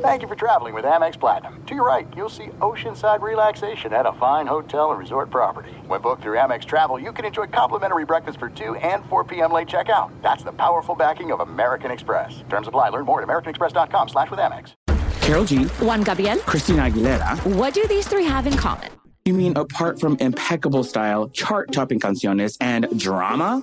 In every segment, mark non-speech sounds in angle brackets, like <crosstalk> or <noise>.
Thank you for traveling with Amex Platinum. To your right, you'll see oceanside relaxation at a fine hotel and resort property. When booked through Amex Travel, you can enjoy complimentary breakfast for 2 and 4 p.m. late checkout. That's the powerful backing of American Express. Terms apply. Learn more at americanexpress.com slash with Amex. Karol G, Juan Gabriel. Christina Aguilera. What do these three have in common? You mean apart from impeccable style, chart-topping canciones, and drama?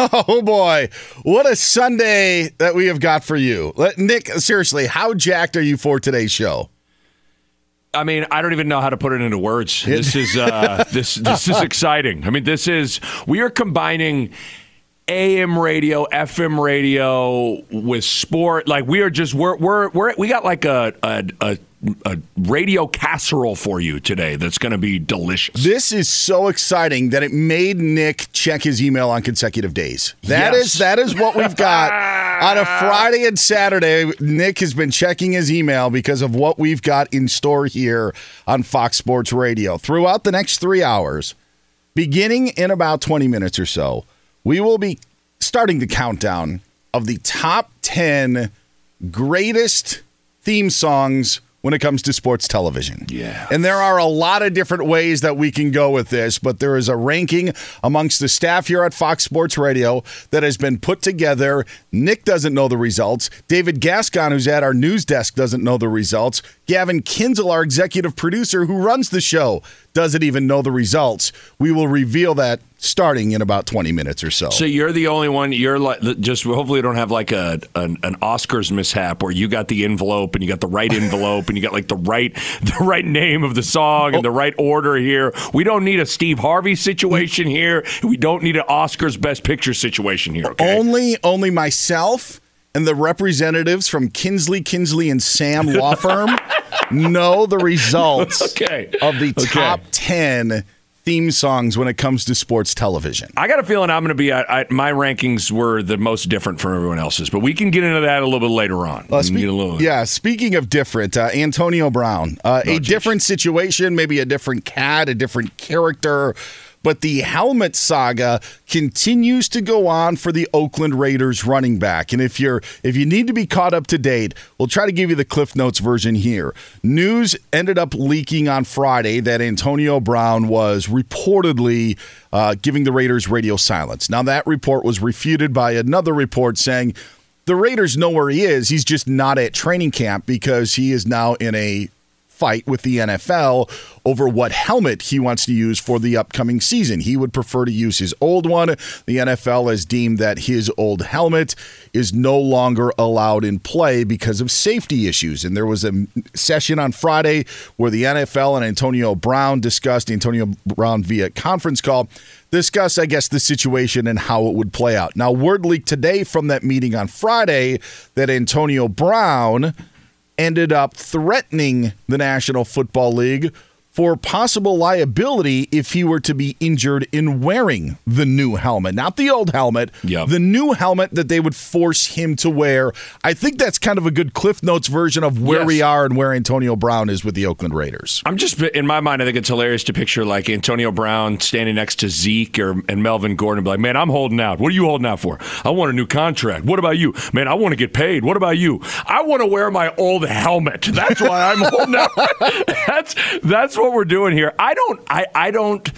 <laughs> Oh boy, what a Sunday that we have got for you. Nick, seriously, how jacked are you for today's show? I mean, I don't even know how to put it into words. This is uh, <laughs> this this is exciting. I mean, this is we are combining AM radio, FM radio with sport. Like we are just we're we're, we're we got like a a, a a radio casserole for you today that's going to be delicious. This is so exciting that it made Nick check his email on consecutive days. That Yes. is that is what we've got <laughs> on a Friday and Saturday. Nick has been checking his email because of what we've got in store here on Fox Sports Radio. Throughout the next 3 hours, beginning in about 20 minutes or so, we will be starting the countdown of the top 10 greatest theme songs when it comes to sports television. Yeah. And there are a lot of different ways that we can go with this, but there is a ranking amongst the staff here at Fox Sports Radio that has been put together. Nick doesn't know the results. David Gascon, who's at our news desk, doesn't know the results. Gavin Kinzel, our executive producer who runs the show, doesn't even know the results. We will reveal that starting in about 20 minutes or so. So you're the only one. You're like just hopefully you don't have like a an, an Oscars mishap where you got the envelope and you got the right envelope and you got like the right <laughs> the right name of the song and the right order here. We don't need a Steve Harvey situation here. We don't need an Oscars Best Picture situation here. Okay. Only only myself and the representatives from Kinsley, Kinsley and Sam law firm <laughs> know the results Okay. of the Okay. top 10 theme songs when it comes to sports television. I got a feeling I'm going to be at, at my rankings were the most different from everyone else's, but we can get into that a little bit later on. Uh, spe- a little- yeah, speaking of different, uh, Antonio Brown, uh, a geez. different situation, maybe a different cat, a different character, but the helmet saga continues to go on for the Oakland Raiders running back. And if you're if you need to be caught up to date, we'll try to give you the Cliff Notes version here. News ended up leaking on Friday that Antonio Brown was reportedly uh, giving the Raiders radio silence. Now that report was refuted by another report saying the Raiders know where he is. He's just not at training camp because he is now in a fight with the NFL over what helmet he wants to use for the upcoming season. He would prefer to use his old one. The NFL has deemed that his old helmet is no longer allowed in play because of safety issues. And there was a session on Friday where the NFL and Antonio Brown discussed Antonio Brown via conference call discuss, I guess, the situation and how it would play out. Now, word leaked today from that meeting on Friday that Antonio Brown ended up threatening the National Football League for possible liability if he were to be injured in wearing the new helmet, not the old helmet, Yep. the new helmet that they would force him to wear. I think that's kind of a good Cliff Notes version of where Yes. we are and where Antonio Brown is with the Oakland Raiders. I'm just in my mind. I think it's hilarious to picture like Antonio Brown standing next to Zeke or and Melvin Gordon, and be like, "Man, I'm holding out. What are you holding out for? I want a new contract. What about you, man? I want to get paid. What about you? I want to wear my old helmet. That's why I'm holding out. <laughs> that's that's what we're doing here. I don't. I I don't.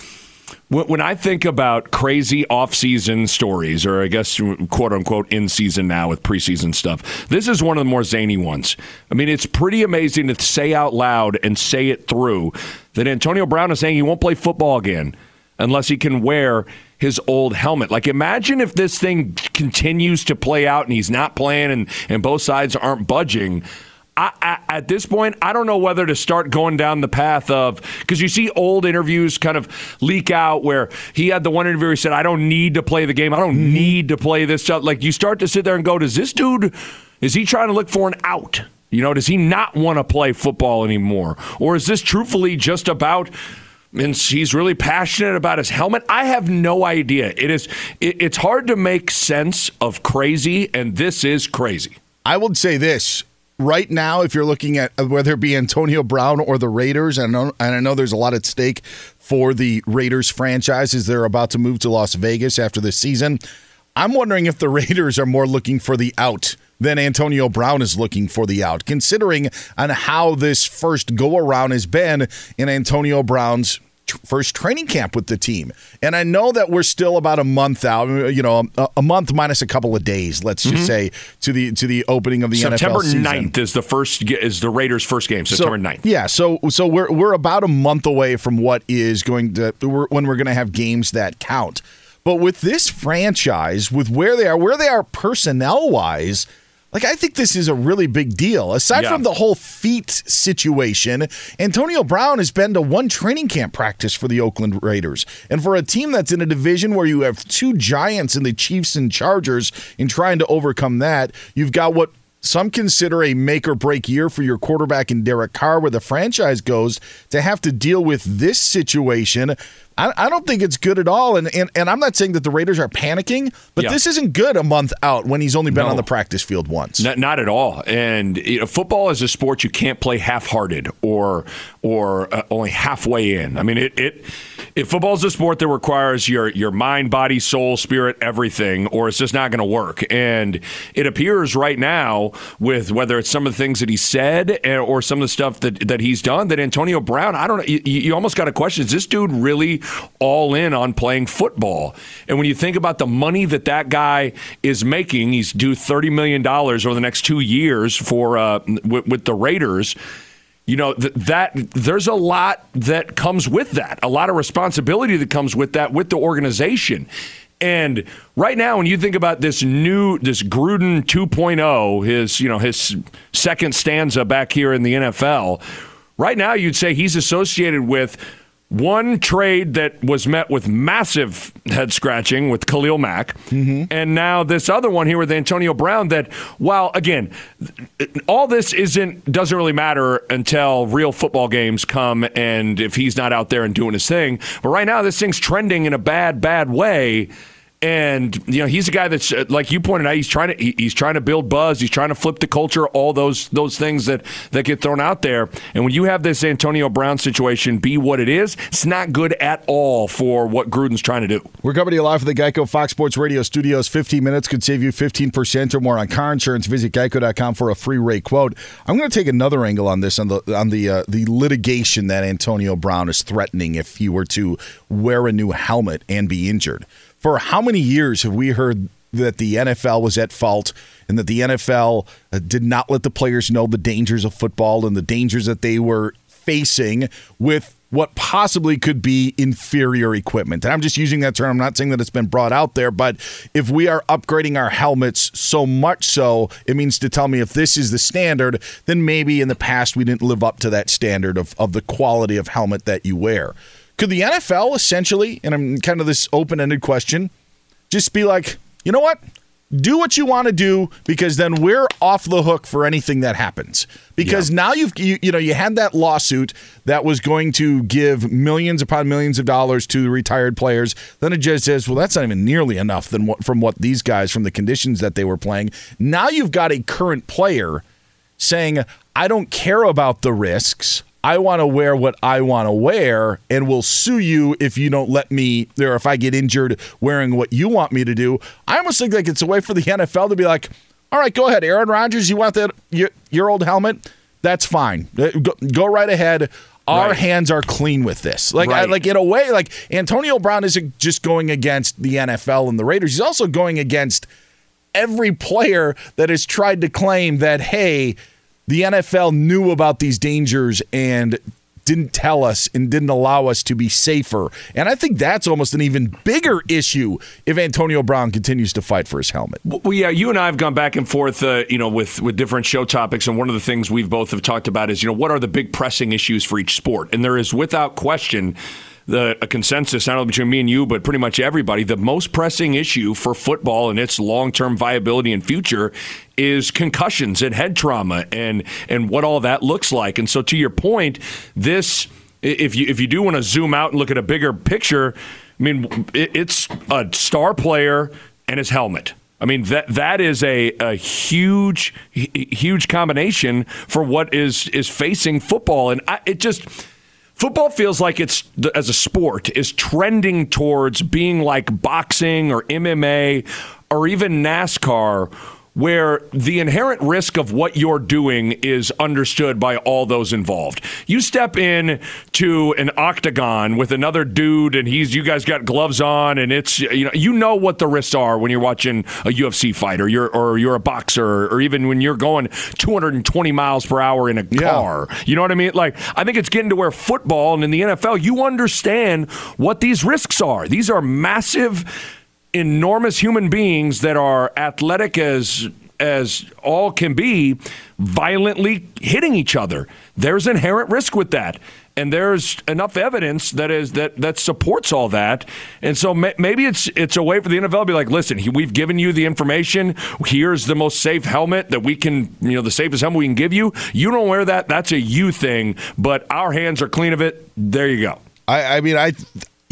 When I think about crazy off-season stories, or I guess quote unquote in season now with preseason stuff, this is one of the more zany ones. I mean, it's pretty amazing to say out loud and say it through that Antonio Brown is saying he won't play football again unless he can wear his old helmet. Like, imagine if this thing continues to play out and he's not playing and, and both sides aren't budging. I, I, at this point, I don't know whether to start going down the path of because you see old interviews kind of leak out where he had the one interview where he said, "I don't need to play the game. I don't mm-hmm. need to play this stuff." Like you start to sit there and go, "Does this dude? Is he trying to look for an out? You know, does he not want to play football anymore, or is this truthfully just about?" and he's really passionate about his helmet. I have no idea. It is it, it's hard to make sense of crazy, and this is crazy. I would say this right now, if you're looking at uh, whether it be Antonio Brown or the Raiders, and I know, and I know there's a lot at stake for the Raiders franchise as they're about to move to Las Vegas after this season. I'm wondering if the <laughs> Raiders are more looking for the out than Antonio Brown is looking for the out, considering on how this first go around has been in Antonio Brown's first training camp with the team. And I know that we're still about a month out, you know, a, a month minus a couple of days, let's just mm-hmm. say, to the to the opening of the September NFL season. 9th is the first is the Raiders' first game, September so, 9th. Yeah, so so we're we're about a month away from what is going to when we're going to have games that count. But with this franchise, with where they are, where they are personnel wise, like, I think this is a really big deal. Aside yeah. from the whole feet situation, Antonio Brown has been to one training camp practice for the Oakland Raiders. And for a team that's in a division where you have two giants in the Chiefs and Chargers in trying to overcome that, you've got what some consider a make or break year for your quarterback in Derek Carr, where the franchise goes to have to deal with this situation. I, I don't think it's good at all. And, and and I'm not saying that the Raiders are panicking, but yeah. this isn't good a month out when he's only been no. on the practice field once. Not, not at all. And you know, football is a sport you can't play half-hearted or or uh, only halfway in. I mean, it it if football is a sport that requires your your mind, body, soul, spirit, everything, or it's just not going to work. And it appears right now with whether it's some of the things that he said eh, or some of the stuff that that he's done that Antonio Brown, I don't know, you, you almost got a question: Is this dude really all in on playing football? And when you think about the money that that guy is making, he's due thirty million dollars over the next two years for uh, with, with the Raiders you know th- that there's a lot that comes with that a lot of responsibility that comes with that with the organization. And right now when you think about this new this Gruden 2.0 his you know his second stanza back here in the NFL right now you'd say he's associated with one trade that was met with massive head scratching with Khalil Mack, mm-hmm. and now this other one here with Antonio Brown. That while again, all this isn't doesn't really matter until real football games come, and if he's not out there and doing his thing. But right now, this thing's trending in a bad, bad way. And you know he's a guy that's uh, like you pointed out. He's trying to he's trying to build buzz. He's trying to flip the culture. All those those things that that get thrown out there. And when you have this Antonio Brown situation be what it is, it's not good at all for what Gruden's trying to do. We're coming to you live from the Geico Fox Sports Radio studios. 15 minutes could save you 15% or more on car insurance. Visit geico.com for a free rate quote. I'm going to take another angle on this on the on the uh, the litigation that Antonio Brown is threatening if he were to wear a new helmet and be injured for how many years have we heard that the NFL was at fault and that the NFL uh, did not let the players know the dangers of football and the dangers that they were facing with what possibly could be inferior equipment. And I'm just using that term. I'm not saying that it's been brought out there, but if we are upgrading our helmets so much so, it means to tell me if this is the standard, then maybe in the past we didn't live up to that standard of, of the quality of helmet that you wear. Could the NFL essentially, and I'm kind of this open ended question, just be like, you know what? Do what you want to do because then we're off the hook for anything that happens. Because yeah. now you've you, you know you had that lawsuit that was going to give millions upon millions of dollars to retired players. Then it just says, well, that's not even nearly enough than what, from what these guys from the conditions that they were playing. Now you've got a current player saying, I don't care about the risks. I want to wear what I want to wear and will sue you if you don't let me or if I get injured wearing what you want me to do. I almost think like it's a way for the <laughs> NFL to be like, all right, go ahead, Aaron Rodgers, you want that your, your old helmet? That's fine. Uh, go, go right ahead. Our right. hands are clean with this. Like, right. I, like in a way, like Antonio Brown isn't just going against the NFL and the Raiders. He's also going against every player that has tried to claim that, hey, the NFL knew about these dangers and didn't tell us and didn't allow us to be safer. And I think that's almost an even bigger issue if Antonio Brown continues to fight for his helmet. Well, yeah, you and I have gone back and forth, uh, you know, with with different show topics, and one of the things we've both have talked about is, you know, what are the big pressing issues for each sport? And there is, without question the a consensus not only between me and you, but pretty much everybody. The most pressing issue for football and its long term viability and future is concussions and head trauma and and what all that looks like. And so, to your point, this if you if you do want to zoom out and look at a bigger picture, I mean, it's a star player and his helmet. I mean that that is a, a huge huge combination for what is is facing football, and I, it just football feels like it's as a sport is trending towards being like boxing or MMA or even NASCAR where the inherent risk of what you're doing is understood by all those involved. You step in to an octagon with another dude and he's you guys got gloves on and it's you know you know what the risks are when you're watching a UFC fight or you're or you're a boxer or even when you're going 220 miles per hour in a car. Yeah. You know what I mean? Like I think it's getting to where football and in the NFL you understand what these risks are. These are massive enormous human beings that are athletic as as all can be violently hitting each other. There's inherent risk with that. And there's enough evidence that is that that supports all that, and so may, maybe it's it's a way for the NFL to be like, listen, we've given you the information. Here's the most safe helmet that we can, you know, the safest helmet we can give you. You don't wear that. That's a you thing. But our hands are clean of it. There you go. I, I mean, I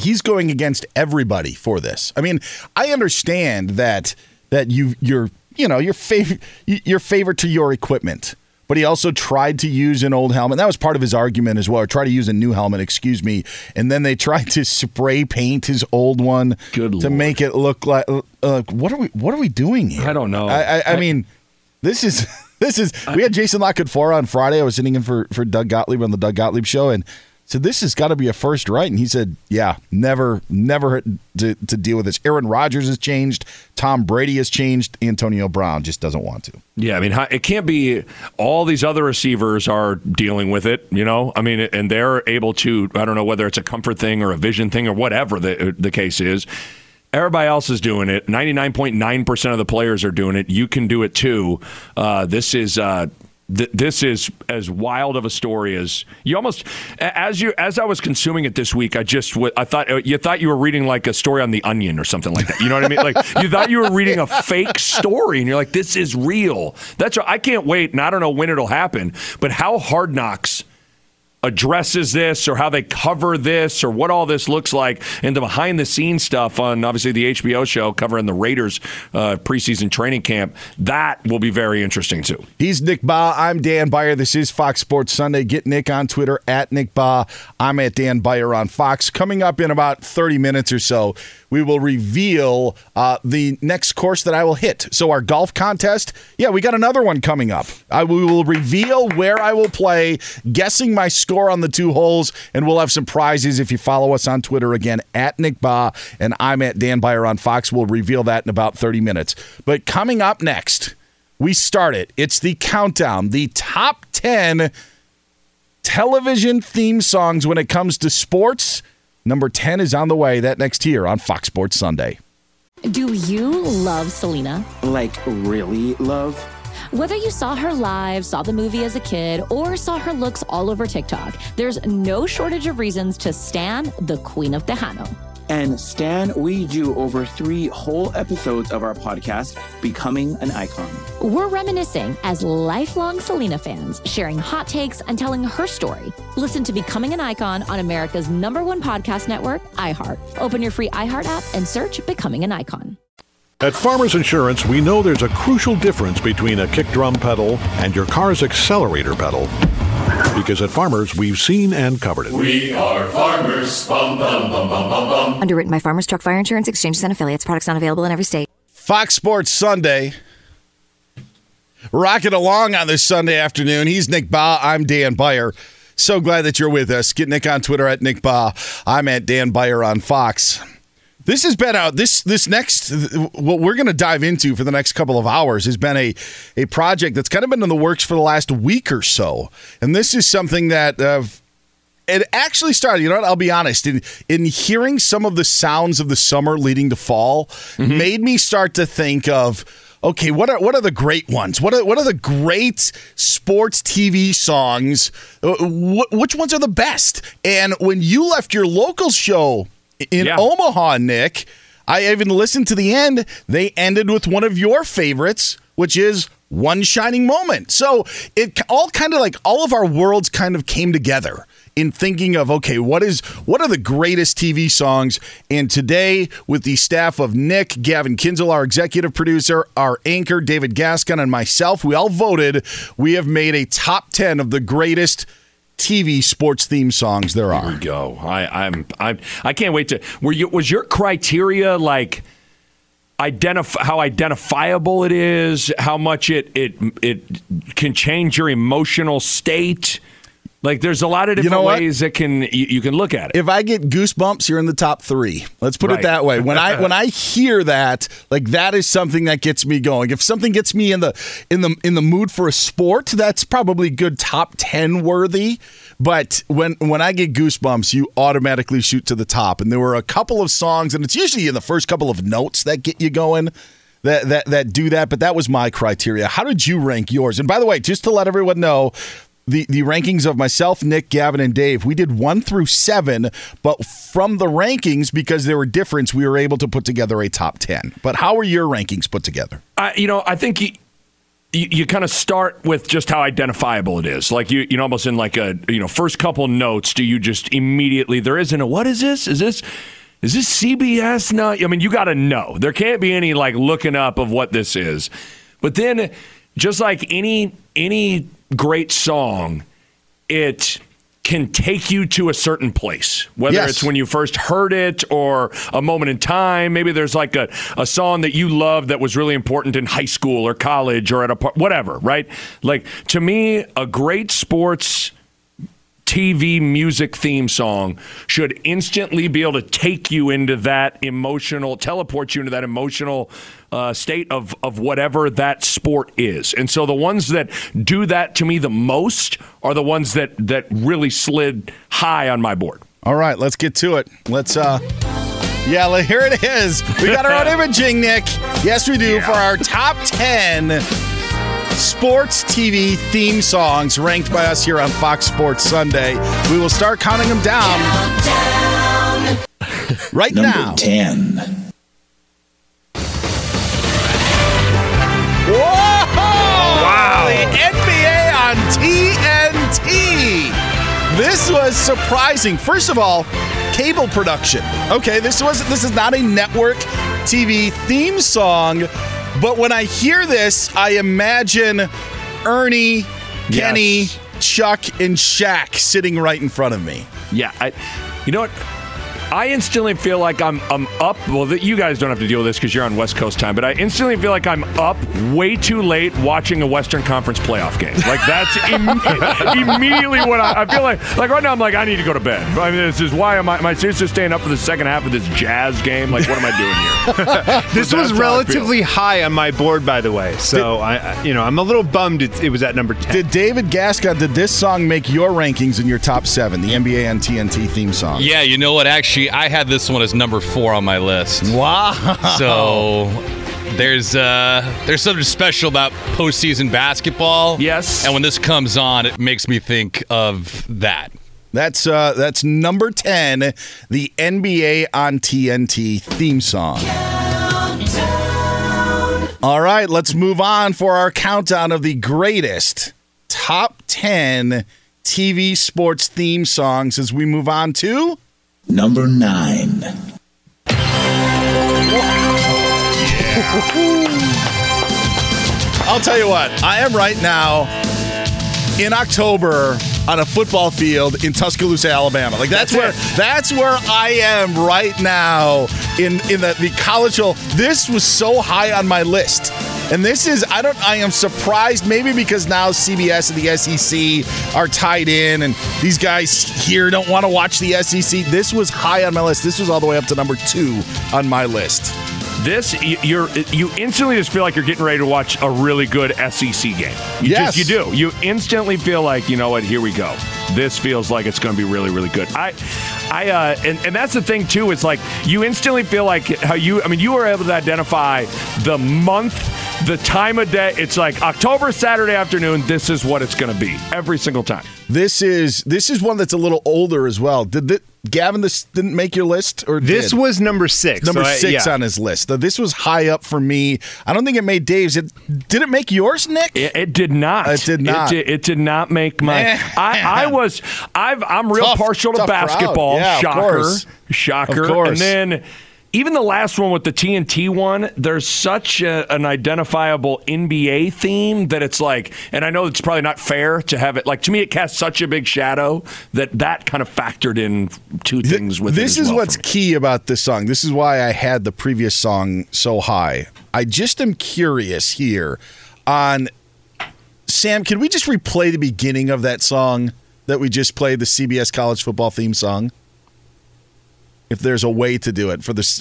he's going against everybody for this. I mean, I understand that that you you're you know your favorite your favorite to your equipment, but he also tried to use an old helmet. That was part of his argument as well. Or try to use a new helmet, excuse me, and then they <laughs> tried to spray paint his old one Good to Lord. make it look like uh, what are we what are we doing here? I don't know. I, I, I mean, this is. <laughs> This is we had Jason Lockett for on Friday. I was sitting in for for Doug Gottlieb on the Doug Gottlieb show, and so this has got to be a first, right? And he said, "Yeah, never, never to, to deal with this." Aaron Rodgers has changed. Tom Brady has changed. Antonio Brown just doesn't want to. Yeah, I mean, it can't be. All these other receivers are dealing with it. You know, I mean, and they're able to. I don't know whether it's a comfort thing or a vision thing or whatever the the case is. Everybody else is doing it. Ninety nine point nine percent of the players are doing it. You can do it too. Uh, this is. Uh, th- this is as wild of a story as you almost as you as I was consuming it this week. I just I thought uh, you thought you were reading like a story on the Onion or something like that. You know what I mean? Like you thought you were reading a fake story, and you're like, this is real. That's I can't wait, and I don't know when it'll happen. But how Hard Knocks addresses this or how they cover this or what all this looks like and the behind the scenes stuff on obviously the HBO show covering the Raiders uh, preseason training camp. That will be very interesting too. He's Nick Bahe. I'm Dan Beyer. This is Fox Sports Sunday. Get Nick on Twitter at Nick Bahe. I'm at Dan Beyer on Fox. Coming up in about 30 minutes or so, we will reveal uh, the next course that I will hit. So our golf contest, yeah, we got another one coming up. I, we will reveal where I will play, guessing my score on the two holes, and we'll have some prizes if you follow us on Twitter again at Nick Bahe and I'm at Dan Beyer on Fox. We'll reveal that in about 30 minutes. But coming up next, we start it. It's the countdown, the top 10 television theme songs when it comes to sports. Number 10 is on the way. That next year on Fox Sports Sunday. Do you love Selena? Like, really love? Whether you saw her live, saw the movie as a kid, or saw her looks all over TikTok, there's no shortage of reasons to stan the Queen of Tejano. And Stan, we do over three whole episodes of our podcast, Becoming an Icon. We're reminiscing as lifelong Selena fans, sharing hot takes and telling her story. Listen to Becoming an Icon on America's number one podcast network, iHeart. Open your free iHeart app and search Becoming an Icon. At Farmers Insurance, we know there's a crucial difference between a kick drum pedal and your car's accelerator pedal. Because at Farmers, we've seen and covered it. We are farmers. Bum, bum, bum, bum, bum, bum. Underwritten by Farmers Truck Fire Insurance Exchanges and Affiliates. Products not available in every state. Fox Sports Sunday. Rocking along on this Sunday afternoon. He's Nick Bahe. I'm Dan Beyer. So glad that you're with us. Get Nick on Twitter at Nick Bahe. I'm at Dan Beyer on Fox. This has been out. This this next what we're going to dive into for the next couple of hours has been a a project that's kind of been in the works for the last week or so, and this is something that uh, it actually started. You know what? I'll be honest. In in hearing some of the sounds of the summer leading to fall, made me start to think of. Okay, what are what are the great ones? What are what are the great sports TV songs? Uh, wh- which ones are the best? And when you left your local show in Yeah. Omaha, Nick, I even listened to the end. They ended with one of your favorites, which is One Shining Moment. So it all kind of like all of our worlds kind of came together in thinking of okay, what is what are the greatest TV songs? And today, with the staff of Nick, Gavin Kinzel, our executive producer, our anchor David Gascon, and myself, we all voted. We have made a top ten of the greatest. TV sports theme songs there are. Here we go. I, I'm, I'm, I can't wait to. Were you? Was your criteria like? Identify how identifiable it is, how much it it it can change your emotional state. Like, there's a lot of different know ways that can you, you can look at it. If I get goosebumps, you're in the top three. Let's put Right. it that way. When I when I <laughs> hear that, like that is something that gets me going. If something gets me in the in the in the mood for a sport, that's probably good top ten worthy. But when when I get goosebumps, you automatically shoot to the top. And there were a couple of songs, and it's usually in the first couple of notes that get you going. That, that that do that, but that was my criteria. How did you rank yours? And by the way, just to let everyone know, the, the rankings of myself, Nick, Gavin, and Dave. We did one through seven, but from the rankings, because there were difference, we were able to put together a top 10. But how were your rankings put together? I, you know, I think you, you, you kind of start with just how identifiable it is. Like you, you know, almost in like a you know first couple notes. Do you just immediately there isn't a what is this? Is this is this CBS? No, I mean you got to know. There can't be any like looking up of what this is. But then, just like any any great song, it can take you to a certain place, whether Yes. it's when you first heard it or a moment in time. Maybe there's like a, a song that you loved that was really important in high school or college or at a par- whatever, right? Like to me, a great sports TV music theme song should instantly be able to take you into that emotional, teleport you into that emotional uh, state of, of whatever that sport is. And so the ones that do that to me the most are the ones that, that really slid high on my board. All right, let's get to it. Let's, uh, yeah, here it is. We got our own <laughs> imaging, Nick. Yes, we do, for our top 10 sports TV theme songs ranked by us here on Fox Sports Sunday. We will start counting them down right Number now. 10. Whoa! Wow! The NBA on TNT. This was surprising. First of all, cable production. Okay, this was this is not a network TV theme song, but when I hear this, I imagine Ernie, Kenny, Yes. Chuck, and Shaq sitting right in front of me. Yeah, I, you know what? I instantly feel like I'm I'm up. Well, th- you guys don't have to deal with this because you're on West Coast time, but I instantly feel like I'm up way too late watching a Western Conference playoff game. Like that's Im- <laughs> immediately what I, I feel like. Like right now, I'm like I need to go to bed. I mean, this is why am I, am I seriously staying up for the second half of this Jazz game? Like, what am I doing here? <laughs> This was that's how I relatively high on my board, by the way. So I, I, you know, I'm a little bummed it, it was at number ten. Did David Gascon, did this song make your rankings in your top seven, the NBA on TNT theme song? Yeah, you know what? Actually, I had this one as number four on my list. Wow. So there's uh, there's something special about postseason basketball. Yes. and when this comes on, it makes me think of that. That's uh that's number 10, the NBA on TNT theme song. All right, let's move on for our countdown of the greatest top 10 TV sports theme songs as we move on to Number 9. I'll tell you what, I am right now in October on a football field in Tuscaloosa, Alabama. Like that's, where that's where I am right now in in the, the college bowl. This was so high on my list. And this is I don't I am surprised maybe because now CBS and the SEC are tied in and these guys here don't want to watch the SEC. This was high on my list. This was all the way up to number 2 on my list. This you're you instantly just feel like you're getting ready to watch a really good SEC game. You Yes. just you do. You instantly feel like you know what? Here we go. This feels like it's going to be really really good. I I uh, and and that's the thing too. It's like you instantly feel like how you. I mean, you were able to identify the month. The time of day, it's like October, Saturday afternoon. This is what it's going to be every single time. This is this is one that's a little older as well. Did thi- Gavin, this didn't make your list, or This did? was number six. number so I- six yeah. on his list. This was high up for me. I don't think it made Dave's. It did it make yours, Nick? It, it did not. It did not. It did, it did not make my. Eh. I, I <laughs> was. I've, I'm real Tough- partial to basketball. Yeah, Shocker. course. Shocker. Of. And then. Even the last one with the TNT one, there's such a, an identifiable NBA theme that it's like, and I know it's probably not fair to have it. Like to me, it casts such a big shadow that that kind of factored in two things with it this is well what's key about this song. This is why I had the previous song so high. I just am curious here on Sam. Can we just replay the beginning of that song that we just played, the CBS college football theme song? If there's a way to do it for this.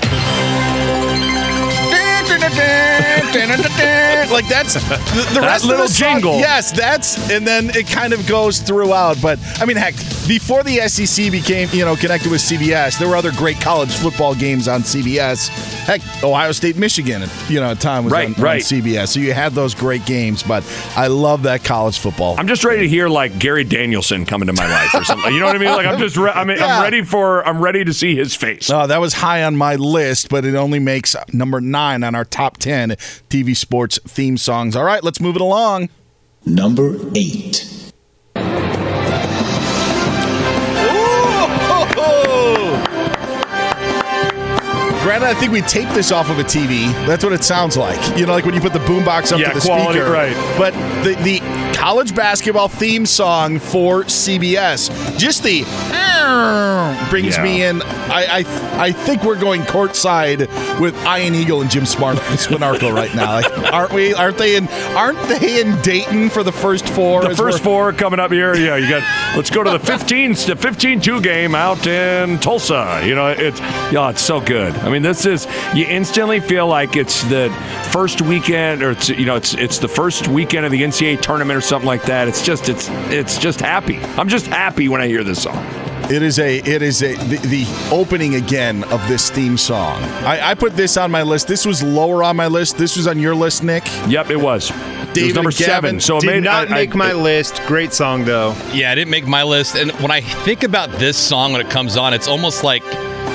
<laughs> like that's the, the That rest little of the song- jingle. Yes, that's and then it kind of goes throughout. But I mean, heck, before the SEC became you know connected with CBS, there were other great college football games on CBS. Heck, Ohio State, Michigan, you know, at time was Right, on, on right. CBS. So you had those great games. But I love that college football. I'm just ready to hear like Gary Danielson come into my life or something. You know what I mean? Like I'm just, re- I mean, Yeah. I'm ready for, I'm ready to see his face. Oh, that was high on my list, but it only makes number nine on our top 10 TV sports theme songs. All right, let's move it along. Number eight. Granted, I think we taped this off of a TV. That's what it sounds like. You know, like when you put the boombox up Yeah, to the quality, speaker. right. But the, the college basketball theme song for CBS, just the brings Yeah. me in. I, I I think we're going courtside with Ian Eagle and Jim Smart Spanarkel right now. Like, aren't we? Aren't they in? Aren't they in Dayton for the first four? The first four coming up here. Yeah, you got. Let's go to the 15, the 15-2 game out in Tulsa. You know, it's yeah, it's so good. I mean, this is you instantly feel like it's the first weekend, or it's you know, it's it's the first weekend of the NCAA tournament or something like that. It's just it's it's just happy. I'm just happy when I hear this song. It is a it is a the, the opening again of this theme song. I, I put this on my list. This was lower on my list. This was on your list, Nick. Yep, it was. it was David number Gavin seven. So it Did made not I- I- make my list. Great song though. Yeah, I didn't make my list. And when I think about this song when it comes on, it's almost like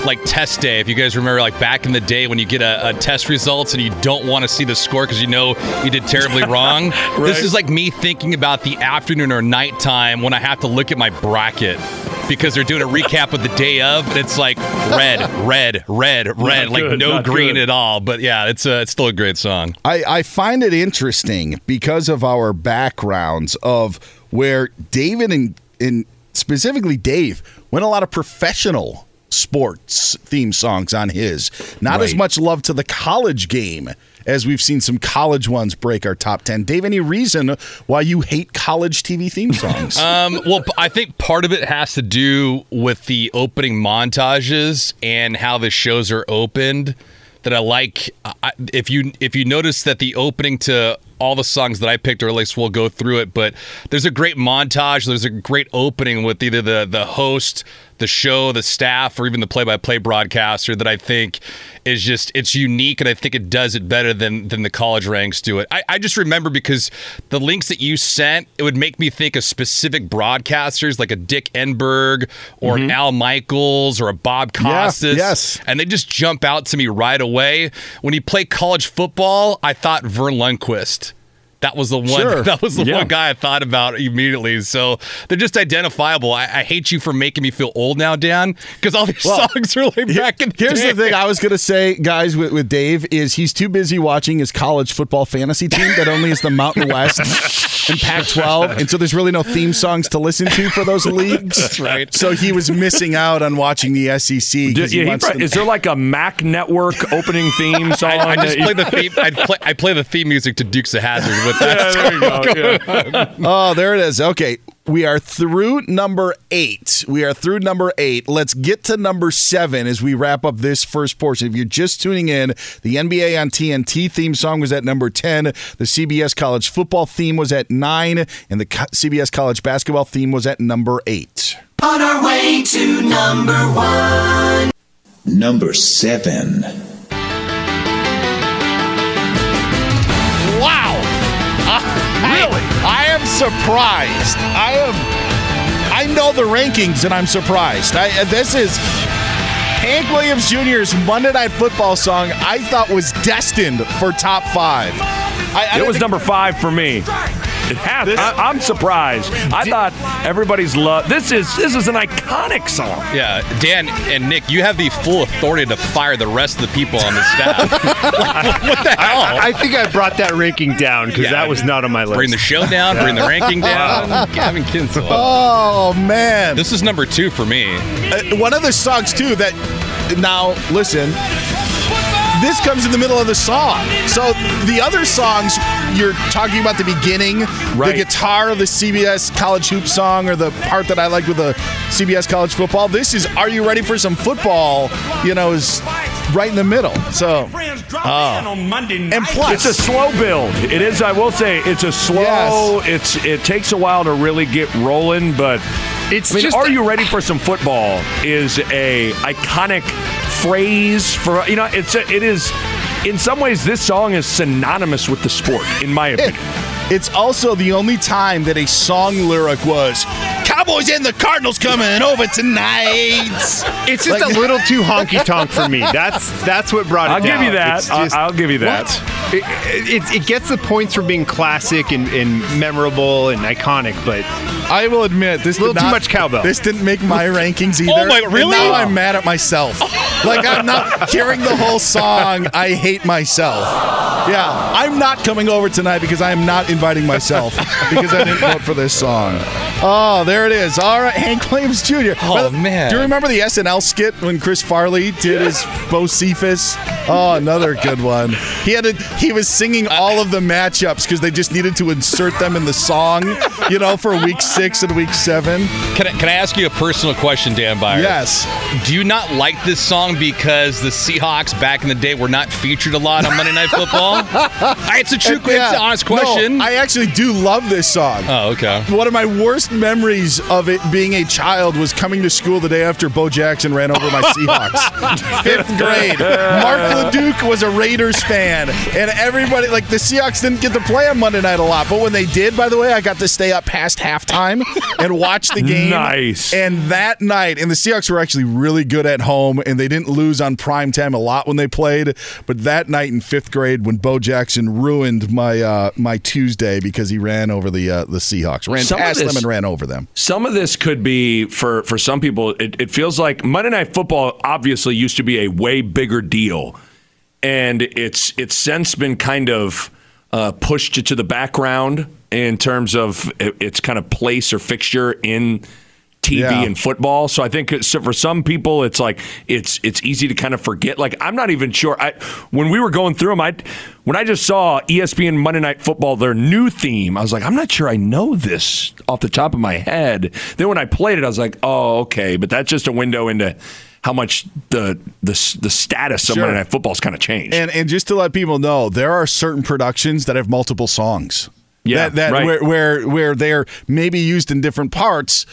like test day. If you guys remember, like back in the day when you get a, a test results and you don't want to see the score because you know you did terribly <laughs> wrong. This is like me thinking about the afternoon or nighttime when I have to look at my bracket. Because they're doing a recap of the day of, and it's like red, <laughs> red, red, red, like good, no green good. at all. But yeah, it's a, it's still a great song. I, I find it interesting because of our backgrounds of where David and, and specifically Dave went a lot of professional sports theme songs on his. Not as much love to the college game as we've seen some college ones break our top 10. Dave, any reason why you hate college TV theme <laughs> songs? Um, well, I think part of it has to do with the opening montages and how the shows are opened. That I like. I, if you if you notice that the opening to all the songs that I picked, or at least we'll go through it, but there's a great montage. There's a great opening with either the the host, the show, the staff, or even the play-by-play broadcaster that I think is just it's unique, and I think it does it better than than the college ranks do it. I, I just remember because the links that you sent, it would make me think of specific broadcasters like a Dick Enberg or an Al Michaels or a Bob Costas. yes. and they just jump out to me right away. When you play college football, I thought Verne Lundquist. That was the one. Sure. <laughs> That was the Yeah. one guy I thought about immediately. So they're just identifiable. I, I hate you for making me feel old now, Dan, because all these Well, songs are like back in. Here's day. the thing I was going to say, guys, with, with Dave, is he's too busy watching his college football fantasy team that only is the Mountain West <laughs> and Pac 12. And so there's really no theme songs to listen to for those leagues. That's right. So he was missing out on watching the SEC. 'cause he Yeah, he wants probably- to- is there like a Mac Network opening theme song? <laughs> I, I just play the theme. I play. I play the theme music to Dukes of Hazzard with Yeah, there you go. <laughs> Yeah. oh, there it is. Okay. We are through number eight. We are through number eight. Let's get to number seven as we wrap up this first portion. If you're just tuning in, the NBA on TNT theme song was at number 10. The CBS college football theme was at nine. And the CBS college basketball theme was at number eight. On our way to number one. Number seven. Really? I, am surprised. I am. I know the rankings and I'm surprised. I, this is Hank Williams Jr.'s Monday Night Football song. I thought was destined for top five. I, I it was number five for me. It has. I, am surprised. I thought everybody's love. This is this is an iconic song. Yeah, Dan and Nick, you have the full authority to fire the rest of the people on the staff. <laughs> what the hell? I think I brought that ranking down because Yeah. that was not on my list. Bring the show down, bring the ranking <laughs> down. Gavin Kinsel. Oh man, This is number two for me. Uh, one of the songs too that now listen this comes in the middle of the song so the other songs you're talking about the beginning Right. the guitar of the cbs college hoop song or the part that i like with the cbs college football this is are you ready for some football you know is right in the middle so oh. and plus It's a slow build. It is. I will say it's a slow. It's it takes a while to really get rolling, but It's I mean, just are a- you ready for some football? Is a iconic phrase for you know. It's a, it is. In some ways, this song is synonymous with the sport, in my <laughs> opinion. It's also the only time that a song lyric was Cowboys and the Cardinals coming over tonight. It's just Like- a little too honky tonk for me. That's that's what brought it I'll down. give you that. It's I'll- just- I'll give you that. What? It, it, it gets the points for being classic and, and memorable and iconic, but I will admit this A little did too not- much cowbell. This didn't make my <laughs> rankings oh, either. Oh my- and really? now I'm mad at myself. like I'm not <laughs> hearing the whole song. I hate myself. Yeah, I'm not coming over tonight because I am not inviting myself <laughs> because I didn't vote for this song. Oh, there it is. All right, Hank Williams Jr. Oh, man. do you remember the SNL skit when Chris Farley did his Bocephus? Oh, another good one. He had a, he was singing all of the matchups because they just needed to insert them in the song, you know, for week six and week seven. Can I, can I ask you a personal question, Dan Beyer? Yes. Do you not like this song because the Seahawks back in the day were not featured a lot on Monday Night Football? <laughs> it's a true, Yeah. it's an honest No, question. I actually do love this song. oh, okay. One of my worst memories of it being a child was coming to school the day after Bo Jackson ran over my Seahawks. <laughs> Fifth grade. Mark LeDuc was a Raiders fan, and everybody, like the Seahawks didn't get to play on Monday night a lot, but when they did, by the way, I got to stay up past halftime and watch the game. Nice. And that night, and the Seahawks were actually really good at home, and they didn't lose on prime time a lot when they played. But that night in fifth grade, when Bo Jackson ruined my uh, my Tuesday because he ran over the uh, the Seahawks, ran Some of past this- them and ran over them. Some of this could be for for some people. It, it feels like Monday Night Football obviously used to be a way bigger deal, and it's it's since been kind of uh, pushed to the background in terms of its kind of place or fixture in TV Yeah. and football. So I think uh, so for some people, it's like it's it's easy to kind of forget. Like I'm not even sure. I when we were going through them, I when I just saw ESPN Monday Night Football, their new theme, I was like, I'm not sure I know this off the top of my head. Then when I played it, I was like, oh okay, but that's just a window into how much the the the status of Sure. Monday Night Football's kind of changed. And and just to let people know, there are certain productions that have multiple songs. Yeah, that, that right. where, where where they're maybe used in different parts.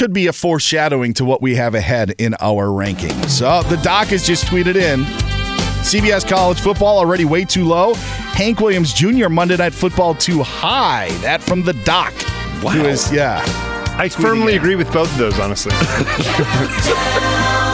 Could be a foreshadowing to what we have ahead in our rankings. So the doc has just tweeted in. CBS college football already way too low. Hank Williams Jr. Monday Night Football too high. That from the doc. Wow. Who is yeah. I firmly agree with both of those, honestly. <laughs>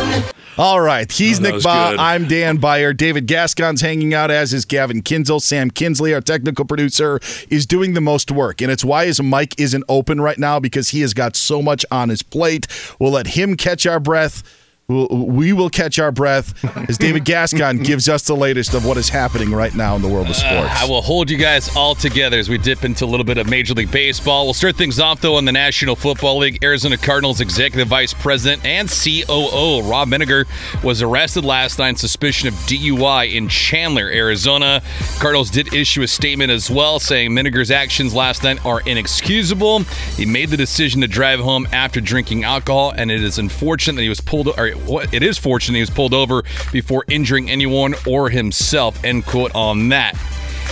All right. He's Oh, Nick Bahe. good. I'm Dan Beyer. David Gascon's hanging out, as is Gavin Kinzel. Sam Kinsley, our technical producer, is doing the most work. And it's why his mic isn't open right now because he has got so much on his plate. We'll let him catch our breath. We'll, we will catch our breath as David Gascon <laughs> gives us the latest of what is happening right now in the world of sports. Uh, I will hold you guys all together as we dip into a little bit of Major League Baseball. We'll start things off, though, in the National Football League. Arizona Cardinals Executive Vice President and COO Ron Minegar was arrested last night on suspicion of DUI in Chandler, Arizona. Cardinals did issue a statement as well, saying Minegar's actions last night are inexcusable. He made the decision to drive home after drinking alcohol, and it is unfortunate that he was pulled. Or what- it is fortunate he was pulled over before injuring anyone or himself. End quote on that.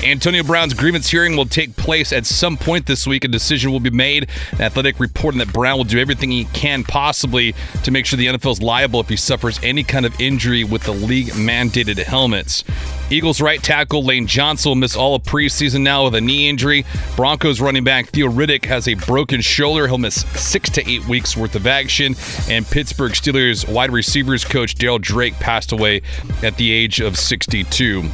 Antonio Brown's grievance hearing will take place at some point this week. A decision will be made. The Athletic reporting that Brown will do everything he can possibly to make sure the NFL is liable if he suffers any kind of injury with the league mandated helmets. Eagles right tackle Lane Johnson will miss all of preseason now with a knee injury. Broncos running back Theo Riddick has a broken shoulder. He'll miss six to eight weeks worth of action. And Pittsburgh Steelers wide receivers coach Darryl Drake passed away at the age of 62.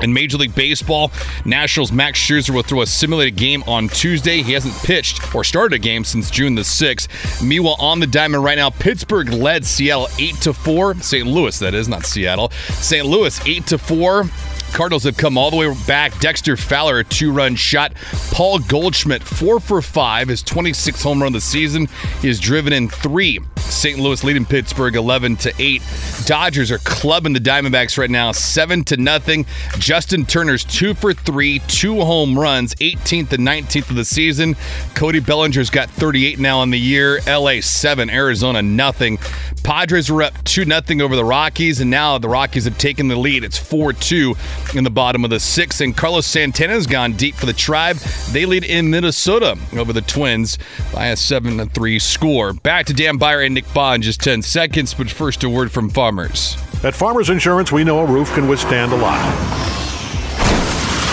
In Major League Baseball, Nationals Max Scherzer will throw a simulated game on Tuesday. He hasn't pitched or started a game since June the 6th. Meanwhile, on the diamond right now, Pittsburgh led Seattle 8 to 4. St. Louis, that is, not Seattle. St. Louis 8 to 4. Cardinals have come all the way back. Dexter Fowler, a two run shot. Paul Goldschmidt, four for five, his 26th home run of the season. He has driven in three. St. Louis leading Pittsburgh 11 to 8. Dodgers are clubbing the Diamondbacks right now 7 to nothing. Justin Turner's 2 for 3, two home runs, 18th and 19th of the season. Cody Bellinger's got 38 now on the year. LA 7, Arizona nothing. Padres were up 2 0 over the Rockies, and now the Rockies have taken the lead. It's 4 2 in the bottom of the sixth. And Carlos Santana's gone deep for the tribe. They lead in Minnesota over the Twins by a 7 3 score. Back to Dan Beyer and Nick Bahe just 10 seconds, but first a word from Farmers. At Farmers Insurance, we know a roof can withstand a lot.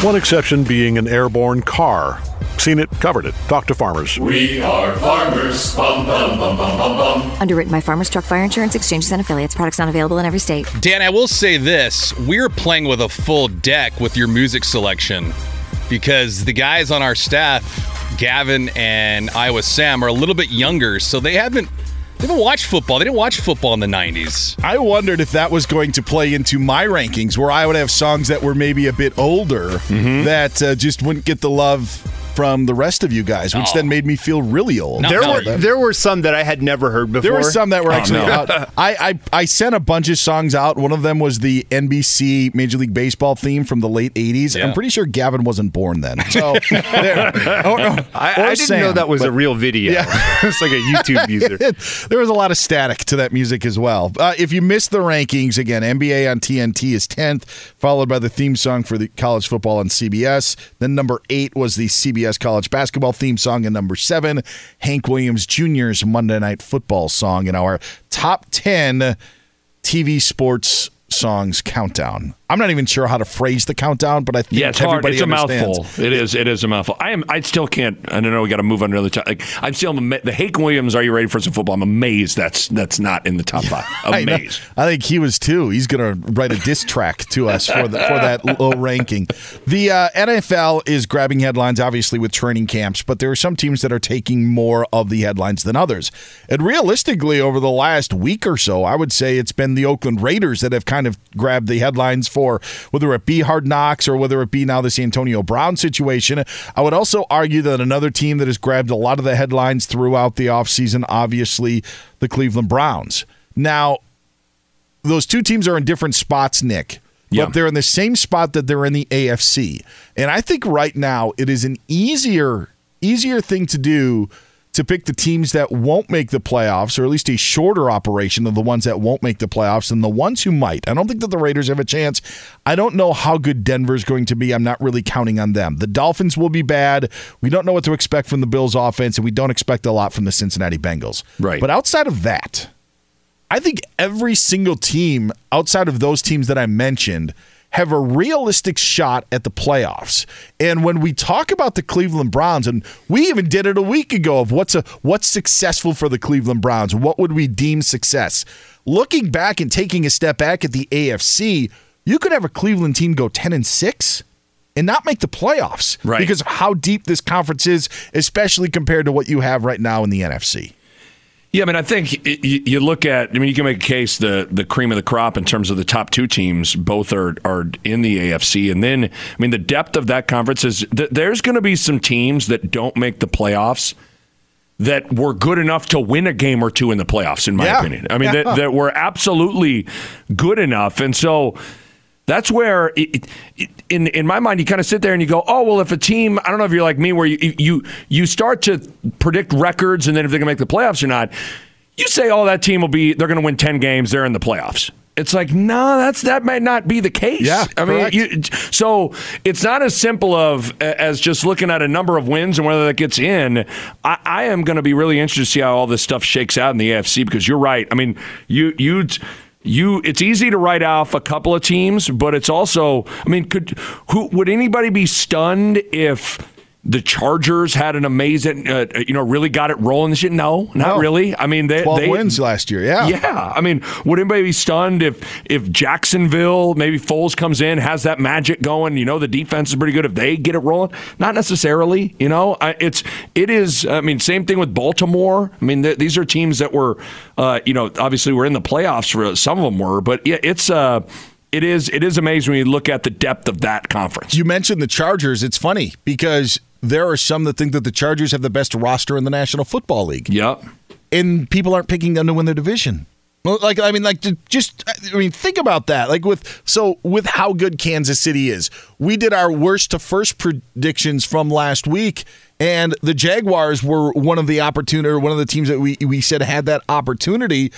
One exception being an airborne car. Seen it, covered it. Talk to farmers. We are farmers. Bum, bum, bum, bum, bum, bum. Underwritten by Farmers Truck Fire Insurance Exchanges and Affiliates. Products not available in every state. Dan, I will say this we're playing with a full deck with your music selection because the guys on our staff, Gavin and Iowa Sam, are a little bit younger, so they haven't. They didn't watch football. They didn't watch football in the 90s. I wondered if that was going to play into my rankings, where I would have songs that were maybe a bit older that uh, just wouldn't get the love from the rest of you guys, which No. then made me feel really old. there no, were that- there were some that I had never heard before. There were some that were Oh, actually no. out. I, I I sent a bunch of songs out. One of them was the NBC Major League Baseball theme from the late '80s. Yeah. I'm pretty sure Gavin wasn't born then. So <laughs> there. Or- or- I, or I didn't know that was but- a real video. Yeah. <laughs> it's like a YouTube <laughs> user. there was a lot of static to that music as well. Uh, if you missed the rankings, again, NBA on TNT is 10th, followed by the theme song for the college football on CBS. Then number eight was the CBS college basketball theme song, and number seven, Hank Williams Jr.'s Monday Night Football song in our top 10 TV sports songs countdown. I'm not even sure how to phrase the countdown, but I think Yeah, it's hard. everybody It's a mouthful. It is. It is a mouthful. I am. I still can't. I don't know. We got to move on to another top. Like I'm still the Hank Williams. Are you ready for some football? I'm amazed. That's that's not in the top five. <laughs> I. Amazed. I think he was too. He's going to write a diss track to us for the, for that <laughs> low ranking. The uh, NFL is grabbing headlines, obviously, with training camps, but there are some teams that are taking more of the headlines than others. And realistically, over the last week or so, I would say it's been the Oakland Raiders that have kind of grabbed the headlines for whether it be Hard Knocks or whether it be now this Antonio Brown situation. I would also argue that another team that has grabbed a lot of the headlines throughout the offseason, obviously, the Cleveland Browns. Now, those two teams are in different spots, Nick. Yeah. But they're in the same spot that they're in the AFC. And I think right now it is an easier easier thing to do to pick the teams that won't make the playoffs, or at least a shorter operation of the ones that won't make the playoffs than the ones who might. I don't think that the Raiders have a chance. I don't know how good Denver's going to be. I'm not really counting on them. The Dolphins will be bad. We don't know what to expect from the Bills offense, and we don't expect a lot from the Cincinnati Bengals. Right. But outside of that, I think every single team outside of those teams that I mentioned have a realistic shot at the playoffs. And when we talk about the Cleveland Browns, and we even did it a week ago of what's a what's successful for the Cleveland Browns, what would we deem success? Looking back and taking a step back at the AFC, you could have a Cleveland team go 10 and 6 and not make the playoffs Right. because of how deep this conference is, especially compared to what you have right now in the NFC. Yeah, I mean, I think you look at. I mean, you can make a case the the cream of the crop in terms of the top two teams. Both are are in the AFC, and then I mean, the depth of that conference is. Th- there's going to be some teams that don't make the playoffs that were good enough to win a game or two in the playoffs. In my Yeah. opinion, I mean, Yeah. that, that were absolutely good enough, and so. That's where, it, it, in in my mind, you kind of sit there and you go, "Oh, well, if a team, I don't know if you're like me, where you you you start to predict records and then if they're going to make the playoffs or not, you say, "Oh, that team will be, they're going to win ten games, they're in the playoffs." It's like, no, that's that might not be the case. Yeah, I mean, you, so it's not as simple of as just looking at a number of wins and whether that gets in. I, I am going to be really interested to see how all this stuff shakes out in the AFC because you're right. I mean, you you you it's easy to write off a couple of teams, but it's also, I mean, could who would anybody be stunned if the Chargers had an amazing, uh, you know, really got it rolling this year? No, not No. really. I mean, they 12 they, wins last year. Yeah. yeah, I mean, would anybody be stunned if if Jacksonville, maybe Foles comes in, has that magic going? You know, the defense is pretty good. If they get it rolling, not necessarily. You know, I, it's it is. I mean, same thing with Baltimore. I mean, th- these are teams that were, uh, you know, obviously we're in the playoffs for some of them were, but yeah, it's uh, it is it is amazing when you look at the depth of that conference. You mentioned the Chargers. It's funny because there are some that think that the Chargers have the best roster in the National Football League. Yep. And people aren't picking them to win their division. Like I mean, like just I mean, think about that. Like with so with how good Kansas City is, we did our worst to first predictions from last week, and the Jaguars were one of the opportunity, or one of the teams that we we said had that opportunity.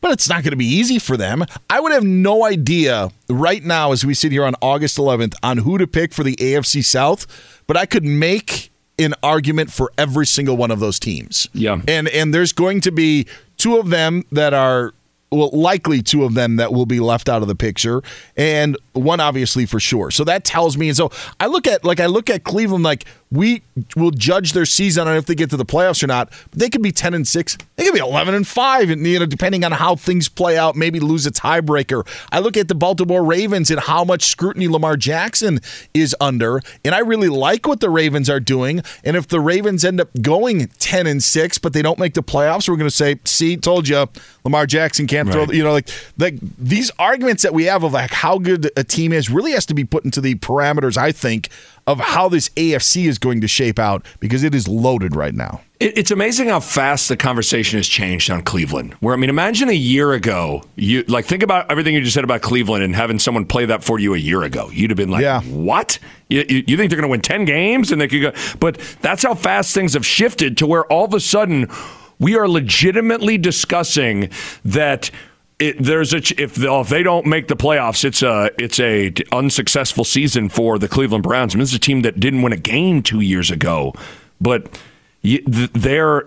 But it's not going to be easy for them. I would have no idea right now, as we sit here on August 11th, on who to pick for the AFC South. But I could make an argument for every single one of those teams. Yeah. And and there's going to be two of them that are well likely two of them that will be left out of the picture and one obviously for sure. So that tells me and so I look at like I look at Cleveland like we will judge their season on if they get to the playoffs or not. But they could be 10 and 6. They could be 11 and 5 and you know depending on how things play out, maybe lose a tiebreaker. I look at the Baltimore Ravens and how much scrutiny Lamar Jackson is under and I really like what the Ravens are doing and if the Ravens end up going 10 and 6 but they don't make the playoffs, we're going to say, "See, told you, Lamar Jackson can't throw, you know, like like these arguments that we have of like how good a team is really has to be put into the parameters I think of how this AFC is going to shape out because it is loaded right now. It's amazing how fast the conversation has changed on Cleveland. Where I mean, imagine a year ago, you like think about everything you just said about Cleveland and having someone play that for you a year ago. You'd have been like, Yeah. "What? You, you, you think they're going to win ten games and they could go?" But that's how fast things have shifted to where all of a sudden we are legitimately discussing that. It, there's a if they, if they don't make the playoffs, it's a it's a unsuccessful season for the Cleveland Browns. I mean, this is a team that didn't win a game two years ago, but they're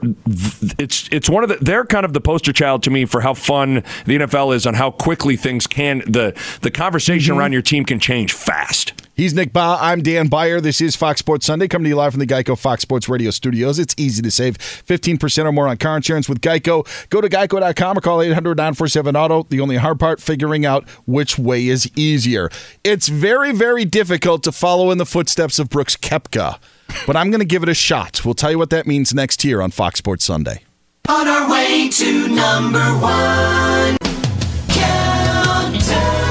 it's it's one of the they're kind of the poster child to me for how fun the NFL is on how quickly things can the the conversation mm-hmm. around your team can change fast. He's Nick Bahe. I'm Dan Beyer. This is Fox Sports Sunday, coming to you live from the Geico Fox Sports Radio studios. It's easy to save 15% or more on car insurance with Geico. Go to geico.com or call 800 947 Auto. The only hard part, figuring out which way is easier. It's very, very difficult to follow in the footsteps of Brooks Koepka, but I'm going to give it a shot. We'll tell you what that means next year on Fox Sports Sunday. On our way to number one. Countdown.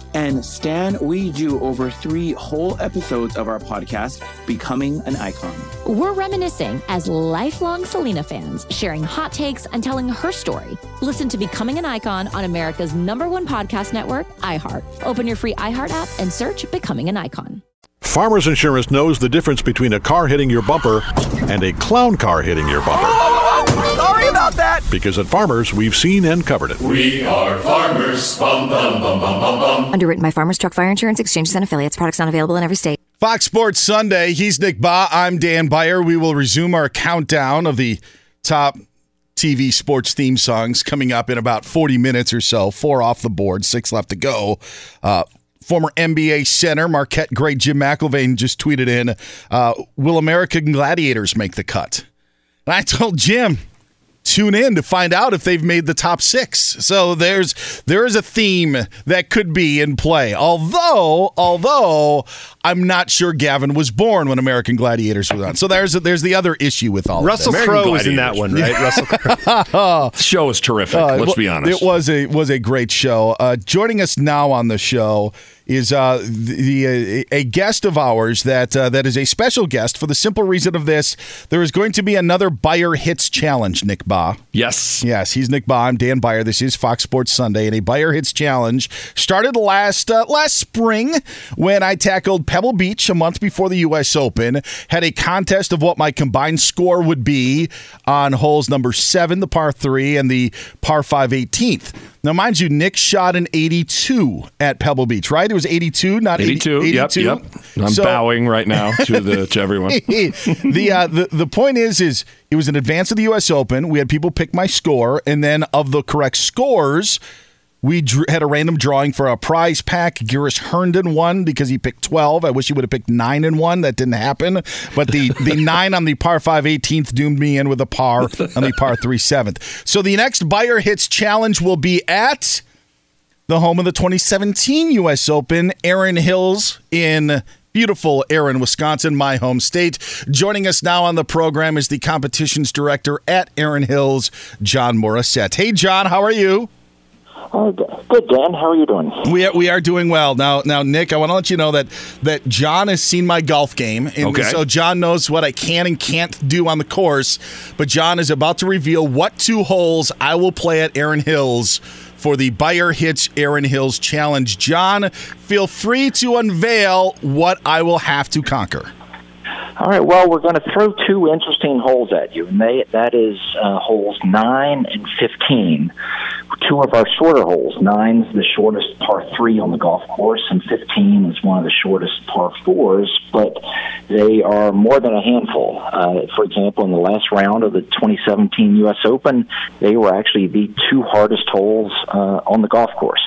And Stan, we do over three whole episodes of our podcast, Becoming an Icon. We're reminiscing as lifelong Selena fans, sharing hot takes and telling her story. Listen to Becoming an Icon on America's number one podcast network, iHeart. Open your free iHeart app and search Becoming an Icon. Farmers Insurance knows the difference between a car hitting your bumper and a clown car hitting your bumper. Sorry about that. Because at Farmers, we've seen and covered it. We are farmers. Bum, bum, bum, bum, bum, bum. Underwritten by Farmers Truck Fire Insurance Exchanges and Affiliates. Products not available in every state. Fox Sports Sunday. He's Nick Bahe. I'm Dan Beyer. We will resume our countdown of the top TV sports theme songs coming up in about 40 minutes or so. Four off the board, six left to go. Uh, former NBA center Marquette great Jim McIlvaine just tweeted in, uh, "Will American Gladiators make the cut?" And I told Jim, tune in to find out if they've made the top six. So there's there is a theme that could be in play. Although, although I'm not sure Gavin was born when American Gladiators was on. So there's there's the other issue with all Russell. Crowe was in that one, right? Russell Crowe. The <laughs> show is terrific. Uh, let's be honest. It was a was a great show. Uh, joining us now on the show is uh, the, the uh, a guest of ours that uh, that is a special guest for the simple reason of this. There is going to be another Beyer Hits Challenge, Nick Bahe. Yes. Yes, he's Nick Bahe. I'm Dan Beyer. This is Fox Sports Sunday, and a Beyer Hits Challenge started last uh, last spring when I tackled Pebble Beach a month before the U.S. Open. Had a contest of what my combined score would be on holes number seven, the par three, and the par five 18th. Now, mind you, Nick shot an 82 at Pebble Beach, right? It was 82, not 82. 80, 82. Yep, yep. I'm so, bowing right now <laughs> to the to everyone. <laughs> the, uh, the the point is, is it was in advance of the U.S. Open. We had people pick my score, and then of the correct scores we drew, had a random drawing for a prize pack. Girish Herndon won because he picked 12. I wish he would have picked 9 and 1. That didn't happen. But the, the <laughs> 9 on the par 5 18th doomed me in with a par on the par 3 7th. So the next Beyer Hits Challenge will be at the home of the 2017 U.S. Open, Erin Hills in beautiful Erin, Wisconsin, my home state. Joining us now on the program is the competitions director at Erin Hills, John Morissette. Hey, John, how are you? Uh, good, Dan. How are you doing? We are, we are doing well now. Now, Nick, I want to let you know that that John has seen my golf game, and okay. so John knows what I can and can't do on the course. But John is about to reveal what two holes I will play at Erin Hills for the Beyer Hits Erin Hills Challenge. John, feel free to unveil what I will have to conquer. All right. Well, we're going to throw two interesting holes at you, and they, that is uh, holes nine and fifteen. Two of our shorter holes. Nine's the shortest par three on the golf course, and fifteen is one of the shortest par fours. But they are more than a handful. Uh, for example, in the last round of the 2017 U.S. Open, they were actually the two hardest holes uh, on the golf course.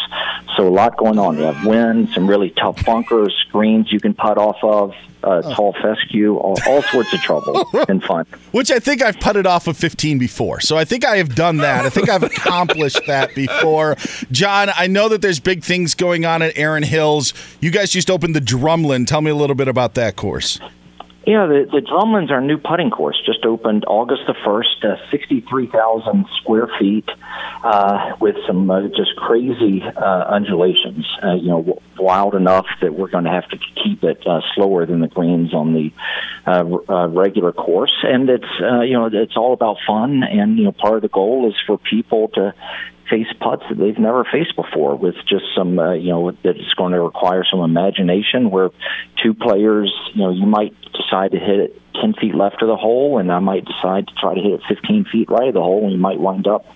So a lot going on. You have wind, some really tough bunkers, screens you can putt off of uh, tall fescue, all, all sorts of trouble <laughs> and fun. Which I think I've putted off of 15 before. So I think I have done that. I think I've accomplished <laughs> that before. John, I know that there's big things going on at Erin Hills. You guys just opened the Drumlin. Tell me a little bit about that course. Yeah, the, the Drumlin's our new putting course. Just opened August the 1st, uh, 63,000 square feet uh, with some uh, just crazy uh, undulations, uh, you know, wild enough that we're going to have to keep it uh, slower than the greens on the regular course. And it's, you know, it's all about fun. And, you know, part of the goal is for people to face putts that they've never faced before with just some, uh, you know, that it's going to require some imagination where two players, you know, you might decide to hit it 10 feet left of the hole, and I might decide to try to hit it 15 feet right of the hole, and you might wind up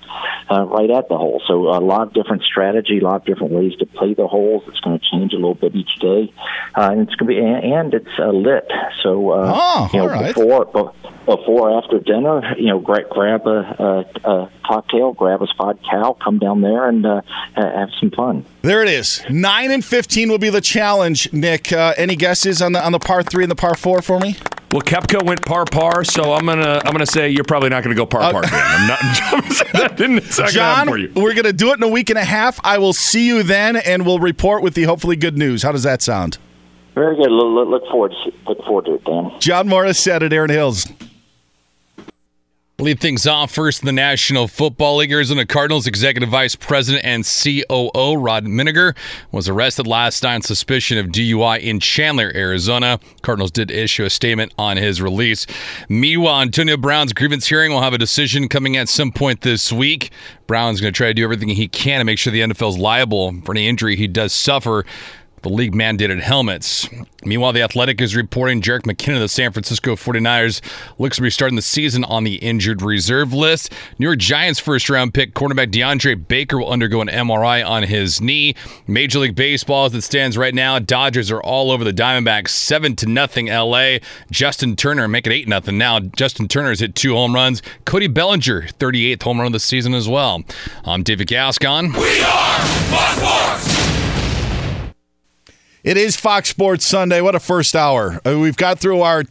uh, right at the hole. So a lot of different strategy, a lot of different ways to play the holes. It's going to change a little bit each day, uh, and it's going to be and it's uh, lit. So uh, oh, you know, right. before before after dinner, you know, grab, grab a, a, a cocktail, grab a spot cow, come down there and uh, have some fun. There it is. Nine and fifteen will be the challenge. Nick, uh, any guesses on the on the par three and the par four for me? Well, Koepka went par par, so I'm gonna I'm gonna say you're probably not gonna go par par. Uh, I'm not. <laughs> that didn't John, for you. we're gonna do it in a week and a half. I will see you then, and we'll report with the hopefully good news. How does that sound? Very good. Look, look forward to look forward to it, Dan. John Morissette at Erin Hills. Lead things off first in the National Football League. Arizona Cardinals Executive Vice President and COO Ron Minegar was arrested last night on suspicion of DUI in Chandler, Arizona. Cardinals did issue a statement on his release. Meanwhile, Antonio Brown's grievance hearing will have a decision coming at some point this week. Brown's going to try to do everything he can to make sure the NFL is liable for any injury he does suffer the league mandated helmets. Meanwhile, the Athletic is reporting Jerick McKinnon of the San Francisco 49ers looks to be starting the season on the injured reserve list. New York Giants first round pick cornerback DeAndre Baker will undergo an MRI on his knee. Major League Baseball as it stands right now, Dodgers are all over the Diamondbacks 7 to nothing LA. Justin Turner make it 8 nothing now. Justin Turner has hit two home runs. Cody Bellinger 38th home run of the season as well. I'm David Gascon. We are Sports. It is Fox Sports Sunday. What a first hour. Uh, we've got through our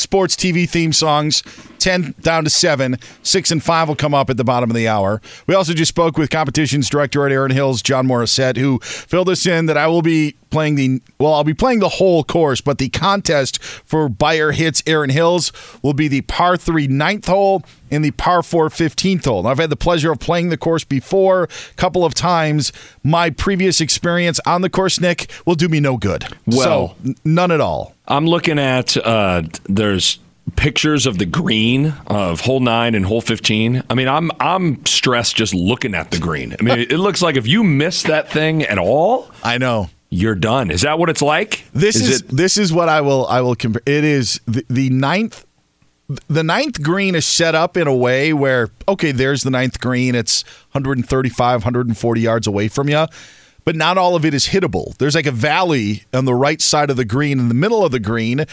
sports TV theme songs. 10 down to 7. 6 and 5 will come up at the bottom of the hour. We also just spoke with competitions director at Erin Hills, John Morissette, who filled us in that I will be playing the well, I'll be playing the whole course, but the contest for Beyer Hits Erin Hills will be the par 3 ninth hole and the par 4 15th hole. Now, I've had the pleasure of playing the course before a couple of times. My previous experience on the course, Nick, will do me no good. Well, so, none at all. I'm looking at uh, there's pictures of the green of hole nine and hole 15 i mean i'm i'm stressed just looking at the green. I mean <laughs> it looks like if you miss that thing at all i know. you're done. Is that what it's like? This is, is it- this is what i will i will compare it is the, the ninth the ninth green is set up in a way where okay there's the ninth green. It's 135 140 yards away from you but not all of it is hittable there's like a valley on the right side of the green in the middle of the green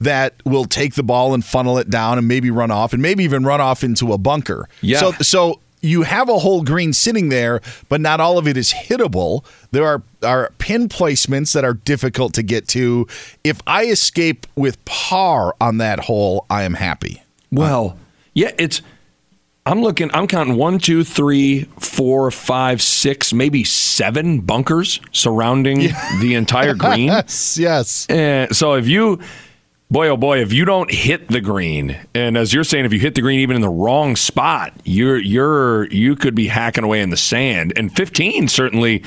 that will take the ball and funnel it down and maybe run off and maybe even run off into a bunker. Yeah. So so you have a whole green sitting there, but not all of it is hittable. There are are pin placements that are difficult to get to. If I escape with par on that hole, I am happy. Well, yeah, it's I'm looking. I'm counting one, two, three, four, five, six, maybe seven bunkers surrounding the entire <laughs> green. yes, yes. And so if you boy oh boy if you don't hit the green and as you're saying if you hit the green even in the wrong spot you're you're you could be hacking away in the sand and 15 certainly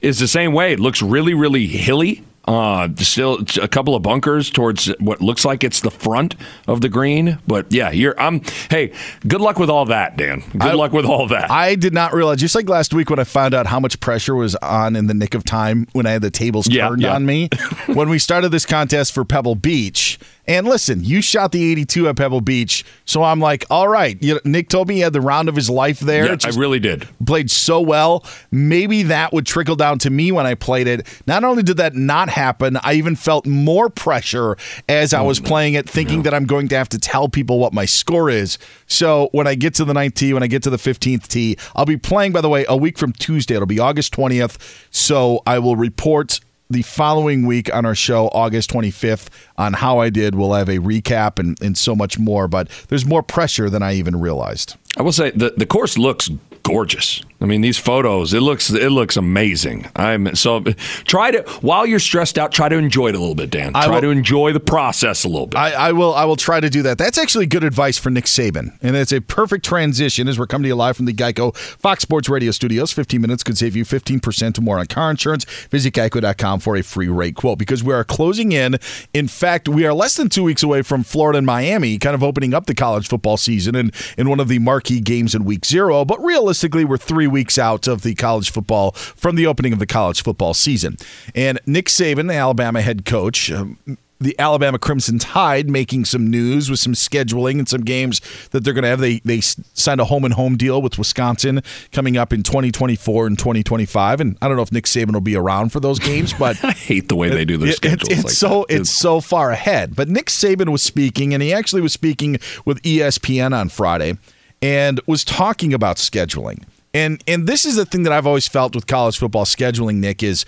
is the same way it looks really really hilly uh, still a couple of bunkers towards what looks like it's the front of the green, but yeah, you're. I'm. Hey, good luck with all that, Dan. Good I, luck with all that. I did not realize, just like last week when I found out how much pressure was on in the nick of time when I had the tables yeah, turned yeah. on me. <laughs> when we started this contest for Pebble Beach, and listen, you shot the 82 at Pebble Beach, so I'm like, all right. You know, Nick told me he had the round of his life there. Yeah, I really did. Played so well. Maybe that would trickle down to me when I played it. Not only did that not happen, I even felt more pressure as I oh, was oh, playing it, thinking no. that I'm going to have to tell people what my score is. So when I get to the 9th tee, when I get to the 15th tee, I'll be playing, by the way, a week from Tuesday. It'll be August 20th. So I will report the following week on our show, August 25th, on how I did. We'll have a recap and, and so much more, but there's more pressure than I even realized. I will say the, the course looks gorgeous. I mean, these photos, it looks it looks amazing. I'm so try to while you're stressed out, try to enjoy it a little bit, Dan. Try will, to enjoy the process a little bit. I, I, will I will try to do that. That's actually good advice for Nick Saban, and it's a perfect transition as we're coming to you live from the Geico Fox Sports Radio studios. 15 minutes could save you 15% or more on car insurance. Visit geico.com for a free rate quote because we are closing in. In fact, we are less than two weeks away from Florida and Miami, kind of opening up the college football season and in one of the marquee games in week zero. But realistically, we're three weeks out of the college football from the opening of the college football season. And Nick Saban, the Alabama head coach, um, the Alabama Crimson Tide making some news with some scheduling and some games that they're going to have. They they signed a home and home deal with Wisconsin coming up in 2024 and 2025. And I don't know if Nick Saban will be around for those games, but <laughs> I hate the way they do their it, schedules. It, it's like so that. it's so far ahead. But Nick Saban was speaking, and he actually was speaking with ESPN on Friday, and was talking about scheduling. And and this is the thing that I've always felt with college football scheduling, Nick, is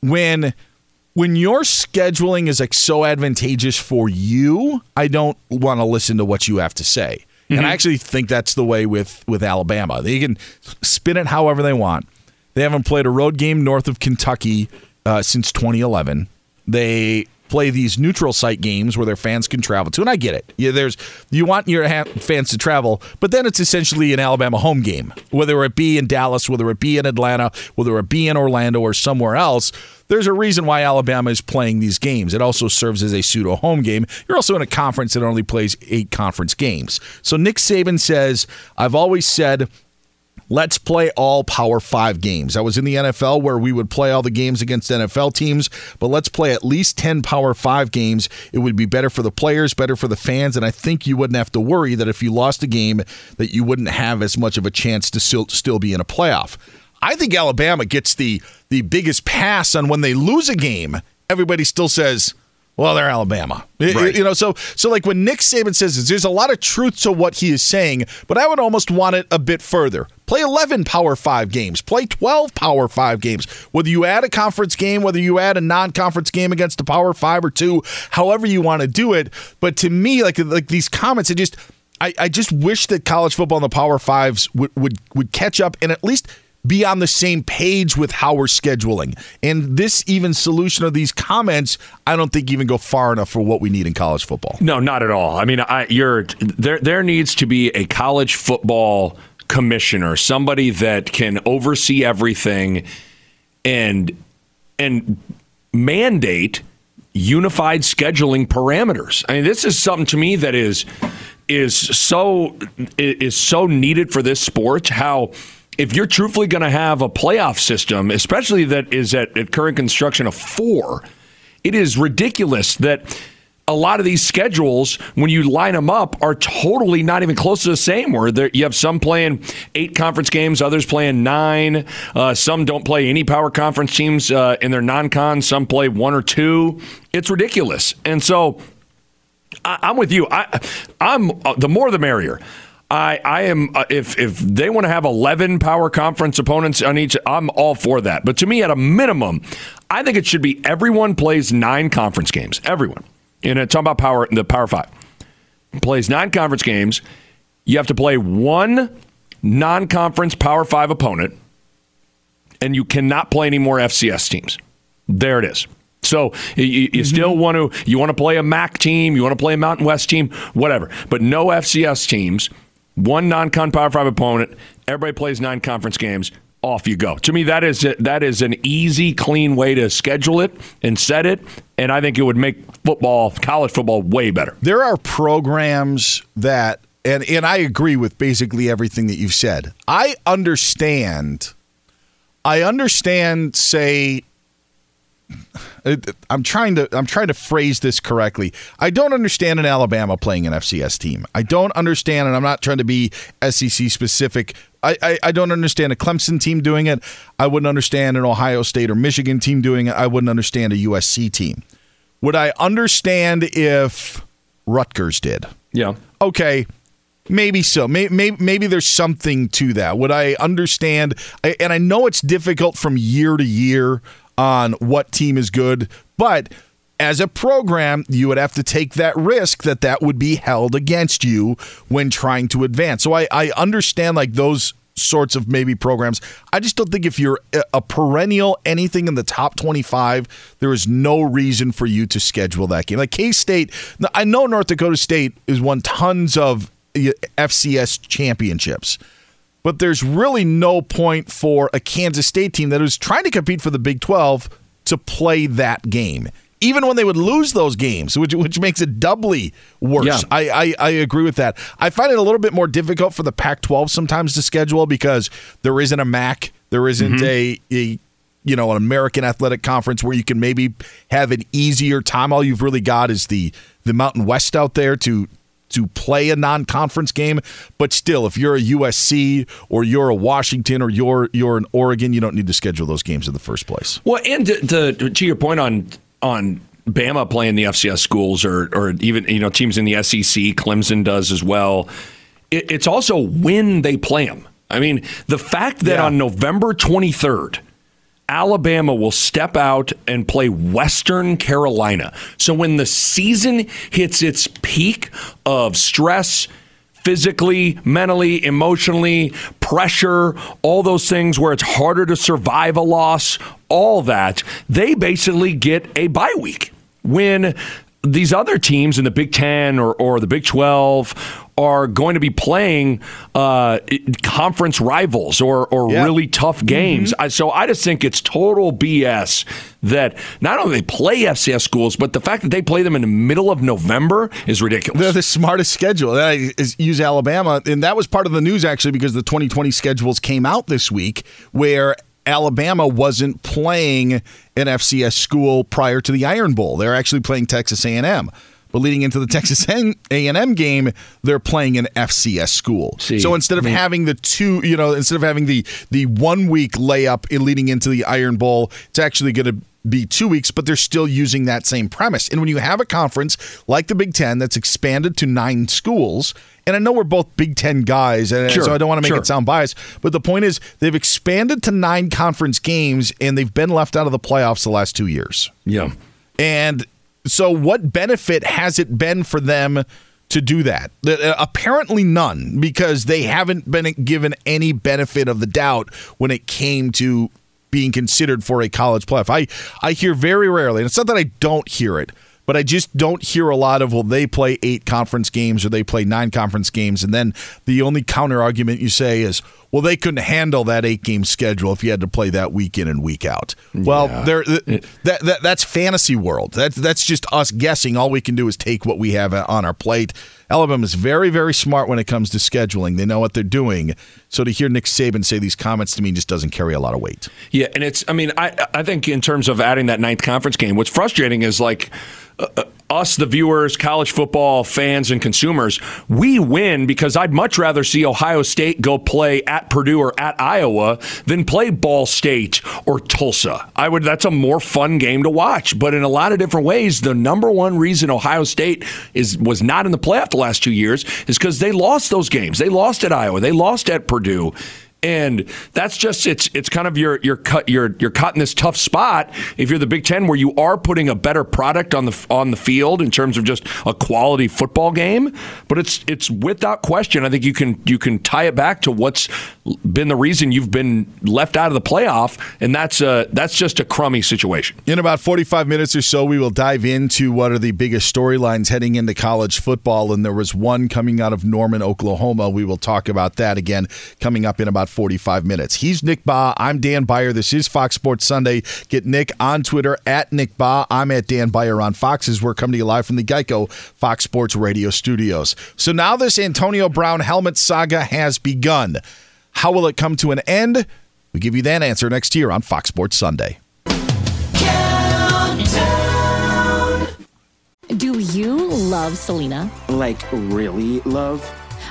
when when your scheduling is like so advantageous for you, I don't want to listen to what you have to say. Mm-hmm. And I mm-hmm. actually think that's the way with with Alabama. They can spin it however they want. They haven't played a road game north of Kentucky uh, since 2011. They play these neutral site games where their fans can travel to. And I get it. Yeah, there's you want your ha- fans to travel, but then it's essentially an Alabama home game, whether it be in Dallas, whether it be in Atlanta, whether it be in Orlando or somewhere else. There's a reason why Alabama is playing these games. It also serves as a pseudo home game. You're also in a conference that only plays eight conference games. So Nick Saban says, I've always said let's play all Power Five games. I was in the NFL where we would play all the games against NFL teams, but let's play at least 10 Power Five games. It would be better for the players, better for the fans, and I think you wouldn't have to worry that if you lost a game, that you wouldn't have as much of a chance to still, still be in a playoff. I think Alabama gets the the biggest pass on when they lose a game. Everybody still says, well, they're Alabama. Right. You know, so so like when Nick Saban says this, there's a lot of truth to what he is saying, but I would almost want it a bit further. Play 11 Power 5 games, play 12 Power 5 games. Whether you add a conference game, whether you add a non-conference game against a Power 5 or 2, however you want to do it, but to me like like these comments it just I, I just wish that college football and the Power Fives would, would would catch up and at least be on the same page with how we're scheduling. And this even solution of these comments, I don't think even go far enough for what we need in college football. No, not at all. I mean, I, you're there. There needs to be a college football commissioner, somebody that can oversee everything and and mandate unified scheduling parameters. I mean, this is something to me that is is so is so needed for this sport. How if you're truthfully going to have a playoff system, especially that is at, at current construction of four, it is ridiculous that a lot of these schedules, when you line them up, are totally not even close to the same. Where you have some playing eight conference games, others playing nine. Uh, some don't play any power conference teams uh, in their non-con. Some play one or two. It's ridiculous, and so I, am with you. I, I'm uh, the more the merrier. I, I am uh, if if they want to have 11 power conference opponents on each I'm all for that. But to me at a minimum, I think it should be everyone plays 9 conference games. Everyone. And it's talking about power the Power 5. Plays 9 conference games. You have to play one non-conference Power 5 opponent and you cannot play any more FCS teams. There it is. So you, you mm-hmm. still want to you want to play a MAC team, you want to play a Mountain West team, whatever, but no FCS teams one non-con Power Five opponent. Everybody plays nine conference games. Off you go. To me, that is that is an easy, clean way to schedule it and set it, and I think it would make football, college football, way better. There are programs that, and and I agree with basically everything that you've said. I understand. I understand. Say Uh, I'm trying to I'm trying to phrase this correctly. I don't understand an Alabama playing an FCS team. I don't understand, and I'm not trying to be SEC specific. I, I, I don't understand a Clemson team doing it. I wouldn't understand an Ohio State or Michigan team doing it. I wouldn't understand a USC team. Would I understand if Rutgers did? Yeah. Okay. Maybe so. Maybe, maybe, there's something to that. Would I understand? And I know it's difficult from year to year on what team is good, but as a program, you would have to take that risk that that would be held against you when trying to advance. So I, I understand like those sorts of maybe programs. I just don't think if you're a perennial anything in the top 25, there is no reason for you to schedule that game. Like K State, I know North Dakota State has won tons of FCS championships but there's really no point for a Kansas State team that is trying to compete for the Big 12 to play that game. Even when they would lose those games, which, which makes it doubly worse. Yeah. I, I, I agree with that. I find it a little bit more difficult for the Pac 12 sometimes to schedule because there isn't a MAC, there isn't mm-hmm. a, a you know an American Athletic Conference where you can maybe have an easier time. All you've really got is the the Mountain West out there to to play a non-conference game, but still, if you're a USC or you're a Washington or you're you're an Oregon, you don't need to schedule those games in the first place. Well, and to, to, to your point on on Bama playing the FCS schools or or even you know teams in the SEC, Clemson does as well. It, it's also when they play them. I mean, the fact that yeah. on November 23rd Alabama will step out and play Western Carolina. So when the season hits its peak of stress, physically, mentally, emotionally, pressure, all those things where it's harder to survive a loss, all that, they basically get a bye week. When these other teams in the Big Ten or, or the Big 12 are going to be playing uh, conference rivals or, or yeah. really tough games. Mm-hmm. So I just think it's total BS that not only they play FCS schools, but the fact that they play them in the middle of November is ridiculous. They're the smartest schedule. Is use Alabama, and that was part of the news actually because the 2020 schedules came out this week where Alabama wasn't playing an FCS school prior to the Iron Bowl. They're actually playing Texas A&M. But leading into the Texas <laughs> A&M game, they're playing an FCS school. See, so instead of I mean, having the two, you know, instead of having the the one week layup in leading into the Iron Bowl, it's actually going to be two weeks, but they're still using that same premise. And when you have a conference like the Big Ten that's expanded to nine schools, and I know we're both Big Ten guys, and sure, so I don't want to make sure. it sound biased, but the point is they've expanded to nine conference games, and they've been left out of the playoffs the last two years. Yeah. And so, what benefit has it been for them to do that. Uh, apparently, none, because they haven't been given any benefit of the doubt when it came to being considered for a college playoff. I, I hear very rarely, and it's not that I don't hear it, but I just don't hear a lot of, well, they play eight conference games or they play nine conference games. And then the only counter argument you say is, well, they couldn't handle that eight game schedule if you had to play that week in and week out. Well, Yeah. there that, that that's fantasy world. That's that's just us guessing. All we can do is take what we have on our plate. Alabama is very very smart when it comes to scheduling. They know what they're doing. So to hear Nick Saban say these comments to me just doesn't carry a lot of weight. Yeah, and it's. I mean, I I think in terms of adding that ninth conference game, what's frustrating is like. Uh, uh, us, the viewers, college football fans, and consumers, we win because I'd much rather see Ohio State go play at Purdue or at Iowa than play Ball State or Tulsa. I would. That's a more fun game to watch. But in a lot of different ways, the number one reason Ohio State is was not in the playoff the last two years is because they lost those games. They lost at Iowa. They lost at Purdue. And that's just it's it's kind of your you're cut you're you're caught in this tough spot if you're the Big Ten where you are putting a better product on the on the field in terms of just a quality football game, but it's it's without question. I think you can you can tie it back to what's been the reason you've been left out of the playoff, and that's a that's just a crummy situation. In about 45 minutes or so, we will dive into what are the biggest storylines heading into college football. And there was one coming out of Norman, Oklahoma. We will talk about that again coming up in about 45 minutes. He's Nick Bahe. I'm Dan Beyer. This is Fox Sports Sunday. Get Nick on Twitter at Nick Bahe. I'm at Dan Beyer on Fox as we're coming to you live from the Geico Fox Sports Radio studios. So now this Antonio Brown helmet saga has begun. How will it come to an end? We give you that answer next year on Fox Sports Sunday. Do you love Selena? Like, really love?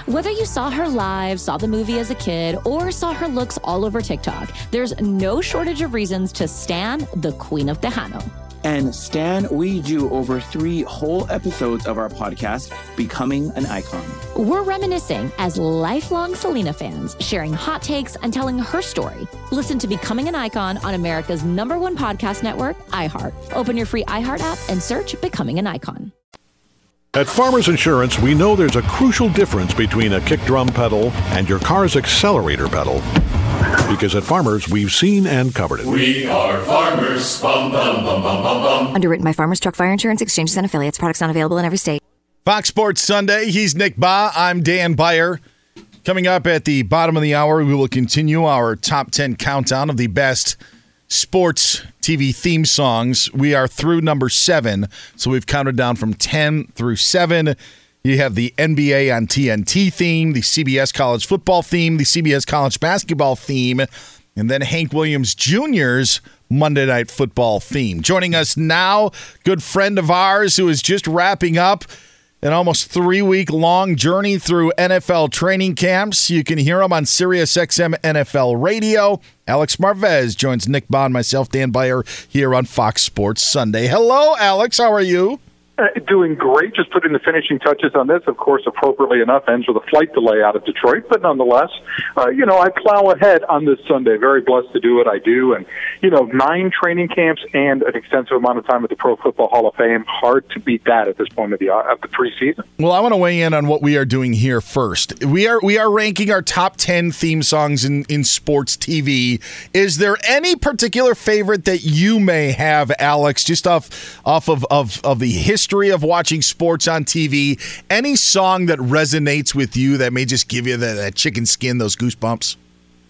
Whether you saw her live, saw the movie as a kid, or saw her looks all over TikTok, there's no shortage of reasons to stan the Queen of Tejano. And Stan, we do over three whole episodes of our podcast, Becoming an Icon. We're reminiscing as lifelong Selena fans, sharing hot takes and telling her story. Listen to Becoming an Icon on America's number one podcast network, iHeart. Open your free iHeart app and search Becoming an Icon. At Farmers Insurance, we know there's a crucial difference between a kick drum pedal and your car's accelerator pedal. Because at Farmers, we've seen and covered it. We are farmers. Bum, bum, bum, bum, bum, bum. Underwritten by Farmers Truck Fire Insurance Exchanges and Affiliates. Products not available in every state. Fox Sports Sunday. He's Nick Bahe. I'm Dan Beyer. Coming up at the bottom of the hour, we will continue our top 10 countdown of the best sports TV theme songs. We are through number seven, so we've counted down from 10 through seven. You have the NBA on TNT theme, the CBS college football theme, the CBS college basketball theme, and then Hank Williams Jr.'s Monday Night Football theme. Joining us now, good friend of ours who is just wrapping up an almost three week long journey through NFL training camps. You can hear him on SiriusXM NFL Radio. Alex Marvez joins Nick Bahe, myself, Dan Beyer, here on Fox Sports Sunday. Hello, Alex. How are you? Uh, doing great. Just putting the finishing touches on this. Of course, appropriately enough, ends with a flight delay out of Detroit. But nonetheless, uh, you know, I plow ahead on this Sunday. Very blessed to do what I do. And, you know, nine training camps and an extensive amount of time at the Pro Football Hall of Fame. Hard to beat that at this point of the, uh, of the preseason. Well, I want to weigh in on what we are doing here first. We are we are ranking our top ten theme songs in, in sports TV. Is there any particular favorite that you may have, Alex, just off off of, of, of the history of watching sports on TV? Any song that resonates with you that may just give you that, that chicken skin, those goosebumps?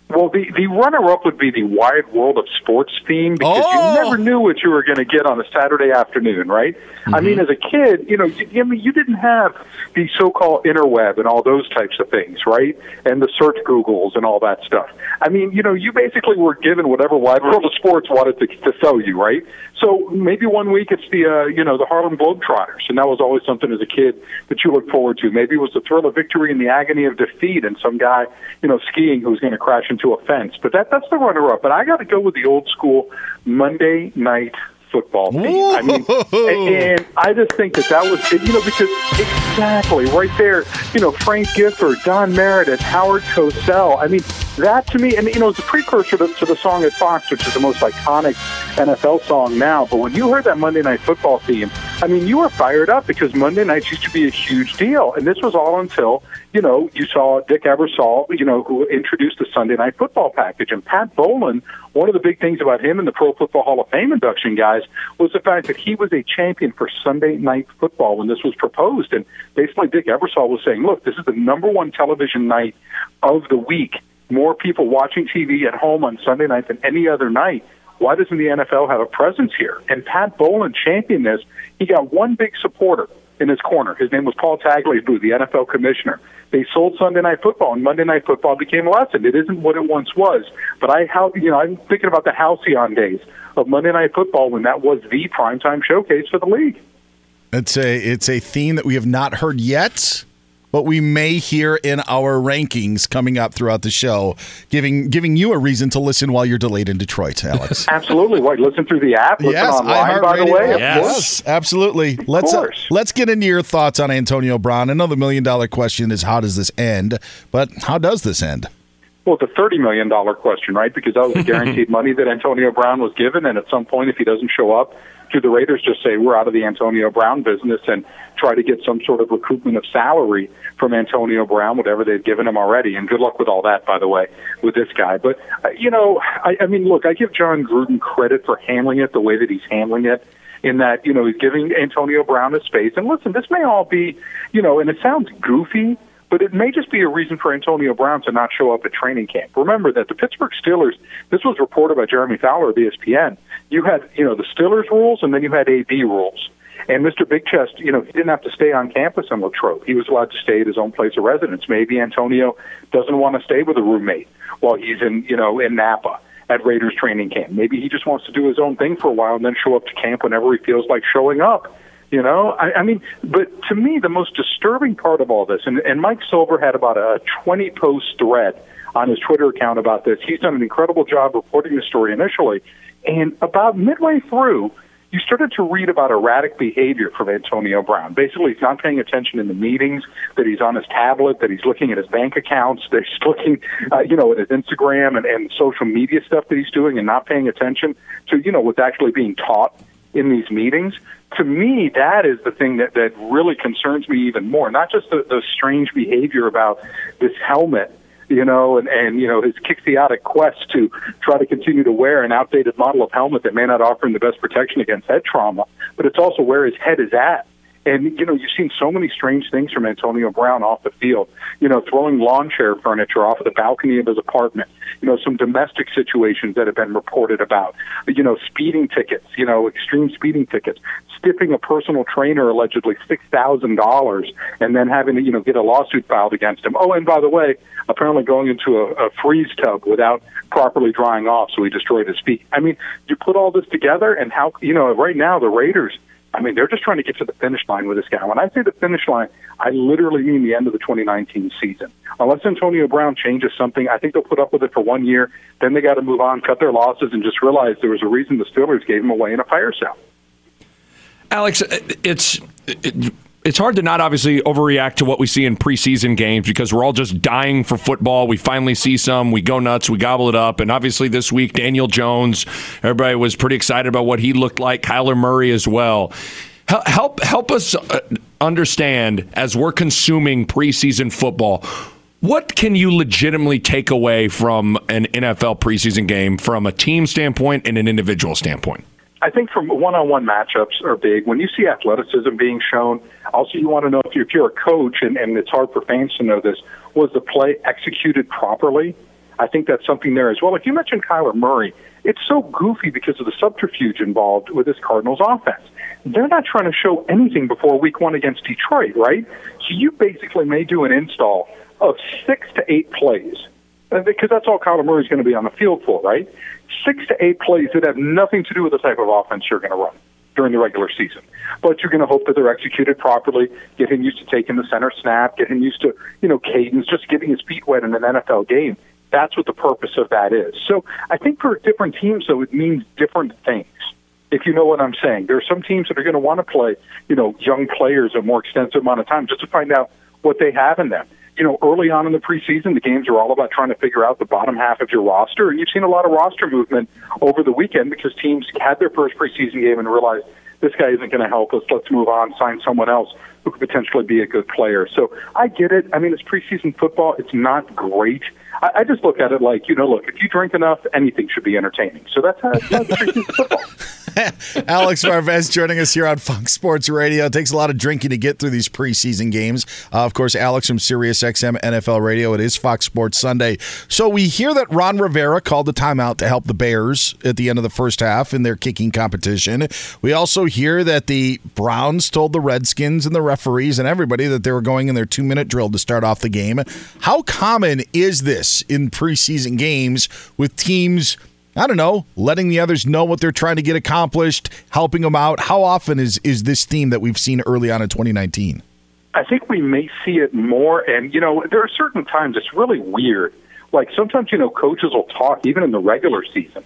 Well, the, the runner up would be the Wide World of Sports theme because Oh. you never knew what you were going to get on a Saturday afternoon, right? I mean, mm-hmm. as a kid, you know, you, I mean, you didn't have the so called interweb and all those types of things, right? And the search Googles and all that stuff. I mean, you know, you basically were given whatever Wide World of Sports wanted to, to sell you, right? So maybe one week it's the, uh, you know, the Harlem Globetrotters, and that was always something as a kid that you looked forward to. Maybe it was the thrill of victory and the agony of defeat, and some guy, you know, skiing who's going to crash into a fence. But that that's the runner up. But I got to go with the old school Monday night football theme. I mean, and, and I just think that that was, you know, because exactly right there, you know, Frank Gifford, Don Meredith, Howard Cosell. I mean, that to me, and you know, it's a precursor to, to the song at Fox, which is the most iconic NFL song now. But when you heard that Monday Night Football theme, I mean, you were fired up because Monday nights used to be a huge deal, and this was all until you know you saw Dick Ebersol, you know, who introduced the Sunday Night Football package, and Pat Bowlen. One of the big things about him in the Pro Football Hall of Fame induction, guys, was the fact that he was a champion for Sunday Night Football when this was proposed, and basically Dick Ebersol was saying, "Look, this is the number one television night of the week." More people watching TV at home on Sunday night than any other night why doesn't the NFL have a presence here? And Pat Bowlen championed this. He got one big supporter in his corner. His name was Paul Tagliabue, the NFL commissioner. They sold Sunday Night Football, and Monday Night Football became a lessened. It isn't what it once was. But I, you know, I'm thinking about the halcyon days of Monday Night Football when that was the primetime showcase for the league. It's a it's a theme that we have not heard yet what we may hear in our rankings coming up throughout the show, giving giving you a reason to listen while you're delayed in Detroit, Alex. <laughs> absolutely. What? Listen through the app. Listen yes, online. By the way, yes. yes, absolutely. Of let's uh, let's get into your thoughts on Antonio Brown. Another million dollar question is how does this end? But how does this end? Well, it's a thirty million dollar question, right? Because that was the <laughs> guaranteed money that Antonio Brown was given, and at some point, if he doesn't show up, do the Raiders just say we're out of the Antonio Brown business and try to get some sort of recoupment of salary from Antonio Brown, whatever they've given him already? And good luck with all that, by the way, with this guy. But uh, you know, I, I mean, look, I give Jon Gruden credit for handling it the way that he's handling it in that, you know, he's giving Antonio Brown a space. And listen, this may all be, you know, and it sounds goofy, but it may just be a reason for Antonio Brown to not show up at training camp. Remember that the Pittsburgh Steelers, this was reported by Jeremy Fowler of ESPN. You had, you know, the Stillers rules and then you had AB rules. And Mr. Big Chest, you know, he didn't have to stay on campus in Latrobe. He was allowed to stay at his own place of residence. Maybe Antonio doesn't want to stay with a roommate while he's in, you know, in Napa at Raiders training camp. Maybe he just wants to do his own thing for a while and then show up to camp whenever he feels like showing up. You know, I, I mean, but to me, the most disturbing part of all this, and, and Mike Silver had about a 20 post thread on his Twitter account about this. He's done an incredible job reporting the story initially. And about midway through, you started to read about erratic behavior from Antonio Brown. Basically, he's not paying attention in the meetings, that he's on his tablet, that he's looking at his bank accounts, <laughs> that he's looking, uh, you know, at his Instagram and, and social media stuff that he's doing and not paying attention to, you know, what's actually being taught in these meetings. To me, that is the thing that, that really concerns me even more. Not just the, the strange behavior about this helmet you know, and, and you know his quixotic quest to try to continue to wear an outdated model of helmet that may not offer him the best protection against head trauma, but it's also where his head is at. And you know, you've seen so many strange things from Antonio Brown off the field. You know, throwing lawn chair furniture off of the balcony of his apartment. You know, some domestic situations that have been reported about. You know, speeding tickets. You know, extreme speeding tickets. Stiffing a personal trainer allegedly six thousand dollars, and then having to you know get a lawsuit filed against him. Oh, and by the way, apparently going into a, a freeze tub without properly drying off, so he destroyed his feet. I mean, you put all this together, and how you know right now the Raiders I mean, they're just trying to get to the finish line with this guy. When I say the finish line, I literally mean the end of the 2019 season. Unless Antonio Brown changes something, I think they'll put up with it for one year. Then they got to move on, cut their losses, and just realize there was a reason the Steelers gave him away in a fire sale. Alex, it's it, it's hard to not obviously overreact to what we see in preseason games because we're all just dying for football. We finally see some, we go nuts, we gobble it up, and obviously this week Daniel Jones, everybody was pretty excited about what he looked like. Kyler Murray as well. Help help us uh, understand as we're consuming preseason football. What can you legitimately take away from an NFL preseason game from a team standpoint and an individual standpoint? I think from one-on-one matchups are big. When you see athleticism being shown, also you want to know if you're, if you're a coach, and, and it's hard for fans to know this, was the play executed properly? I think that's something there as well. If you mentioned Kyler Murray, it's so goofy because of the subterfuge involved with this Cardinals offense. They're not trying to show anything before week one against Detroit, right? So you basically may do an install of six to eight plays because that's all Kyler Murray's going to be on the field for, right? Six to eight plays that have nothing to do with the type of offense you're going to run during the regular season. But you're going to hope that they're executed properly, get him used to taking the center snap, get him used to, you know, cadence, just getting his feet wet in an NFL game. That's what the purpose of that is. So I think for different teams, though, it means different things. If you know what I'm saying, there are some teams that are going to want to play, you know, young players a more extensive amount of time just to find out what they have in them you know, early on in the preseason, the games are all about trying to figure out the bottom half of your roster. And you've seen a lot of roster movement over the weekend because teams had their first preseason game and realized this guy isn't going to help us. Let's move on, sign someone else who could potentially be a good player. So I get it. I mean, it's preseason football. It's not great. I, I just look at it like, you know, look, if you drink enough, anything should be entertaining. So that's how, that's how <laughs> football. <laughs> Alex Marvez joining us here on Fox Sports Radio. It takes a lot of drinking to get through these preseason games. Uh, of course, Alex from SiriusXM NFL Radio. It is Fox Sports Sunday. So we hear that Ron Rivera called the timeout to help the Bears at the end of the first half in their kicking competition. We also hear that the Browns told the Redskins and the referees and everybody that they were going in their two minute drill to start off the game. How common is this in preseason games with teams? I don't know, letting the others know what they're trying to get accomplished, helping them out. How often is is this theme that we've seen early on in 2019? I think we may see it more, and you know, there are certain times it's really weird. Like sometimes, you know, coaches will talk even in the regular season.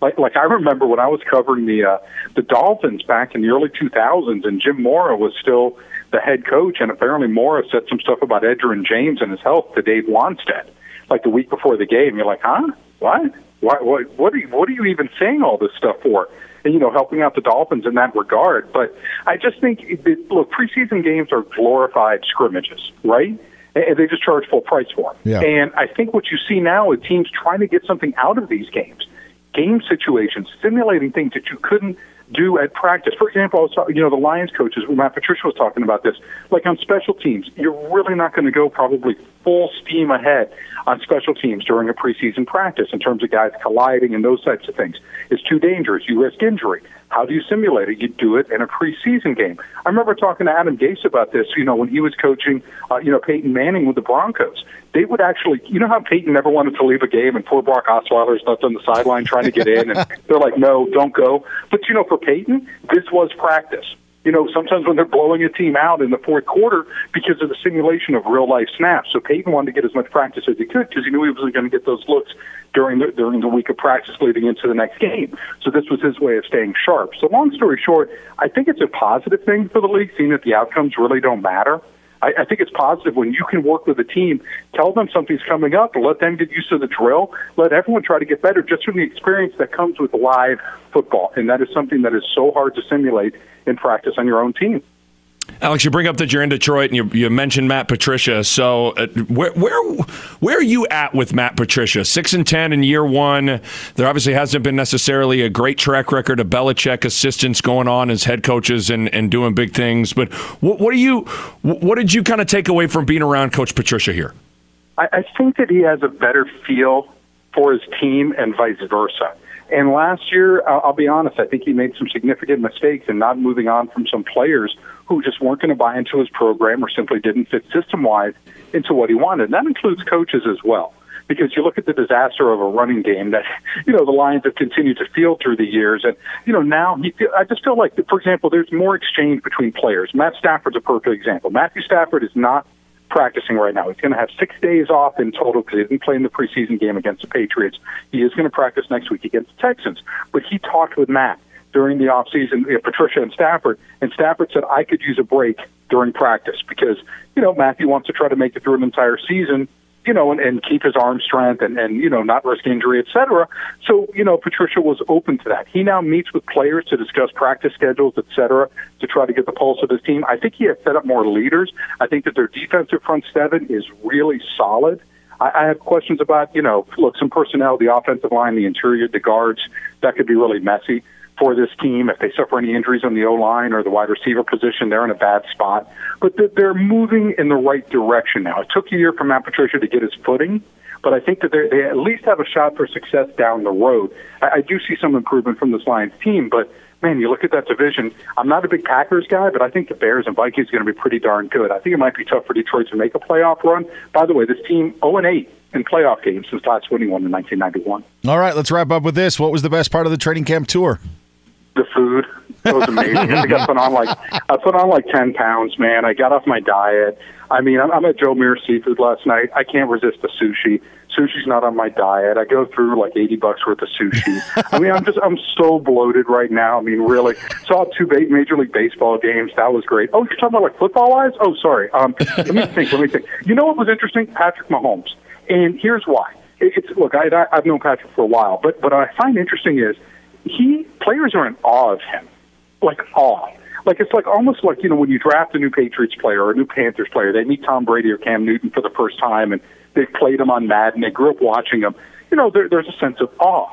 Like, like I remember when I was covering the uh, the Dolphins back in the early 2000s, and Jim Mora was still the head coach, and apparently Mora said some stuff about Edgerrin James and his health to Dave Wannstedt, like the week before the game. You're like, huh? What? Why, what, what are you, what are you even saying all this stuff for? And, you know, helping out the Dolphins in that regard. But I just think, that, look, preseason games are glorified scrimmages, right? And they just charge full price for them. Yeah. And I think what you see now is teams trying to get something out of these games, game situations, simulating things that you couldn't do at practice. For example, I was talking, you know, the Lions coaches, Matt Patricia was talking about this. Like on special teams, you're really not going to go probably full steam ahead on special teams during a preseason practice in terms of guys colliding and those types of things. It's too dangerous. You risk injury. How do you simulate it? You do it in a preseason game. I remember talking to Adam Gase about this, you know, when he was coaching, uh, you know, Peyton Manning with the Broncos. They would actually, you know how Peyton never wanted to leave a game and poor Brock Osweiler's left on the sideline trying to get in and <laughs> they're like, no, don't go. But, you know, for Peyton, this was practice you know, sometimes when they're blowing a team out in the fourth quarter because of the simulation of real life snaps. So Peyton wanted to get as much practice as he could because he knew he was going to get those looks during the during the week of practice leading into the next game. So this was his way of staying sharp. So long story short, I think it's a positive thing for the league, seeing that the outcomes really don't matter. I, I think it's positive when you can work with a team, tell them something's coming up, let them get used to the drill, let everyone try to get better just from the experience that comes with live football. And that is something that is so hard to simulate in practice on your own team. Alex, you bring up that you're in Detroit, and you, you mentioned Matt Patricia. So, uh, where where where are you at with Matt Patricia? Six and ten in year one. There obviously hasn't been necessarily a great track record of Belichick assistants going on as head coaches and, and doing big things. But what, what do you what did you kind of take away from being around Coach Patricia here? I, I think that he has a better feel for his team and vice versa. And last year, I'll be honest, I think he made some significant mistakes in not moving on from some players who just weren't going to buy into his program or simply didn't fit system wise into what he wanted. And that includes coaches as well. Because you look at the disaster of a running game that, <laughs> you know, the Lions have continued to field through the years. And, you know, now he, I just feel like, for example, there's more exchange between players. Matt Stafford's a perfect example. Matthew Stafford is not practicing right now. He's going to have six days off in total because he didn't play in the preseason game against the Patriots. He is going to practice next week against the Texans. But he talked with Matt during the offseason, you know, Patricia and Stafford, and Stafford said, I could use a break during practice because, you know, Matthew wants to try to make it through an entire season you know, and, and keep his arm strength and, and, you know, not risk injury, et cetera. So, you know, Patricia was open to that. He now meets with players to discuss practice schedules, et cetera, to try to get the pulse of his team. I think he has set up more leaders. I think that their defensive front seven is really solid. I, I have questions about, you know, look, some personnel, the offensive line, the interior, the guards, that could be really messy for this team. If they suffer any injuries on the O line or the wide receiver position, they're in a bad spot. But they're moving in the right direction now. It took a year for Matt Patricia to get his footing, but I think that they at least have a shot for success down the road. I, I do see some improvement from this Lions team, but man, you look at that division. I'm not a big Packers guy, but I think the Bears and Vikings are going to be pretty darn good. I think it might be tough for Detroit to make a playoff run. By the way, this team 0 and 8 in playoff games since last winning one in 1991. All right, let's wrap up with this. What was the best part of the training camp tour? The food. It was amazing. I think I put on like I put on like ten pounds, man. I got off my diet. I mean, I'm, I'm at Joe Muer Seafood last night. I can't resist the sushi. Sushi's not on my diet. I go through like eighty bucks worth of sushi. I mean, I'm just I'm so bloated right now. I mean, really. Saw two ba- Major League Baseball games. That was great. Oh, you're talking about like football wise? Oh, sorry. Um, let me think. Let me think. You know what was interesting? Patrick Mahomes. And here's why. It's look, I, I've known Patrick for a while, but what I find interesting is he players are in awe of him. like awe. Like it's like almost like you know when you draft a new Patriots player or a new Panthers player, they meet Tom Brady or Cam Newton for the first time, and they played him on Madden. They grew up watching him. You know, there, there's a sense of awe.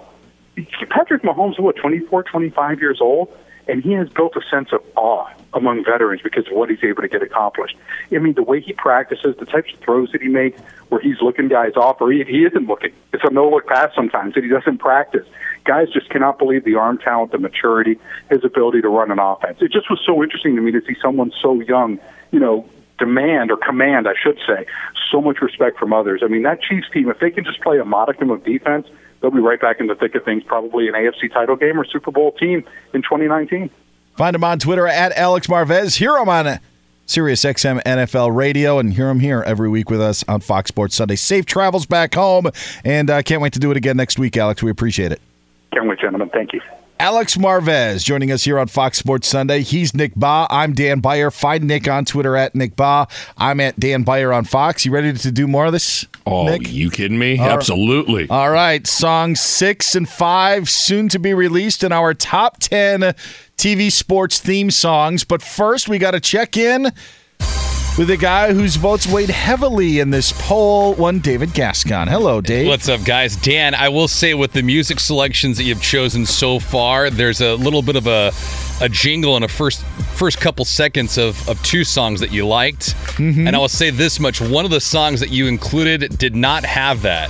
Patrick Mahomes what 24, 25 years old, and he has built a sense of awe among veterans because of what he's able to get accomplished. I mean, the way he practices, the types of throws that he makes, where he's looking guys off, or he, he isn't looking. It's a no look pass sometimes that he doesn't practice. Guys just cannot believe the arm talent, the maturity, his ability to run an offense. It just was so interesting to me to see someone so young, you know, demand or command, I should say, so much respect from others. I mean, that Chiefs team, if they can just play a modicum of defense, they'll be right back in the thick of things, probably an AFC title game or Super Bowl team in 2019. Find him on Twitter at Alex Marvez. Hear him on Sirius XM NFL Radio and hear him here every week with us on Fox Sports Sunday. Safe travels back home, and uh, can't wait to do it again next week, Alex. We appreciate it. Can't wait, gentlemen. Thank you. Alex Marvez joining us here on Fox Sports Sunday. He's Nick Bahe. I'm Dan Beyer. Find Nick on Twitter at Nick Bahe. I'm at Dan Beyer on Fox. You ready to do more of this? Oh, Nick? you kidding me? All right. Absolutely. All right, song six and five soon to be released in our top 10 TV sports theme songs. But first, we got to check in with a guy whose votes weighed heavily in this poll, one David Gascon. Hello, Dave. What's up, guys? Dan, I will say with the music selections that you've chosen so far, there's a little bit of a a jingle in a first first couple seconds of, of two songs that you liked. Mm-hmm. And I will say this much: one of the songs that you included did not have that.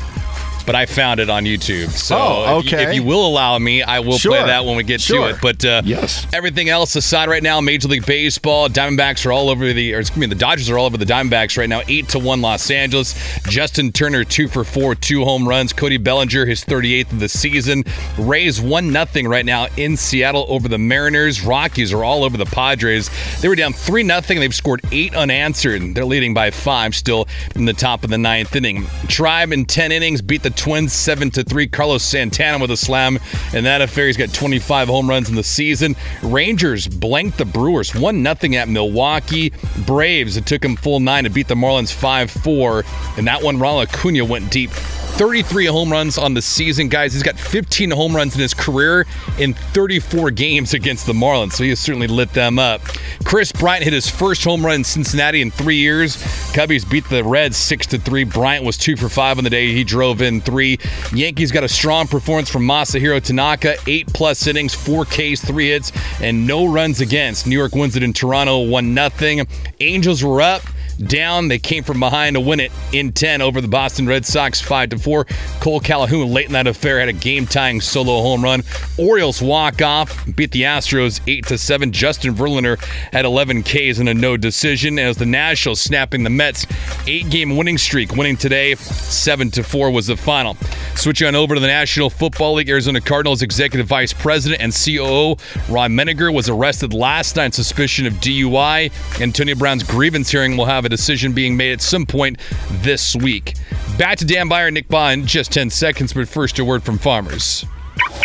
But I found it on YouTube. So Oh, if you- if, you, will allow me, I will Sure. play that when we get Sure. to it. But uh, Yes. everything else aside right now, Major League Baseball, Diamondbacks are all over the, or excuse me, the Dodgers are all over the Diamondbacks right now, eight to one Los Angeles. Justin Turner two for four, two home runs. Cody Bellinger his 38th of the season. Rays one nothing right now in Seattle over the Mariners. Rockies are all over the Padres. They were down three nothing. They've scored eight unanswered. They're leading by five still in the top of the ninth inning. Tribe in ten innings beat the Twins seven to three. Carlos Santana with a slam in that affair. He's got 25 home runs in the season. Rangers blanked the Brewers one nothing at Milwaukee. Braves it took them full nine to beat the Marlins five four. And that one, Ronald Acuna went deep. 33 home runs on the season, guys. He's got 15 home runs in his career in 34 games against the Marlins, so he has certainly lit them up. Kris Bryant hit his first home run in Cincinnati in three years. Cubbies beat the Reds six to three. Bryant was two for five on the day. He drove in three. Yankees got a strong performance from Masahiro Tanaka, eight plus innings, four Ks, three hits, and no runs against. New York wins it in Toronto, one nothing. Angels were up down. They came from behind to win it in 10 over the Boston Red Sox 5 to 4. Kole Calhoun late in that affair had a game-tying solo home run. Orioles walk off, beat the Astros 8 to 7. Justin Verlander had 11 Ks in a no decision as the Nationals snapping the Mets 8-game winning streak, winning today 7 to 4 was the final. Switching on over to the National Football League, Arizona Cardinals executive vice president and COO Ron Minegar was arrested last night on suspicion of DUI. Antonio Brown's grievance hearing will have a decision being made at some point this week. Back to Dan Beyer, Nick Bahe, just 10 seconds, but first a word from farmers.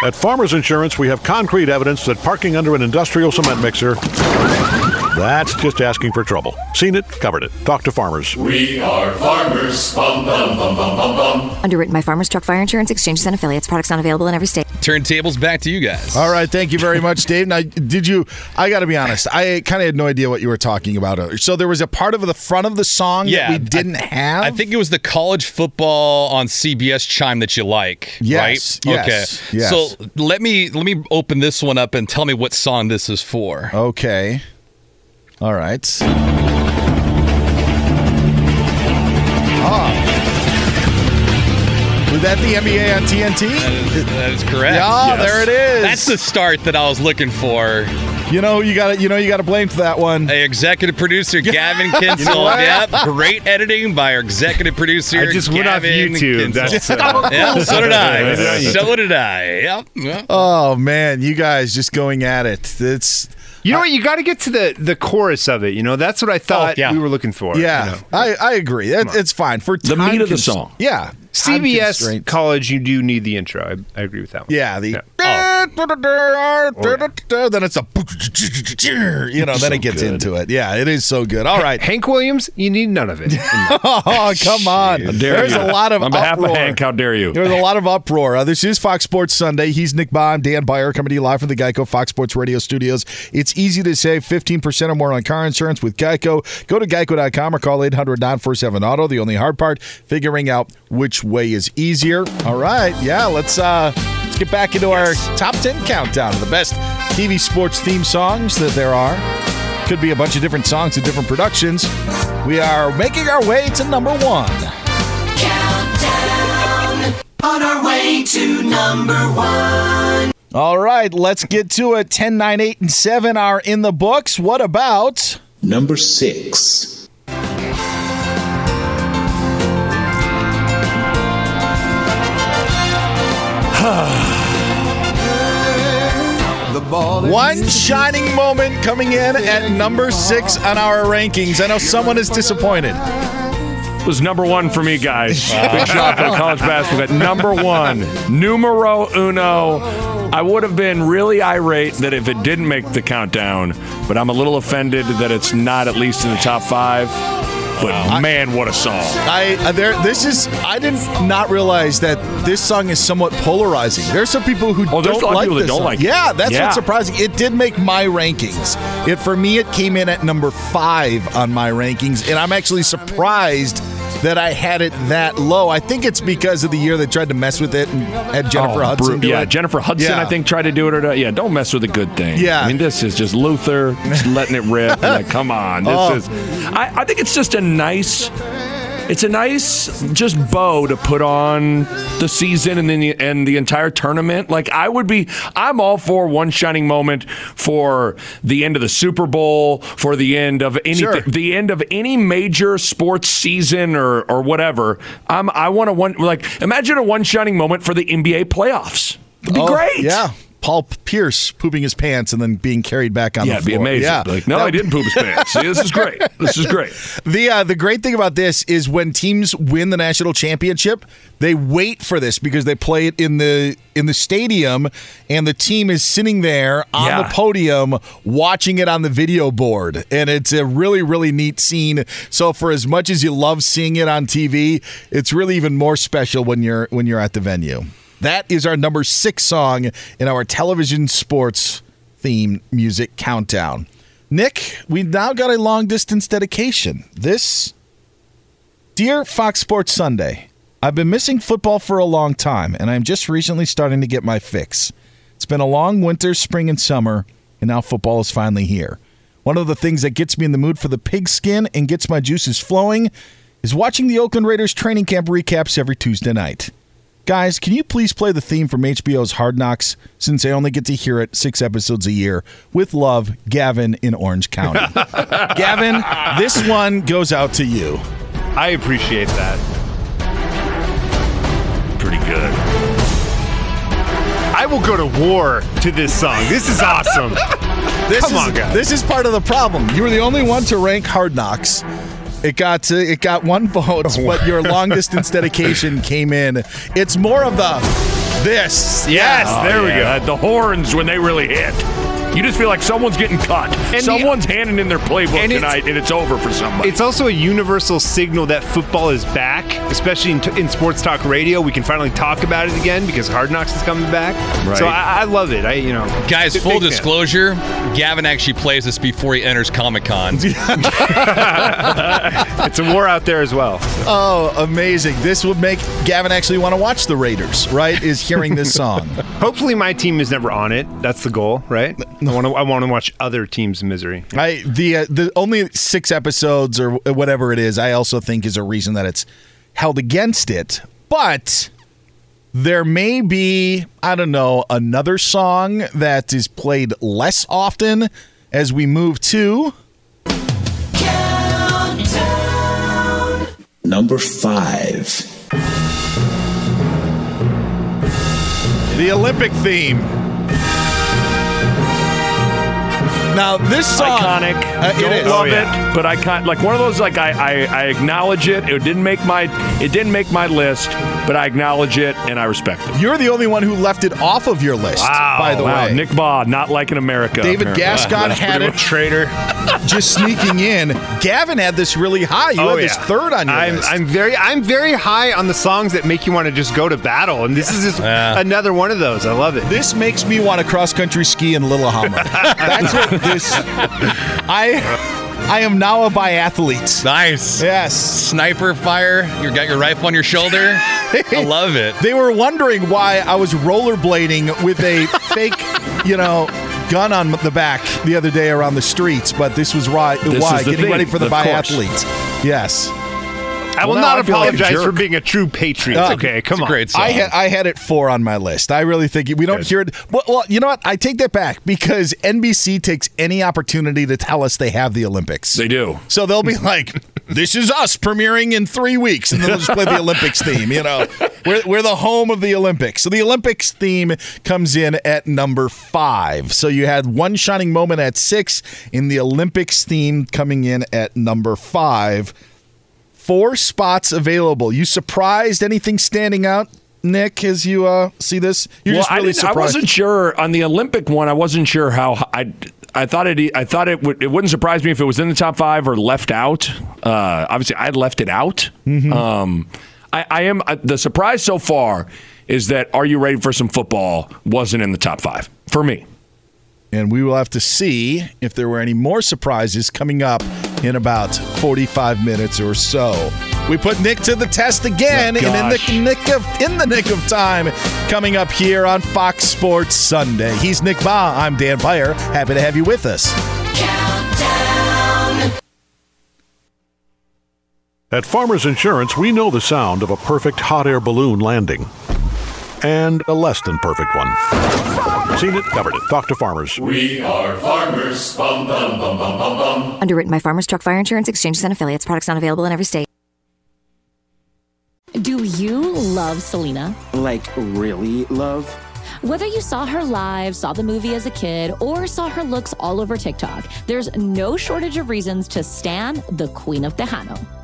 At Farmers Insurance, we have concrete evidence that parking under an industrial cement mixer, that's just asking for trouble. Seen it, covered it. Talk to farmers. We are farmers. Bum, bum, bum, bum, bum, bum. Underwritten by Farmers Truck Fire Insurance Exchanges and Affiliates. Products not available in every state. Turntables back to you guys. All right, thank you very much, Dave. Now, did you? I got to be honest. I kind of had no idea what you were talking about. earlier. So there was a part of the front of the song Yeah, that we didn't have. I think it was the college football on CBS chime that you like, Yes, right? yes, okay. yes. So let me let me open this one up and tell me what song this is for. Okay. All right. Ah. Was that the NBA on TNT? That is, that is correct. Yeah, there it is. That's the start that I was looking for. You know you got to you know you got to blame for that one. Hey, executive producer <laughs> Gavin Kinsel. You yep, great editing by our executive producer. I just went off YouTube. That's, uh, <laughs> yeah, so <laughs> did I. So did I. Yep. yep. Oh man, you guys just going at it. It's You know uh, what? You got to get to the the chorus of it. You know, that's what I oh, thought yeah. we were looking for. yeah. you know. I I agree. It, it's fine for The time meat of the song. Yeah. CBS college, you do need the intro. I, I agree with that one. Yeah. The Oh. then it's a you know, then it gets into it. Yeah, it is so good. All right. Hank Williams, you need none of it. <laughs> oh, come on. There's you. a lot of On behalf of uproar. Hank, how dare you? There's a lot of uproar. Uh, this is Fox Sports Sunday. He's Nick Bahe, Dan Beyer, coming to you live from the Geico Fox Sports Radio studios. It's easy to save 15% or more on car insurance with Geico. Go to geico.com or call 800 947 Auto. The only hard part, figuring out which way is easier. All right. Yeah, let's uh let's get back into our top 10 countdown of the best TV sports theme songs that there are. Could be a bunch of different songs and different productions. We are making our way to number one. Countdown. On our way to number one. All right, let's get to it. 10, 9, 8, and 7 are in the books. What about number 6? One shining moment coming in at number six on our rankings. I know someone is disappointed. It was number one for me, guys. Big shot for college basketball. But number one, numero uno. I would have been really irate that if it didn't make the countdown, but I'm a little offended that it's not at least in the top five. But man, what a song! I uh, there. This is. I did not realize that this song is somewhat polarizing. There's some people who Oh, don't like people that don't song. like it. Yeah, that's Yeah. what's surprising. It did make my rankings. It for me, it came in at number five on my rankings, and I'm actually surprised that I had it that low. I think it's because of the year they tried to mess with it and had oh, Jennifer Oh, Hudson. yeah, it. Jennifer Hudson, Yeah. I think, tried to do it. Or not. yeah, don't mess with a good thing. Yeah. I mean, this is just Luther just <laughs> letting it rip. like, come on, this Oh. is. I, I think it's just a nice. It's a nice just bow to put on the season and then the, and the entire tournament. Like I would be, I'm all for one shining moment for the end of the Super Bowl, for the end of any Sure. the end of any major sports season or or whatever. I'm I want a one like imagine a one shining moment for the NBA playoffs. It'd be Oh, great. Yeah. Paul Pierce pooping his pants and then being carried back on Yeah, the it'd be amazing. Yeah. Like, no, I didn't poop his pants. See, this is <laughs> great. This is great. The uh, the great thing about this is when teams win the national championship, they wait for this because they play it in the in the stadium, and the team is sitting there on Yeah. the podium watching it on the video board, and it's a really really neat scene. So for as much as you love seeing it on TV, it's really even more special when you're when you're at the venue. That is our number six song in our television sports theme music countdown. Nick, we've now got a long distance dedication. This Dear Fox Sports Sunday, I've been missing football for a long time, and I'm just recently starting to get my fix. It's been a long winter, spring, and summer, and now football is finally here. One of the things that gets me in the mood for the pigskin and gets my juices flowing is watching the Oakland Raiders training camp recaps every Tuesday night. Guys, can you please play the theme from HBO's Hard Knocks since I only get to hear it six episodes a year? With love, Gavin in Orange County. <laughs> Gavin, this one goes out to you. I appreciate that. Pretty good. I will go to war to this song. This is awesome. <laughs> This Come is, on, guys. This is part of the problem. You were the only one to rank Hard Knocks. It got to, it got one vote, <laughs> but your long distance <laughs> dedication came in. It's more of the this. Yes, Oh, there we yeah. go. The horns when they really hit. You just feel like someone's getting cut. And the- Someone's handing in their playbook And it's- tonight, and it's over for somebody. It's also a universal signal that football is back, especially in, in sports talk radio. We can finally talk about it again because Hard Knocks is coming back. Right. So I, I love it. I you know, Guys, big full fan. disclosure, Gavin actually plays this before he enters Comic Con. <laughs> <laughs> it's a war out there as well. Oh, amazing. This would make Gavin actually want to watch the Raiders, right? Is hearing this song. <laughs> Hopefully, my team is never on it. That's the goal, right? I want to. I want to watch other teams' misery. I the uh, the only six episodes or whatever it is, I also think is a reason that it's held against it. But there may be, I don't know, another song that is played less often as we move to Number 5. the Olympic theme. Now this song, Iconic. Uh, it don't is. love Oh, yeah. it, but I can't. Like one of those. Like I, I, I acknowledge it. It didn't make my, it didn't make my list, but I acknowledge it and I respect it. You're the only one who left it off of your list, Wow, by the wow. way. Nick Bahe not liking America. David apparently. Gascon That's had it. much- Traitor. <laughs> Just sneaking in. Gavin had this really high. You had this third on your Oh, I'm, list. I'm very, I'm very high on the songs that make you want to just go to battle, and this is just another one of those. I love it. This makes me want to cross country ski in Lillehammer. <laughs> That's what this. I I am now a biathlete. Nice. Yes. Sniper fire. You got your rifle on your shoulder. I <laughs> love it. They were wondering why I was rollerblading with a <laughs> fake, you know, gun on the back the other day around the streets, but this was why. This why is the getting thing, ready for the of course. biathlete. Yes. I will Well, not I feel like apologize for being a true patriot. Uh, okay, come on. I had I had it four on my list. I really think we don't hear it. Well, well, you know what? I take that back because NBC takes any opportunity to tell us they have the Olympics. They do. So they'll be like, "This is us premiering in three weeks," and then they'll just play the Olympics theme. You know, we're we're the home of the Olympics. So the Olympics theme comes in at number five. So you had one shining moment at six, in the Olympics theme coming in at number five. Four spots available. You surprised? Anything standing out, Nick? As you uh, see this, you're well, just really I, didn't- I wasn't sure on the Olympic one. I wasn't sure how I. I thought it. I thought it would. It wouldn't surprise me if it was in the top five or left out. Uh, obviously, I left it out. Mm-hmm. Um, I, I am. Uh, the surprise so far is that "Are You Ready for Some Football" wasn't in the top five for me. And we will have to see if there were any more surprises coming up in about 45 minutes or so. We put Nick to the test again, Oh, and in the nick of in the nick of time, coming up here on Fox Sports Sunday. He's Nick Bahe. I'm Dan Beyer. Happy to have you with us. At Farmers Insurance, we know the sound of a perfect hot air balloon landing and a less than perfect one. Seen it, covered it. Talk to farmers. We are farmers. Bum, bum, bum, bum, bum, bum. Underwritten by Farmers Truck Fire Insurance Exchanges and Affiliates. Products not available in every state. Do you love Selena? Like, really love? Whether you saw her live, saw the movie as a kid, or saw her looks all over TikTok, there's no shortage of reasons to stan the Queen of Tejano.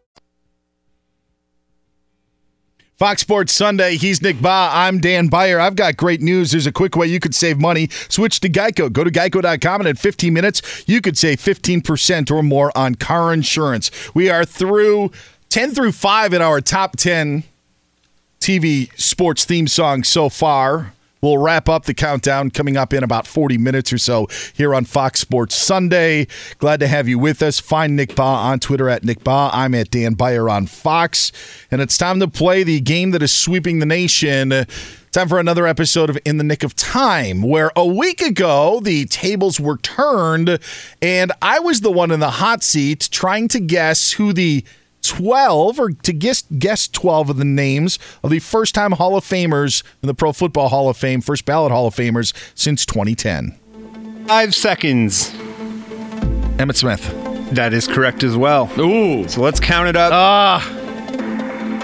Fox Sports Sunday. He's Nick Bahe. I'm Dan Beyer. I've got great news. There's a quick way you could save money. Switch to Geico. Go to geico.com, and in 15 minutes, you could save 15% or more on car insurance. We are through 10 through 5 in our top 10 TV sports theme songs so far. We'll wrap up the countdown coming up in about 40 minutes or so here on Fox Sports Sunday. Glad to have you with us. Find Nick Bahe on Twitter at Nick Bahe. I'm at Dan Beyer on Fox. And it's time to play the game that is sweeping the nation. Time for another episode of In the Nick of Time, where a week ago the tables were turned and I was the one in the hot seat trying to guess who the 12 or to guess guess 12 of the names of the first time Hall of Famers in the Pro Football Hall of Fame, first ballot Hall of Famers since 2010. Five seconds. Emmett Smith. That is correct as well. Ooh. So let's count it up. Ah.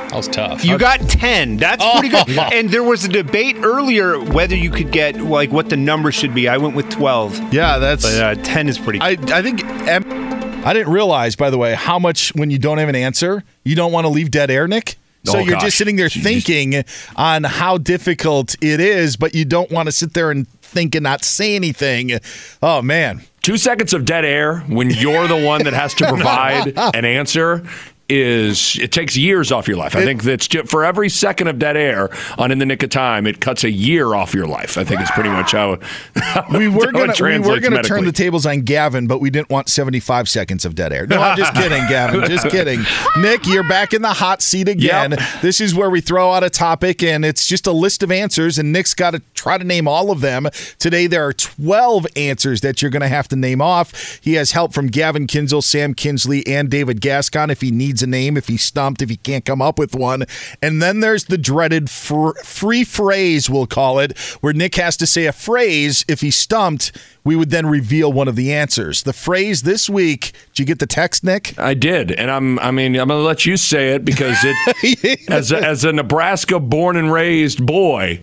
That was tough. You got 10. That's pretty good. <laughs> And there was a debate earlier whether you could get like what the number should be. I went with 12. Yeah, that's But uh, 10 is pretty I I think Em- I didn't realize by the way how much when you don't have an answer, you don't want to leave dead air, Nick. So Oh, you're gosh. just sitting there thinking on how difficult it is, but you don't want to sit there and think and not say anything. Oh man. Two seconds of dead air when you're the one that has to <laughs> provide an answer is it takes years off your life. I think that's ju- for every second of dead air on in the nick of time, it cuts a year off your life. I think it's pretty much how, how We were gonna we were gonna turn the tables on Gavin, but we didn't want 75 seconds of dead air. No, I'm just kidding, Gavin. Just <laughs> kidding. Nick, you're back in the hot seat again. Yep. This is where we throw out a topic and it's just a list of answers, and Nick's got to try to name all of them. Today there are 12 answers that you're gonna have to name off. He has help from Gavin Kinzel, Sam Kinsley, and David Gascon if he needs needs a name, if he's stumped, if he can't come up with one. And then there's the dreaded fr- free phrase, we'll call it, where Nick has to say a phrase. If he's stumped, we would then reveal one of the answers. The phrase this week, did you get the text, Nick? I did, and I'm. I mean, I'm going to let you say it because it, <laughs> as a, as a Nebraska born and raised boy,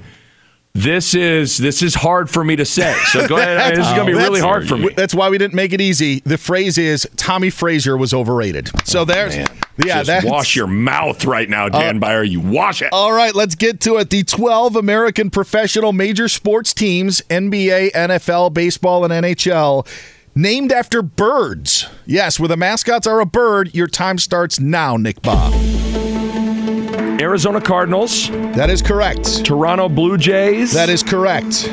this is this is hard for me to say. So go ahead. This is going to be <laughs> really hard for me. That's why we didn't make it easy. The phrase is Tommie Frazier was overrated. So there's yeah, Just that's wash your mouth right now, Dan uh, Beyer. You wash it. All right, let's get to it. The 12 American professional major sports teams, NBA, NFL, baseball, and NHL named after birds. Yes, where the mascots are a bird, your time starts now, Nick Bahe. Arizona Cardinals. That is correct. Toronto Blue Jays. That is correct.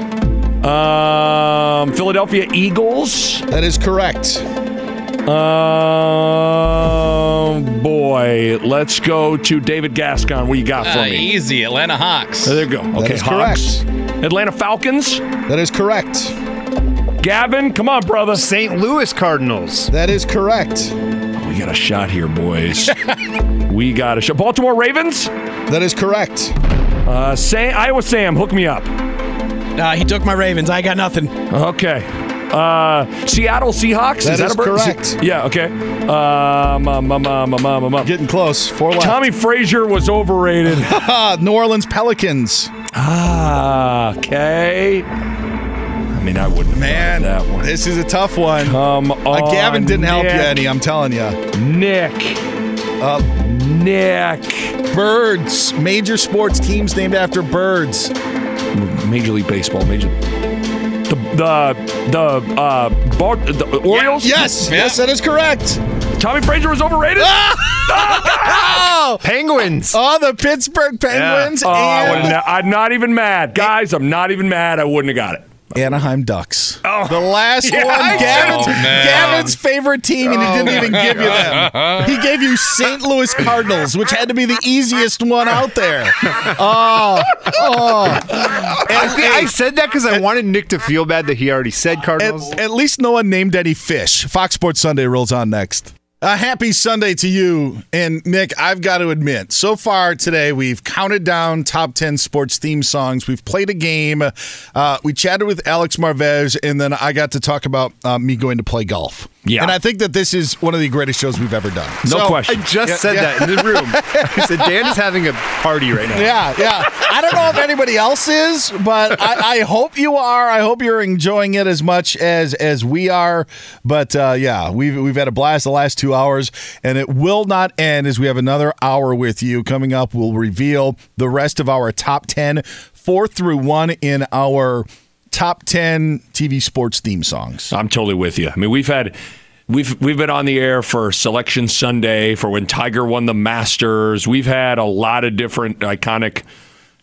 Um, Philadelphia Eagles. That is correct. Um, boy, let's go to David Gascon. What you got for Uh, me? easy. Atlanta Hawks. There you go. That Okay, is Hawks. Atlanta Falcons. That is correct. Gavin, come on, brother. St. Louis Cardinals. That is correct. We got a shot here, boys. <laughs> we got a shot. Baltimore Ravens. That is correct. Uh, Sam, Iowa Sam, hook me up. Uh, he took my Ravens. I got nothing. Okay. Uh, Seattle Seahawks. That is that is a bird? correct. Yeah. Okay. Um, um, um, um, um. Getting close. Four left. Tommie Frazier was overrated. <laughs> New Orleans Pelicans. ah. Okay. I mean, I wouldn't have Man, that one. this is a tough one. Come on, Uh, Gavin didn't help you any, I'm telling you. Nick. Uh, Nick. birds. Major sports teams named after birds. Major League Baseball. Major. The the the uh Bar- the Orioles. Yes, yes, that is correct. Tommie Frazier was overrated. <laughs> Oh, Penguins. oh the Pittsburgh Penguins Oh, I and wouldn't- I'm not even mad, guys. I'm not even mad. I wouldn't have got it. Anaheim Ducks. Oh. The last <laughs> Yeah, one, Gavin's. Oh. Gavin's favorite team, and he oh, didn't even give you them. He gave you St. Louis Cardinals, which had to be the easiest one out there. <laughs> Oh, oh. I, And, thi- I said that because I wanted Nick to feel bad that he already said Cardinals. at, at least no one named any fish. Fox Sports Sunday rolls on next. A happy Sunday to you. And Nick, I've got to admit, so far today, we've counted down top 10 sports theme songs. We've played a game. Uh, we chatted with Alex Marvez, and then I got to talk about uh, me going to play golf. Yeah. And I think that this is one of the greatest shows we've ever done. No So- question. I just Yeah, said yeah. that in the room. <laughs> I said Dan is having a party right now. Yeah, yeah. I don't know if anybody else is, but I, I hope you are. I hope you're enjoying it as much as as we are. But uh, yeah, we've we've had a blast the last two hours, and it will not end as we have another hour with you coming up. We'll reveal the rest of our top ten, four through one in our top ten TV sports theme songs. I'm totally with you. I mean, we've had we've we've been on the air for Selection Sunday for when Tiger won the Masters. We've had a lot of different iconic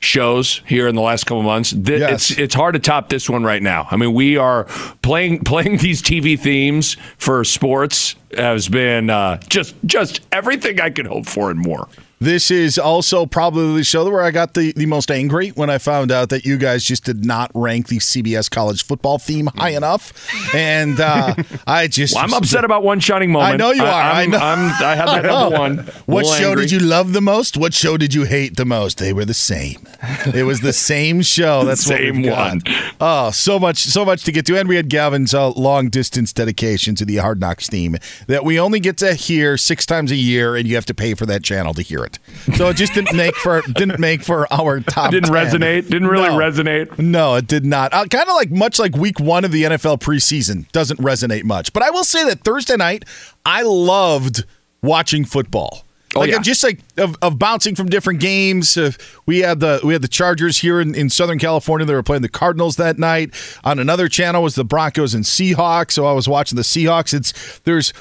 shows here in the last couple months. Th- Yes. It's it's hard to top this one right now. I mean, we are playing playing <laughs> these TV themes for sports has been uh, just just everything I could hope for and more. This is also probably the show where I got the, the most angry when I found out that you guys just did not rank the CBS college football theme high enough. And uh, <laughs> I just. Well, I'm upset about one shining moment. I know you are. I, I'm, know. I'm, I have <laughs> that number one. What show angry. did you love the most? What show did you hate the most? They were the same. It was the same show. <laughs> That's Same what one. Oh, so much, so much to get to. And we had Gavin's uh, long distance dedication to the Hard Knocks theme that we only get to hear six times a year, and you have to pay for that channel to hear it. So it just didn't make for didn't make for our top. Didn't 10. resonate. Didn't really No. resonate. No, it did not. Uh, kind of like much like week one of the NFL preseason doesn't resonate much. But I will say that Thursday night, I loved watching football. Oh, like yeah. just like of, of bouncing from different games. Uh, we had the we had the Chargers here in, in Southern California. They were playing the Cardinals that night. On another channel was the Broncos and Seahawks. So I was watching the Seahawks. It's there's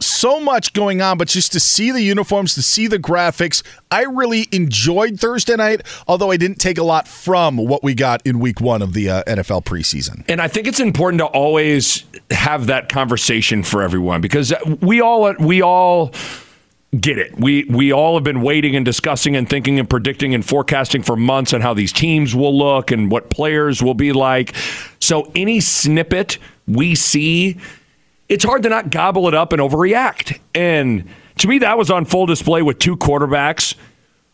so much going on, but just to see the uniforms, to see the graphics, I really enjoyed Thursday night. Although I didn't take a lot from what we got in Week One of the uh, NFL preseason. And I think it's important to always have that conversation for everyone because we all we all get it. We we all have been waiting and discussing and thinking and predicting and forecasting for months on how these teams will look and what players will be like. So any snippet we see, it's hard to not gobble it up and overreact. And To me, that was on full display with two quarterbacks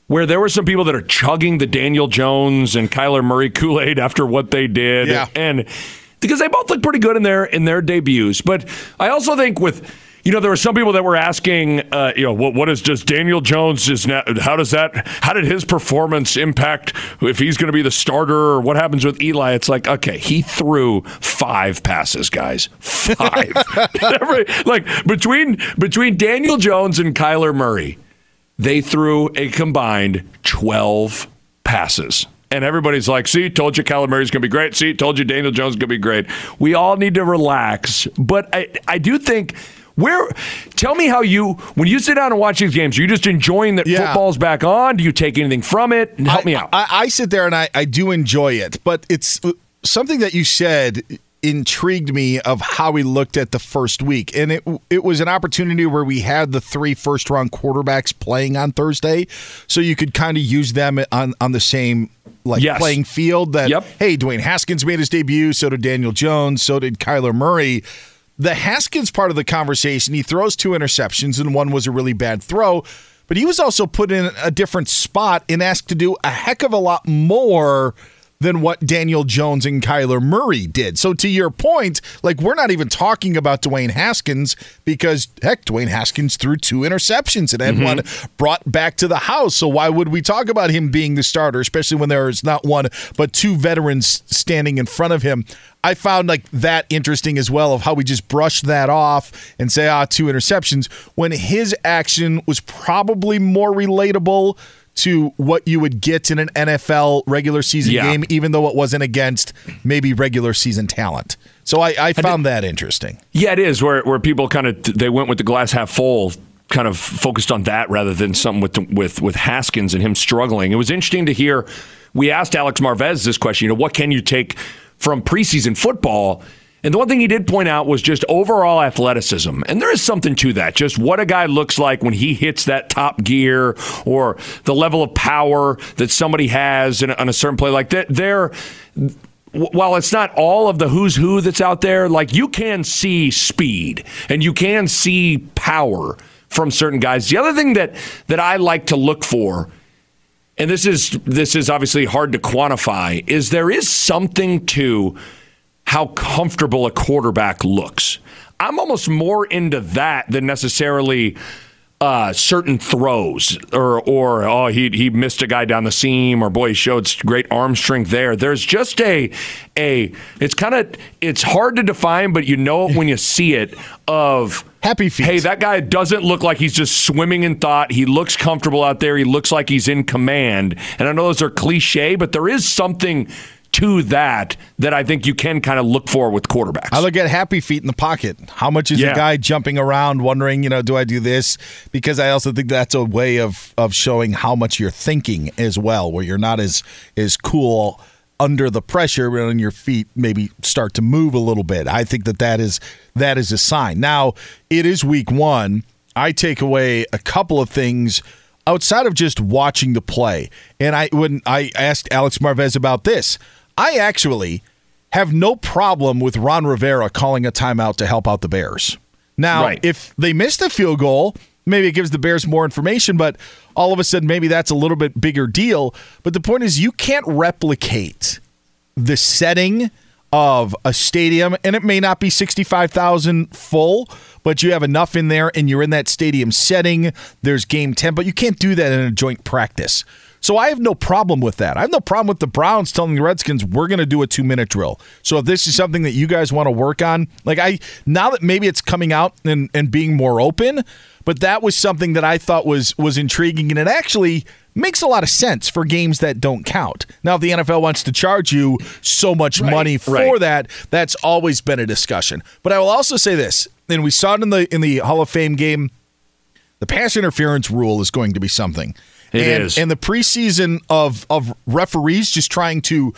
where there were some people that are chugging the Daniel Jones and Kyler Murray Kool Aid after what they did, Yeah. and because they both look pretty good in their in their debuts. But I also think with you know there were some people that were asking, uh, you know, what what is just Daniel Jones is now, how does that how did his performance impact if he's going to be the starter or what happens with Eli? It's like okay, he threw five passes, guys, five. <laughs> <laughs> Like between between Daniel Jones and Kyler Murray they threw a combined 12 passes. And everybody's like, see, told you Kyler Murray's going to be great. See, told you Daniel Jones is going to be great. We all need to relax. But I, I do think. Where? Tell me how you, when you sit down and watch these games, are you just enjoying that Yeah. football's back on? Do you take anything from it? Help me out. I, I sit there and I, I do enjoy it, but it's uh, something that you said intrigued me of how we looked at the first week, and it it was an opportunity where we had the three first round quarterbacks playing on Thursday, so you could kind of use them on on the same like Yes. playing field. That Yep. hey, Dwayne Haskins made his debut, so did Daniel Jones, so did Kyler Murray. The Haskins part of the conversation, he throws two interceptions, and one was a really bad throw. But he was also put in a different spot and asked to do a heck of a lot more than what Daniel Jones and Kyler Murray did. So to your point, like we're not even talking about Dwayne Haskins because heck, Dwayne Haskins threw two interceptions and had Mm-hmm. one brought back to the house. So why would we talk about him being the starter, especially when there is not one but two veterans standing in front of him? I found like that interesting as well of how we just brush that off and say, ah, two interceptions when his action was probably more relatable to what you would get in an NFL regular season Yeah. game, even though it wasn't against maybe regular season talent. So I, I found that interesting. Yeah, it is where where people kind of they went with the glass half full, kind of focused on that rather than something with with with Haskins and him struggling. It was interesting to hear. We asked Alex Marvez this question. You know, what can you take from preseason football? And the one thing he did point out was just overall athleticism. And there is something to that. Just what a guy looks like when he hits that top gear or the level of power that somebody has in, on a certain play. Like that, they're while it's not all of the who's who that's out there, like you can see speed and you can see power from certain guys. The other thing that that I like to look for, and this is this is obviously hard to quantify, is there is something to how comfortable a quarterback looks. I'm almost more into that than necessarily uh, certain throws or or oh he he missed a guy down the seam or boy he showed great arm strength there. There's just a a it's kind of it's hard to define, but you know it when you see it. Of happy feet. Hey, that guy doesn't look like he's just swimming in thought. He looks comfortable out there. He looks like he's in command. And I know those are cliche, but there is something to that that I think you can kind of look for with quarterbacks. I look at happy feet in the pocket. How much is Yeah. a guy jumping around, wondering, you know, do I do this? Because I also think that's a way of of showing how much you're thinking as well, where you're not as as cool under the pressure when your feet maybe start to move a little bit. I think that that is that is a sign. Now it is week one. I take away a couple of things outside of just watching the play. And I when I asked Alex Marvez about this, I actually have no problem with Ron Rivera calling a timeout to help out the Bears. Now, Right. if they missed a field goal, maybe it gives the Bears more information, but all of a sudden maybe that's a little bit bigger deal. But the point is you can't replicate the setting of a stadium, and it may not be 65,000 full, but you have enough in there and you're in that stadium setting. There's game 10, but you can't do that in a joint practice. So I have no problem with that. I have no problem with the Browns telling the Redskins we're going to do a 2-minute drill. So if this is something that you guys want to work on, like I now that maybe it's coming out and and being more open, but that was something that I thought was was intriguing and it actually makes a lot of sense for games that don't count. Now if the NFL wants to charge you so much money for right. that, that's always been a discussion. But I will also say this, and we saw it in the in the Hall of Fame game, the pass interference rule is going to be something. It and, is. and the preseason of of referees just trying to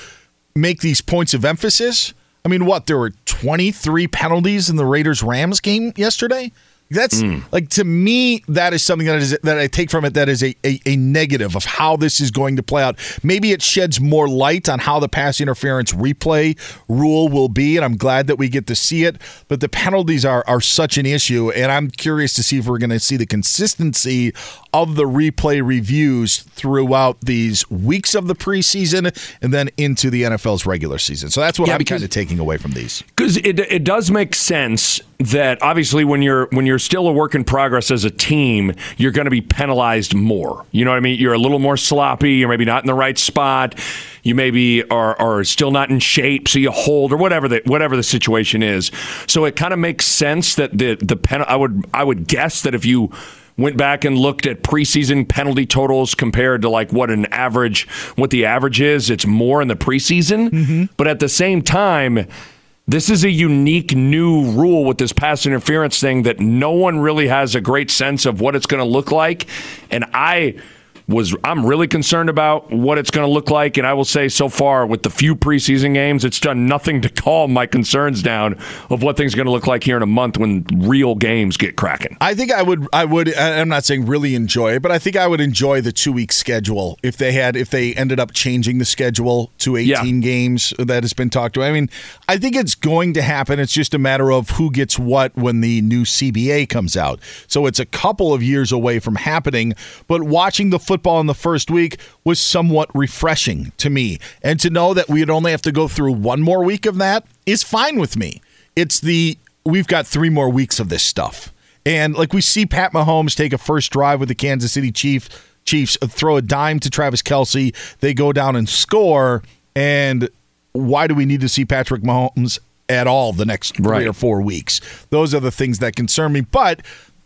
make these points of emphasis. I mean, what there were twenty three penalties in the Raiders Rams game yesterday. That's mm. like to me, that is something that is that I take from it that is a, a, a negative of how this is going to play out. Maybe it sheds more light on how the pass interference replay rule will be, and I'm glad that we get to see it. But the penalties are are such an issue, and I'm curious to see if we're going to see the consistency of the replay reviews throughout these weeks of the preseason and then into the NFL's regular season. So that's what Yeah, I'm kind of taking away from these. because it, it does make sense that obviously when you're when you're still a work in progress as a team you're going to be penalized more. You know what i mean? You're a little more sloppy you're maybe not in the right spot you maybe are, are still not in shape so you hold or whatever the whatever the situation is. So it kind of makes sense that the the pen i would i would guess that if you went back and looked at preseason penalty totals compared to like what an average what the average is it's more in the preseason. Mm-hmm. But at the same time this is a unique new rule with this pass interference thing that no one really has a great sense of what it's going to look like. And i was I'm really concerned about what it's going to look like, and I will say so far with the few preseason games, it's done nothing to <laughs> calm my concerns down of what things are going to look like here in a month when real games get cracking. I think I would I would I'm not saying really enjoy it, but I think I would enjoy the two week schedule if they had if they ended up changing the schedule to 18 games that has been talked to. I mean, I think it's going to happen. It's just a matter of who gets what when the new CBA comes out. So it's a couple of years away from happening, but watching the football in the first week was somewhat refreshing to me. And to know that we'd only have to go through one more week of that is fine with me. It's the we've got 3 more weeks of this stuff. And like we see Pat Mahomes take a first drive with the Kansas City Chief Chiefs, uh, throw a dime to Travis Kelce. They go down and score. And why do we need to see Patrick Mahomes at all the next three Right. or four weeks? Those are the things that concern me. But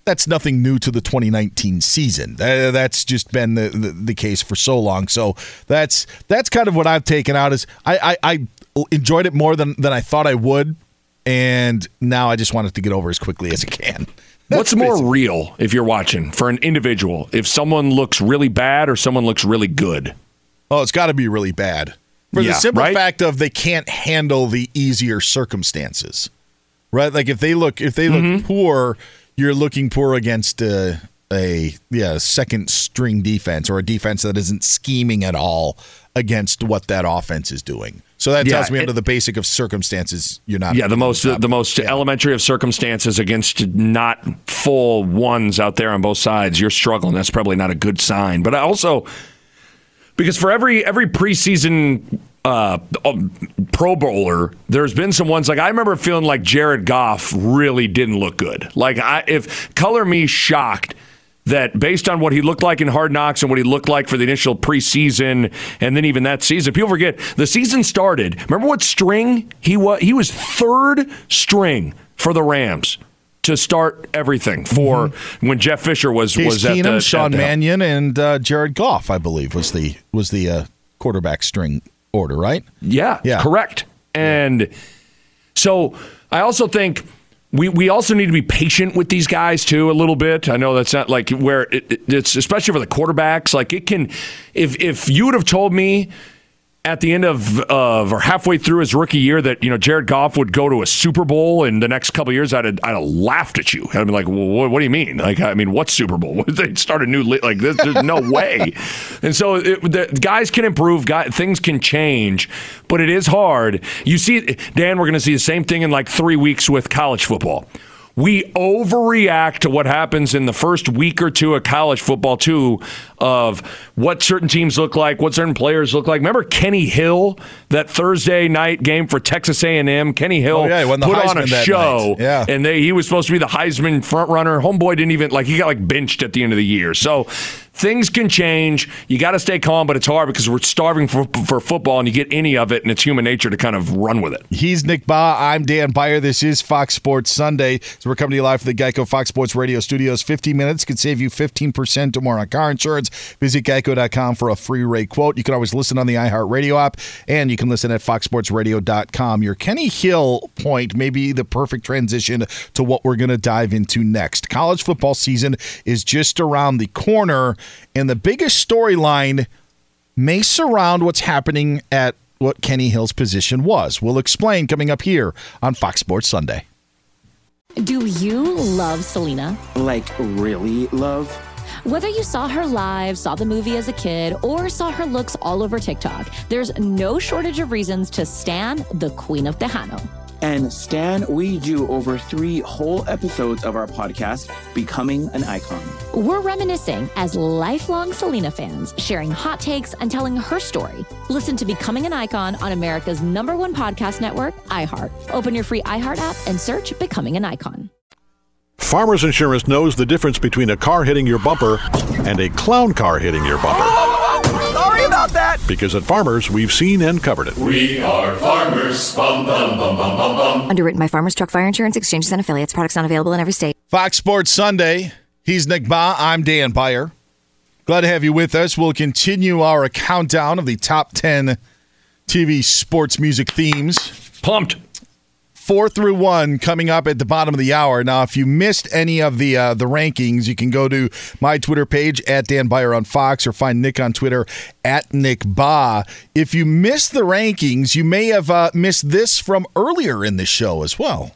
that's nothing new to the 2019 season. That's just been the, the, the case for so long. So that's that's kind of what I've taken out. Is I, I, I enjoyed it more than than I thought I would, and now I just want it to get over as quickly as it can. <laughs> What's more real if you're watching for an individual? If someone looks really bad or someone looks really good? Oh, it's got to be really bad. For Yeah, the simple right? fact of they can't handle the easier circumstances. Right? Like if they look if they look Mm-hmm. poor, you're looking poor against a, a yeah, second string defense or a defense that isn't scheming at all against what that offense is doing. So that Yeah, tells me it- under the basic of circumstances, you're not Yeah, the most top. the most elementary of circumstances against not full ones out there on both sides. You're struggling. That's probably not a good sign. But I also because for every every preseason uh, um, Pro Bowler, there's been some ones like I remember feeling like Jared Goff really didn't look good. Like I, if color me shocked that based on what he looked like in Hard Knocks and what he looked like for the initial preseason and then even that season, people forget the season started. Remember what string he was? He was third string for the Rams to start everything for when Jeff Fisher was Case was at Keenum, the Sean at the. Mannion, and uh, Jared Goff, I believe, was the was the uh, quarterback string order, right? Yeah, Yeah. correct. And so I also think we, we also need to be patient with these guys too a little bit. I know that's not like where it, it- it's especially for the quarterbacks. Like it can, if if you would have told me at the end of of or halfway through his rookie year that you know Jared Goff would go to a Super Bowl in the next couple of years, I'd have, I'd have laughed at you. I'd be like, well, what, what do you mean? Like, I mean, what Super Bowl? <laughs> they start a new li- like this? There's no <laughs> way. And so it, the guys can improve, guy, things can change, but it is hard. You see, Dan, we're going to see the same thing in like three weeks with college football. We overreact to what happens in the first week or two of college football, too, of what certain teams look like, what certain players look like. Remember Kenny Hill, that Thursday night game for Texas A&M? Kenny oh, Hill Oh, yeah, he won the put on a show. Yeah. and they, he was supposed to be the Heisman front runner. Homeboy didn't even like he got like benched at the end of the year. So things can change. You got to stay calm, but it's hard because we're starving for, for football, and you get any of it, and it's human nature to kind of run with it. He's Nick Bahe. I'm Dan Beyer. This is Fox Sports Sunday. So we're coming to you live from the Geico Fox Sports Radio studios. 15 minutes could save you 15% or more on car insurance. Visit geico.com for a free rate quote. You can always listen on the iHeartRadio app, and you can listen at foxsportsradio.com. Your Kenny Hill point may be the perfect transition to what we're going to dive into next. College football season is just around the corner, and the biggest storyline may surround what's happening at what Kenny Hill's position was. We'll explain coming up here on Fox Sports Sunday. Do Do you love Selena? Like, really love? Whether you saw her live, saw the movie as a kid, or saw her looks all over TikTok, there's no shortage of reasons to stan the Queen of Tejano. And Stan, we do over three whole episodes of our podcast, Becoming an Icon. We're reminiscing as lifelong Selena fans, sharing hot takes and telling her story. Listen to Becoming an Icon on America's number one podcast network, iHeart. Open your free iHeart app and search Becoming an Icon. Farmers Insurance knows the difference between a car hitting your bumper and a clown car hitting your bumper. Sorry about that. Because at Farmers, we've seen and covered it. We are farmers. Bum, bum, bum, bum, bum, bum. Underwritten by Farmers Truck Fire Insurance Exchanges and Affiliates. Products not available in every state. Fox Sports Sunday. He's Nick Bahe. I'm Dan Beyer. Glad to have you with us. We'll continue our countdown of the top 10 TV sports music themes. Pumped. Four through one coming up at the bottom of the hour. Now, if you missed any of the uh, the rankings, you can go to my Twitter page at Dan Beyer on Fox or find Nick on Twitter at Nick Bahe. If you missed the rankings, you may have uh, missed this from earlier in the show as well.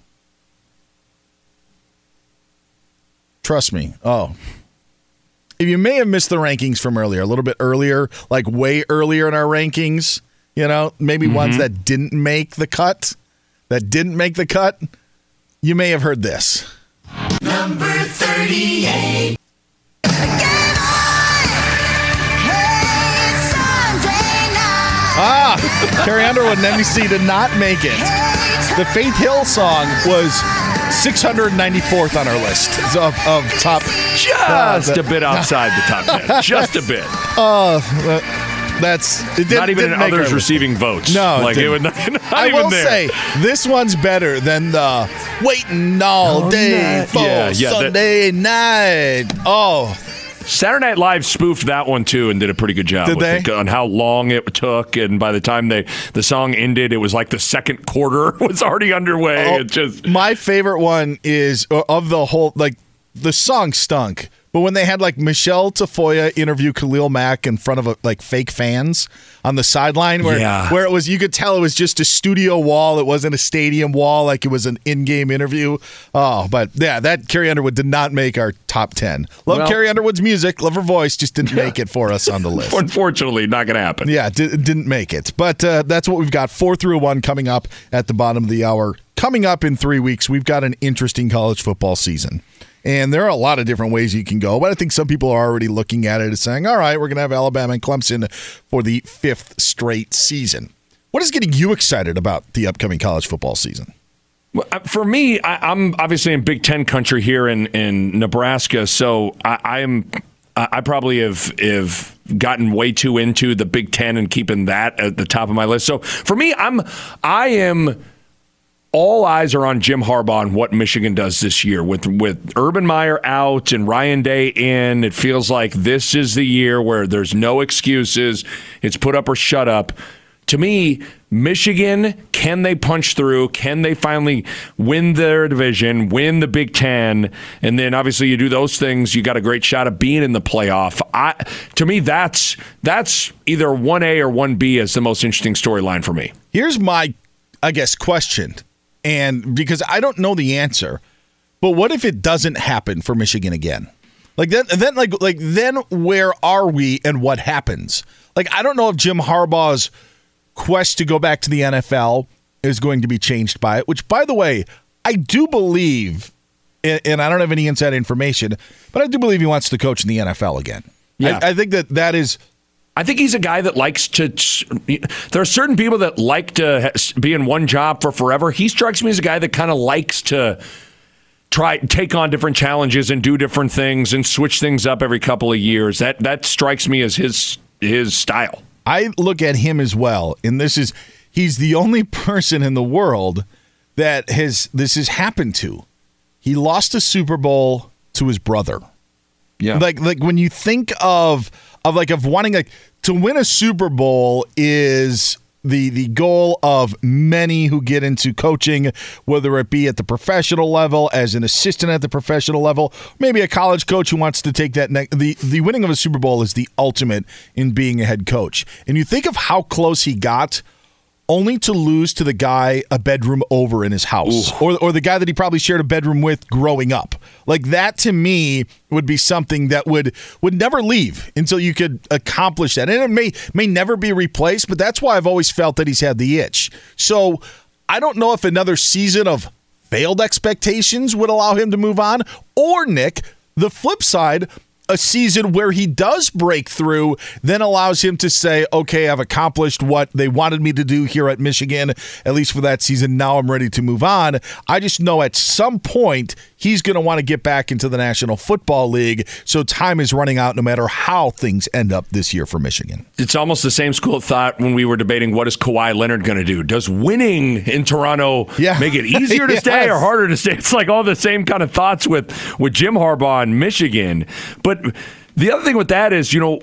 Trust me. Oh. If you may have missed the rankings from earlier, a little bit earlier, like way earlier in our rankings, you know, maybe ones that didn't make the cut, that didn't make the cut, you may have heard this. Number 38. Ah, Carrie Underwood and NBC did not make it. The Faith Hill song was 694th on our list of, of top. Just a bit outside the top 10. <laughs> Just a bit. Oh, uh, that's it didn't, Not even didn't in others list. receiving votes. No, like it it would didn't. not, <laughs> not I even will there. say this one's better than the waiting all All day night. for Yeah, yeah, that- Sunday night. Oh, Saturday Night Live spoofed that one too and did a pretty good job Did with they? it, on how long it took. And by the time they the song ended, it was like the second quarter <laughs> was already underway. Oh, it just my favorite one is uh, of the whole like the song stunk. But when they had like Michelle Tafoya interview Khalil Mack in front of a, like fake fans on the sideline, where Yeah. where it was you could tell it was just a studio wall, it wasn't a stadium wall, like it was an in-game interview. Oh, but yeah, that Carrie Underwood did not make our top ten. Love Well- Carrie Underwood's music, love her voice, just didn't make it for us on the list. <laughs> unfortunately not going to happen. Yeah, di- didn't make it. But uh, that's what we've got. Four through one coming up at the bottom of the hour. Coming up in three weeks, we've got an interesting college football season. And there are a lot of different ways you can go, but I think some people are already looking at it as saying, all right, we're going to have Alabama and Clemson for the fifth straight season. What is getting you excited about the upcoming college football season? Uh, For me, I, I'm obviously in Big Ten country here in, in Nebraska, so I, I I probably have have gotten way too into the Big Ten and keeping that at the top of my list. So for me, I'm I am all eyes are on Jim Harbaugh and what Michigan does this year with with Urban Meyer out and Ryan Day in. It feels like this is the year where there's no excuses. It's put up or shut up. To me, Michigan, can they punch through? Can they finally win their division, win the Big Ten? And then obviously you do those things, you got a great shot of being in the playoff. I to me, that's that's either one A or one B as the most interesting storyline for me. Here's my, I guess, question. And because I don't know the answer, but what if it doesn't happen for Michigan again? Like then, then like like then where are we and what happens? Like I don't know if Jim Harbaugh's quest to go back to the NFL is going to be changed by it. Which, by the way, I do believe, and I don't have any inside information, but I do believe he wants to coach in the NFL again. Yeah. I, I think that that is. I think he's a guy that likes to. There are certain people that like to be in one job for forever. He strikes me as a guy that kind of likes to try take on different challenges and do different things and switch things up every couple of years. That that strikes me as his his style. I look at him as well, and this is he's the only <laughs> person in the world that has this has happened to. He lost a Super Bowl to his brother. Yeah. Like like when you think of of like of wanting like to win a Super Bowl is the the goal of many who get into coaching, whether it be at the professional level, as an assistant at the professional level, maybe a college coach who wants to take that. Ne- the the winning of a Super Bowl is the ultimate in being a head coach, and you think of how close he got only to lose to the guy a bedroom over in his house or, or the guy that he probably shared a bedroom with growing up. Like that to me would be something that would would never leave until you could accomplish that. And it may may never be replaced, but that's why I've always felt that he's had the itch. So I don't know if another season of failed expectations would allow him to move on or Nick, the flip side, a season where he does break through then allows him to say, okay, I've accomplished what they wanted me to do here at Michigan, at least for that season. Now I'm ready to move on. I just know at some point he's going to want to get back into the National Football League. So time is running out no matter how things end up this year for Michigan. It's almost the same school of thought when we were debating what is Kawhi Leonard going to do. Does winning in Toronto yeah. make it easier to yes. <laughs> stay or harder to stay? It's like all the same kind of thoughts with, with Jim Harbaugh in Michigan. But the other thing with that is, you know,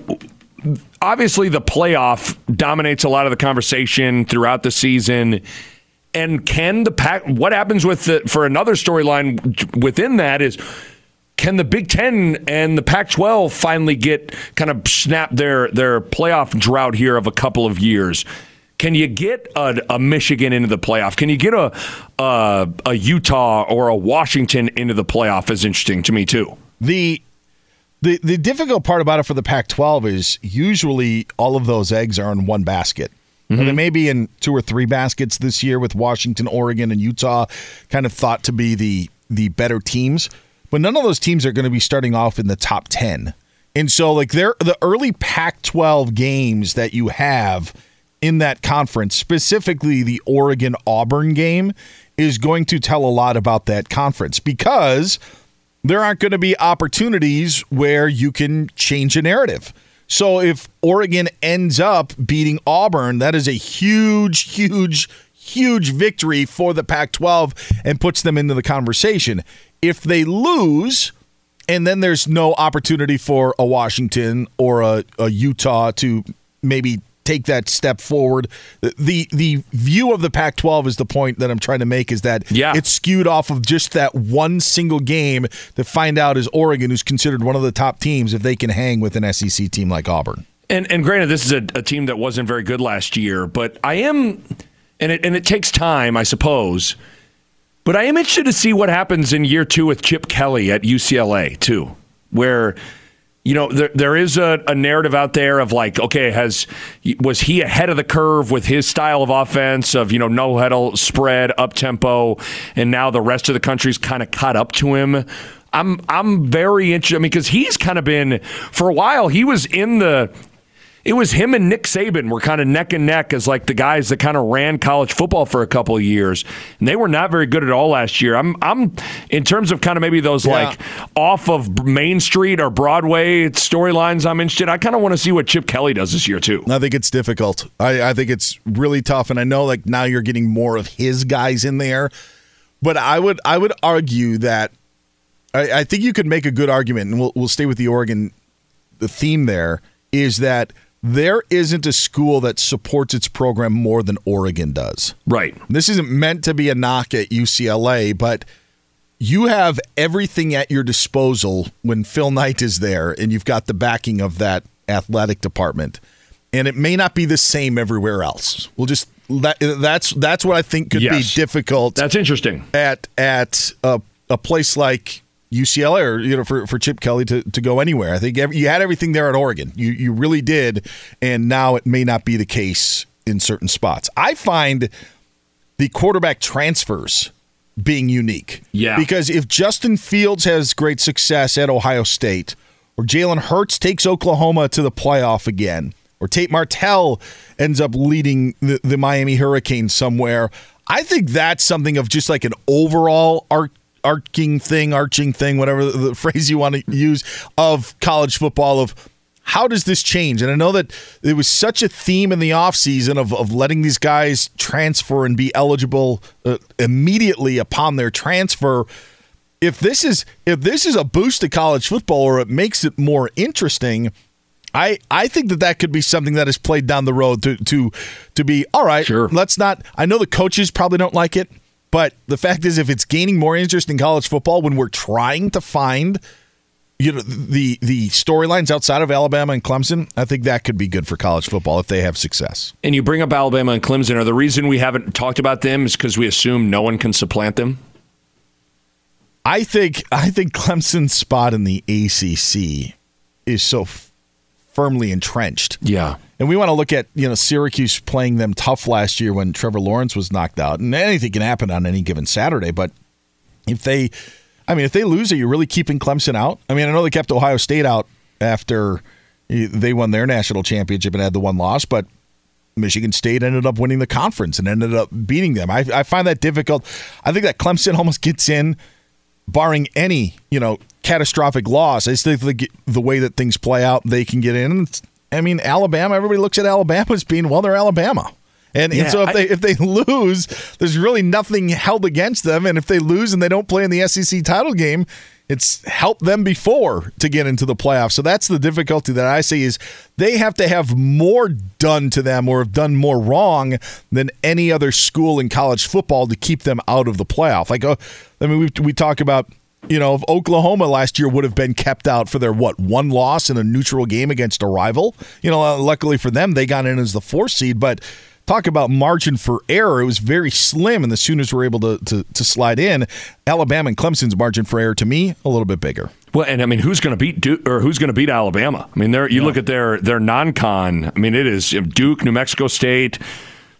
obviously the playoff dominates a lot of the conversation throughout the season. And can the pack? What happens with the for another storyline within that is can the Big Ten and the Pac-12 finally get kind of snap their their playoff drought here of a couple of years? Can you get a, a Michigan into the playoff? Can you get a, a a Utah or a Washington into the playoff? Is interesting to me too. The the the difficult part about it for the Pac-12 is usually all of those eggs are in one basket. Mm-hmm. they may be in two or three baskets this year with Washington, Oregon, and Utah, kind of thought to be the the better teams. But none of those teams are going to be starting off in the top ten. And so, like, they're the early Pac-12 games that you have in that conference, specifically the Oregon Auburn game, is going to tell a lot about that conference because there aren't going to be opportunities where you can change a narrative. So if Oregon ends up beating Auburn, that is a huge, huge, huge victory for the Pac 12 and puts them into the conversation. If they lose, and then there's no opportunity for a Washington or a, a Utah to maybe take that step forward. The the view of the Pac-12 is the point that I'm trying to make is that yeah. it's skewed off of just that one single game to find out is Oregon, who's considered one of the top teams, if they can hang with an SEC team like Auburn. And and granted, this is a, a team that wasn't very good last year, but I am, and it and it takes time, I suppose. But I am interested to see what happens in year two with Chip Kelly at UCLA too, where you know there there is a, a, narrative out there of like okay has was he ahead of the curve with his style of offense of you know no huddle spread up tempo and now the rest of the country's kind of caught up to him? I'm i'm very interested I mean because he's kind of been for a while he was in the it was him and Nick Saban were kind of neck and neck as like the guys that kind of ran college football for a couple of years, and they were not very good at all last year. I'm, I'm in terms of kind of maybe those yeah. like off of Main Street or Broadway storylines. I'm interested. I kind of want to see what Chip Kelly does this year too. I think it's difficult. I, I think it's really tough, and I know like now you're getting more of his guys in there, but I would I would argue that I, I think you could make a good argument, and we'll we'll stay with the Oregon the theme there is that there isn't a school that supports its program more than Oregon does. Right. This isn't meant to be a knock at UCLA, but you have everything at your disposal when Phil Knight is there and you've got the backing of that athletic department. And it may not be the same everywhere else. We'll just that, that's that's what I think could yes. be difficult. That's interesting. At at a, a place like UCLA or you know for, for Chip Kelly to, to go anywhere. I think every, you had everything there at Oregon. You you really did, and now it may not be the case in certain spots. I find the quarterback transfers being unique. Yeah. Because if Justin Fields has great success at Ohio State, or Jalen Hurts takes Oklahoma to the playoff again, or Tate Martell ends up leading the, the Miami Hurricanes somewhere, I think that's something of just like an overall arc arcing thing, arching thing, whatever the phrase you want to use of college football of how does this change? And I know that it was such a theme in the offseason of, of letting these guys transfer and be eligible uh, immediately upon their transfer. If this is if this is a boost to college football or it makes it more interesting, I, I think that that could be something that is played down the road to to to be all right. Sure. Let's not. I know the coaches probably don't like it. But the fact is, if it's gaining more interest in college football when we're trying to find you know the the storylines outside of Alabama and Clemson, I think that could be good for college football if they have success. And you bring up Alabama and Clemson. Are the reason we haven't talked about them is because we assume no one can supplant them? I think I think Clemson's spot in the ACC is so firmly entrenched. Yeah. And we want to look at, you know, Syracuse playing them tough last year when Trevor Lawrence was knocked out. And anything can happen on any given Saturday, but if they I mean, if they lose, are you really keeping Clemson out? I mean, I know they kept Ohio State out after they won their national championship and had the one loss, but Michigan State ended up winning the conference and ended up beating them. I, I find that difficult. I think that Clemson <laughs> almost gets in, barring any you know catastrophic loss. I just think the, the way that things play out, they can get in. I mean, Alabama. Everybody looks at Alabama as being well, they're Alabama. And, Yeah, and so if I- they if they <laughs> lose, there's really nothing held against them. And if they lose and they don't play in the SEC title game, it's helped them before to get into the playoffs. So that's the difficulty that I see is they have to have more done to them or have done more wrong than any other school in college football to keep them out of the playoff. Like, uh, I mean, we we talk about you know, if Oklahoma last year would have been kept out for their what one loss in a neutral game against a rival. You know, uh, luckily for them, they got in as the fourth seed. But talk about margin for error; it was very slim, and the Sooners were able to to, to slide in. Alabama and Clemson's margin for error, to me, a little bit bigger. Well, and I mean, who's going to beat Duke or who's going to beat Alabama? I mean, there you look at their their non-con. I mean, it is Duke, New Mexico State,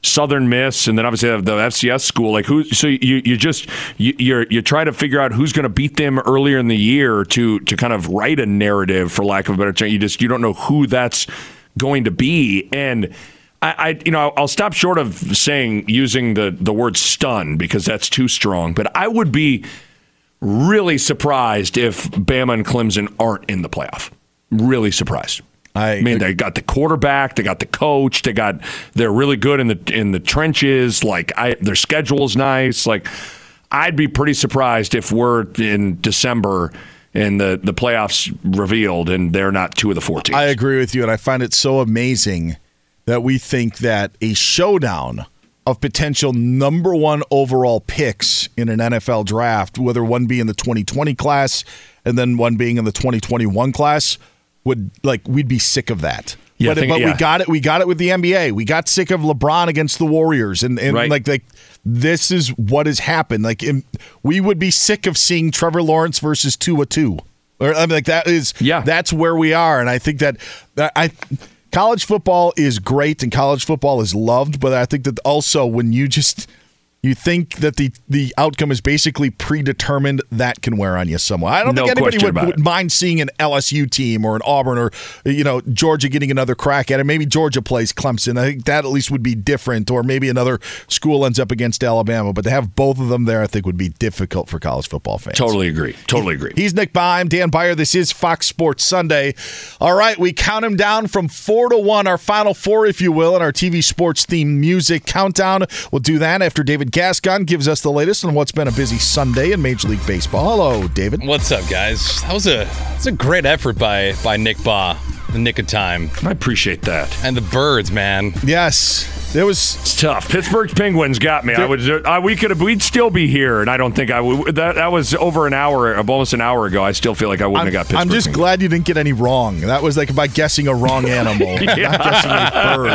Southern Miss, and then obviously have the FCS school. Like who? So you you just you you're, you try to figure out who's going to beat them earlier in the year to to kind of write a narrative, for lack of a better term. You just you don't know who that's going to be, and. I, I, you know, I'll stop short of saying using the the word stun because that's too strong. But I would be really surprised if Bama and Clemson aren't in the playoff. Really surprised. I, mean, they got the quarterback, they got the coach, they got they're really good in the in the trenches. Like, I, their schedule is nice. Like, I'd be pretty surprised if we're in December and the the playoffs revealed and they're not two of the four teams. I agree with you, and I find it so amazing that we think that a showdown of potential number one overall picks in an NFL draft, whether one be in the 2020 class and then one being in the 2021 class, would like we'd be sick of that. Yeah, but think- but we got it. We got it with the NBA. We got sick of LeBron against the Warriors, and, and Right. like like this is what has happened. Like in, we would be sick of seeing Trevor Lawrence versus Tua two. Or I mean, like that is yeah. That's where we are, and I think that that I college football is great and college football is loved, but I think that also when you just you think that the the outcome is basically predetermined, that can wear on you somewhat. I don't No think anybody would, would mind seeing an LSU team or an Auburn or you know Georgia getting another crack at it. Maybe Georgia plays Clemson. I think that at least would be different, or maybe another school ends up against Alabama. But to have both of them there, I think would be difficult for college football fans. Totally agree. Totally agree. He's Nick Bym, Dan Beyer. This is Fox Sports Sunday. All right, we count him down from four to one, our final four, if you will, in our TV sports themed music countdown. We'll do that after David Gascon gives us the latest on what's been a busy Sunday in Major League Baseball. Hello, David. What's up, guys? That was a that's a great effort by by Nick Bahe. The nick of time. I appreciate that. And the birds, man. Yes, it was it's tough. Pittsburgh's Penguins got me. I would. I, we could have. We'd still be here, and I don't think I would. That that was over an hour, almost an hour ago. I still feel like I wouldn't I'm, have got Pittsburgh. I'm just glad you didn't get any wrong. That was like by guessing a wrong animal, <laughs> not guessing a bird.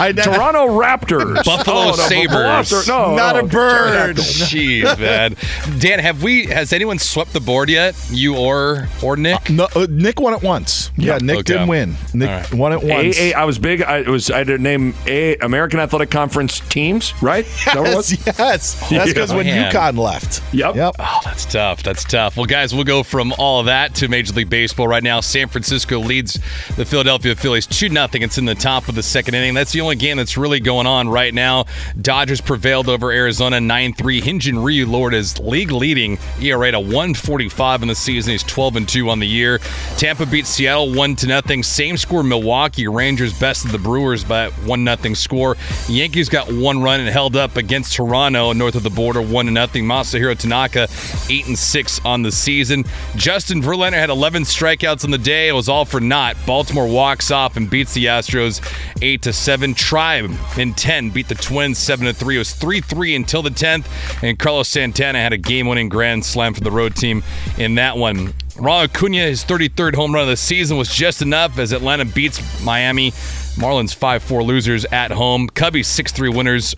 I, Toronto Raptors, Buffalo Oh, no, Sabres. Velocir- No, Not no, a bird. <laughs> Jeez, man. Dan, have we? Has anyone swept the board yet? You or or Nick? No, uh, Nick won it once. Yeah, Nick Okay. did win. Nick All right. won it once. A, A, I was big. I it was. I had to name a American Athletic Conference teams. Right? Is that what it was? Yes, yes. That's because Yeah. when Man. UConn left. Yep. Yep. Oh, that's tough. That's tough. Well, guys, we'll go from all of that to Major League Baseball right now. San Francisco leads the Philadelphia Phillies 2 0. It's in the top of the second inning. That's the only game that's really going on right now. Dodgers prevailed over Arizona 9 3. Hyun-Jin Ryu Lord is league leading ERA to 145 in the season. He's 12 and 2 on the year. Tampa beats Seattle 1 to nothing. Same score Milwaukee. Rangers best of the Brewers by 1 nothing score. Yankees got one run and held up against Toronto north of the border 1 to nothing. Masahiro Tanaka 8 and 6 on the season. Justin Verlander had 11 strikeouts on the day. It was all for naught. Baltimore walks off and beats the Astros 8 to 7. Tribe in 10 beat the Twins 7 to 3. It was 3 3 until the 10th. And Carlos Santana had a game winning grand slam for the road team in that one. Ronald Acuna, his 33rd home run of the season was just enough as Atlanta beats Miami. Marlins 5-4 losers at home. Cubbies 6-3 winners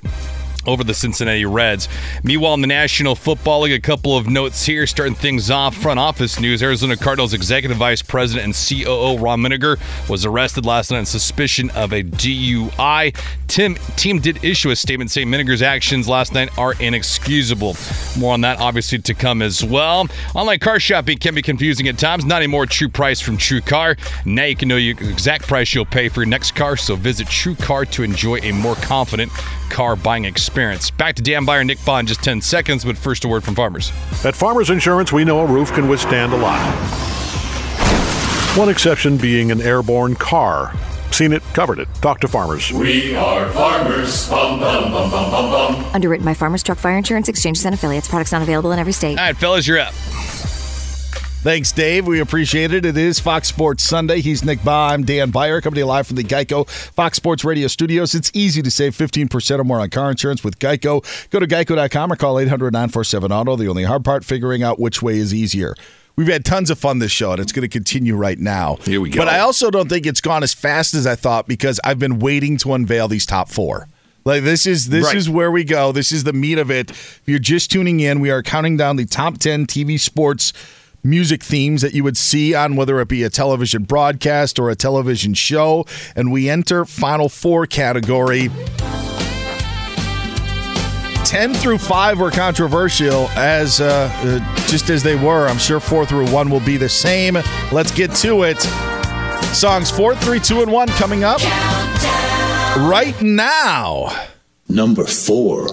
over the Cincinnati Reds. Meanwhile, in the National Football League, a couple of notes here. Starting things off, front office news. Arizona Cardinals Executive Vice President and COO Ron Minegar was arrested last night on suspicion of a DUI. Tim team did issue a statement saying Minegar's actions last night are inexcusable. More on that, obviously, to come as well. Online car shopping can be confusing at times. Not anymore. True Price from True Car. Now you can know the exact price you'll pay for your next car. So visit True Car to enjoy a more confident car buying experience. Back to Dan Beyer, Nick Bond, just 10 seconds, but first a word from farmers. At Farmers Insurance, we know a roof can withstand a lot. One exception being an airborne car. Seen it, covered it. Talk to farmers. We are farmers. Bum, bum, bum, bum, bum, bum. Underwritten by Farmers Truck Fire Insurance Exchanges and Affiliates. Products not available in every state. All right, fellas, you're up. Thanks, Dave. We appreciate it. It is Fox Sports Sunday. He's Nick Bahe. I'm Dan Beyer, coming to you live from the Geico Fox Sports Radio studios. It's easy to save 15% or more on car insurance with Geico. Go to geico.com or call 800 947 Auto. The only hard part, figuring out which way is easier. We've had tons of fun this show, and it's going to continue right now. Here we go. But I also don't think it's gone as fast as I thought because I've been waiting to unveil these top four. Like this is this Right. is where we go. This is the meat of it. If you're just tuning in, we are counting down the top 10 TV sports music themes that you would see on whether it be a television broadcast or a television show, and we enter Final Four category. 10 through 5 were controversial as uh, uh, just as they were. I'm sure 4 through 1 will be the same. Let's get to it. Songs 4, 3, 2, and 1 coming up right now. Number four.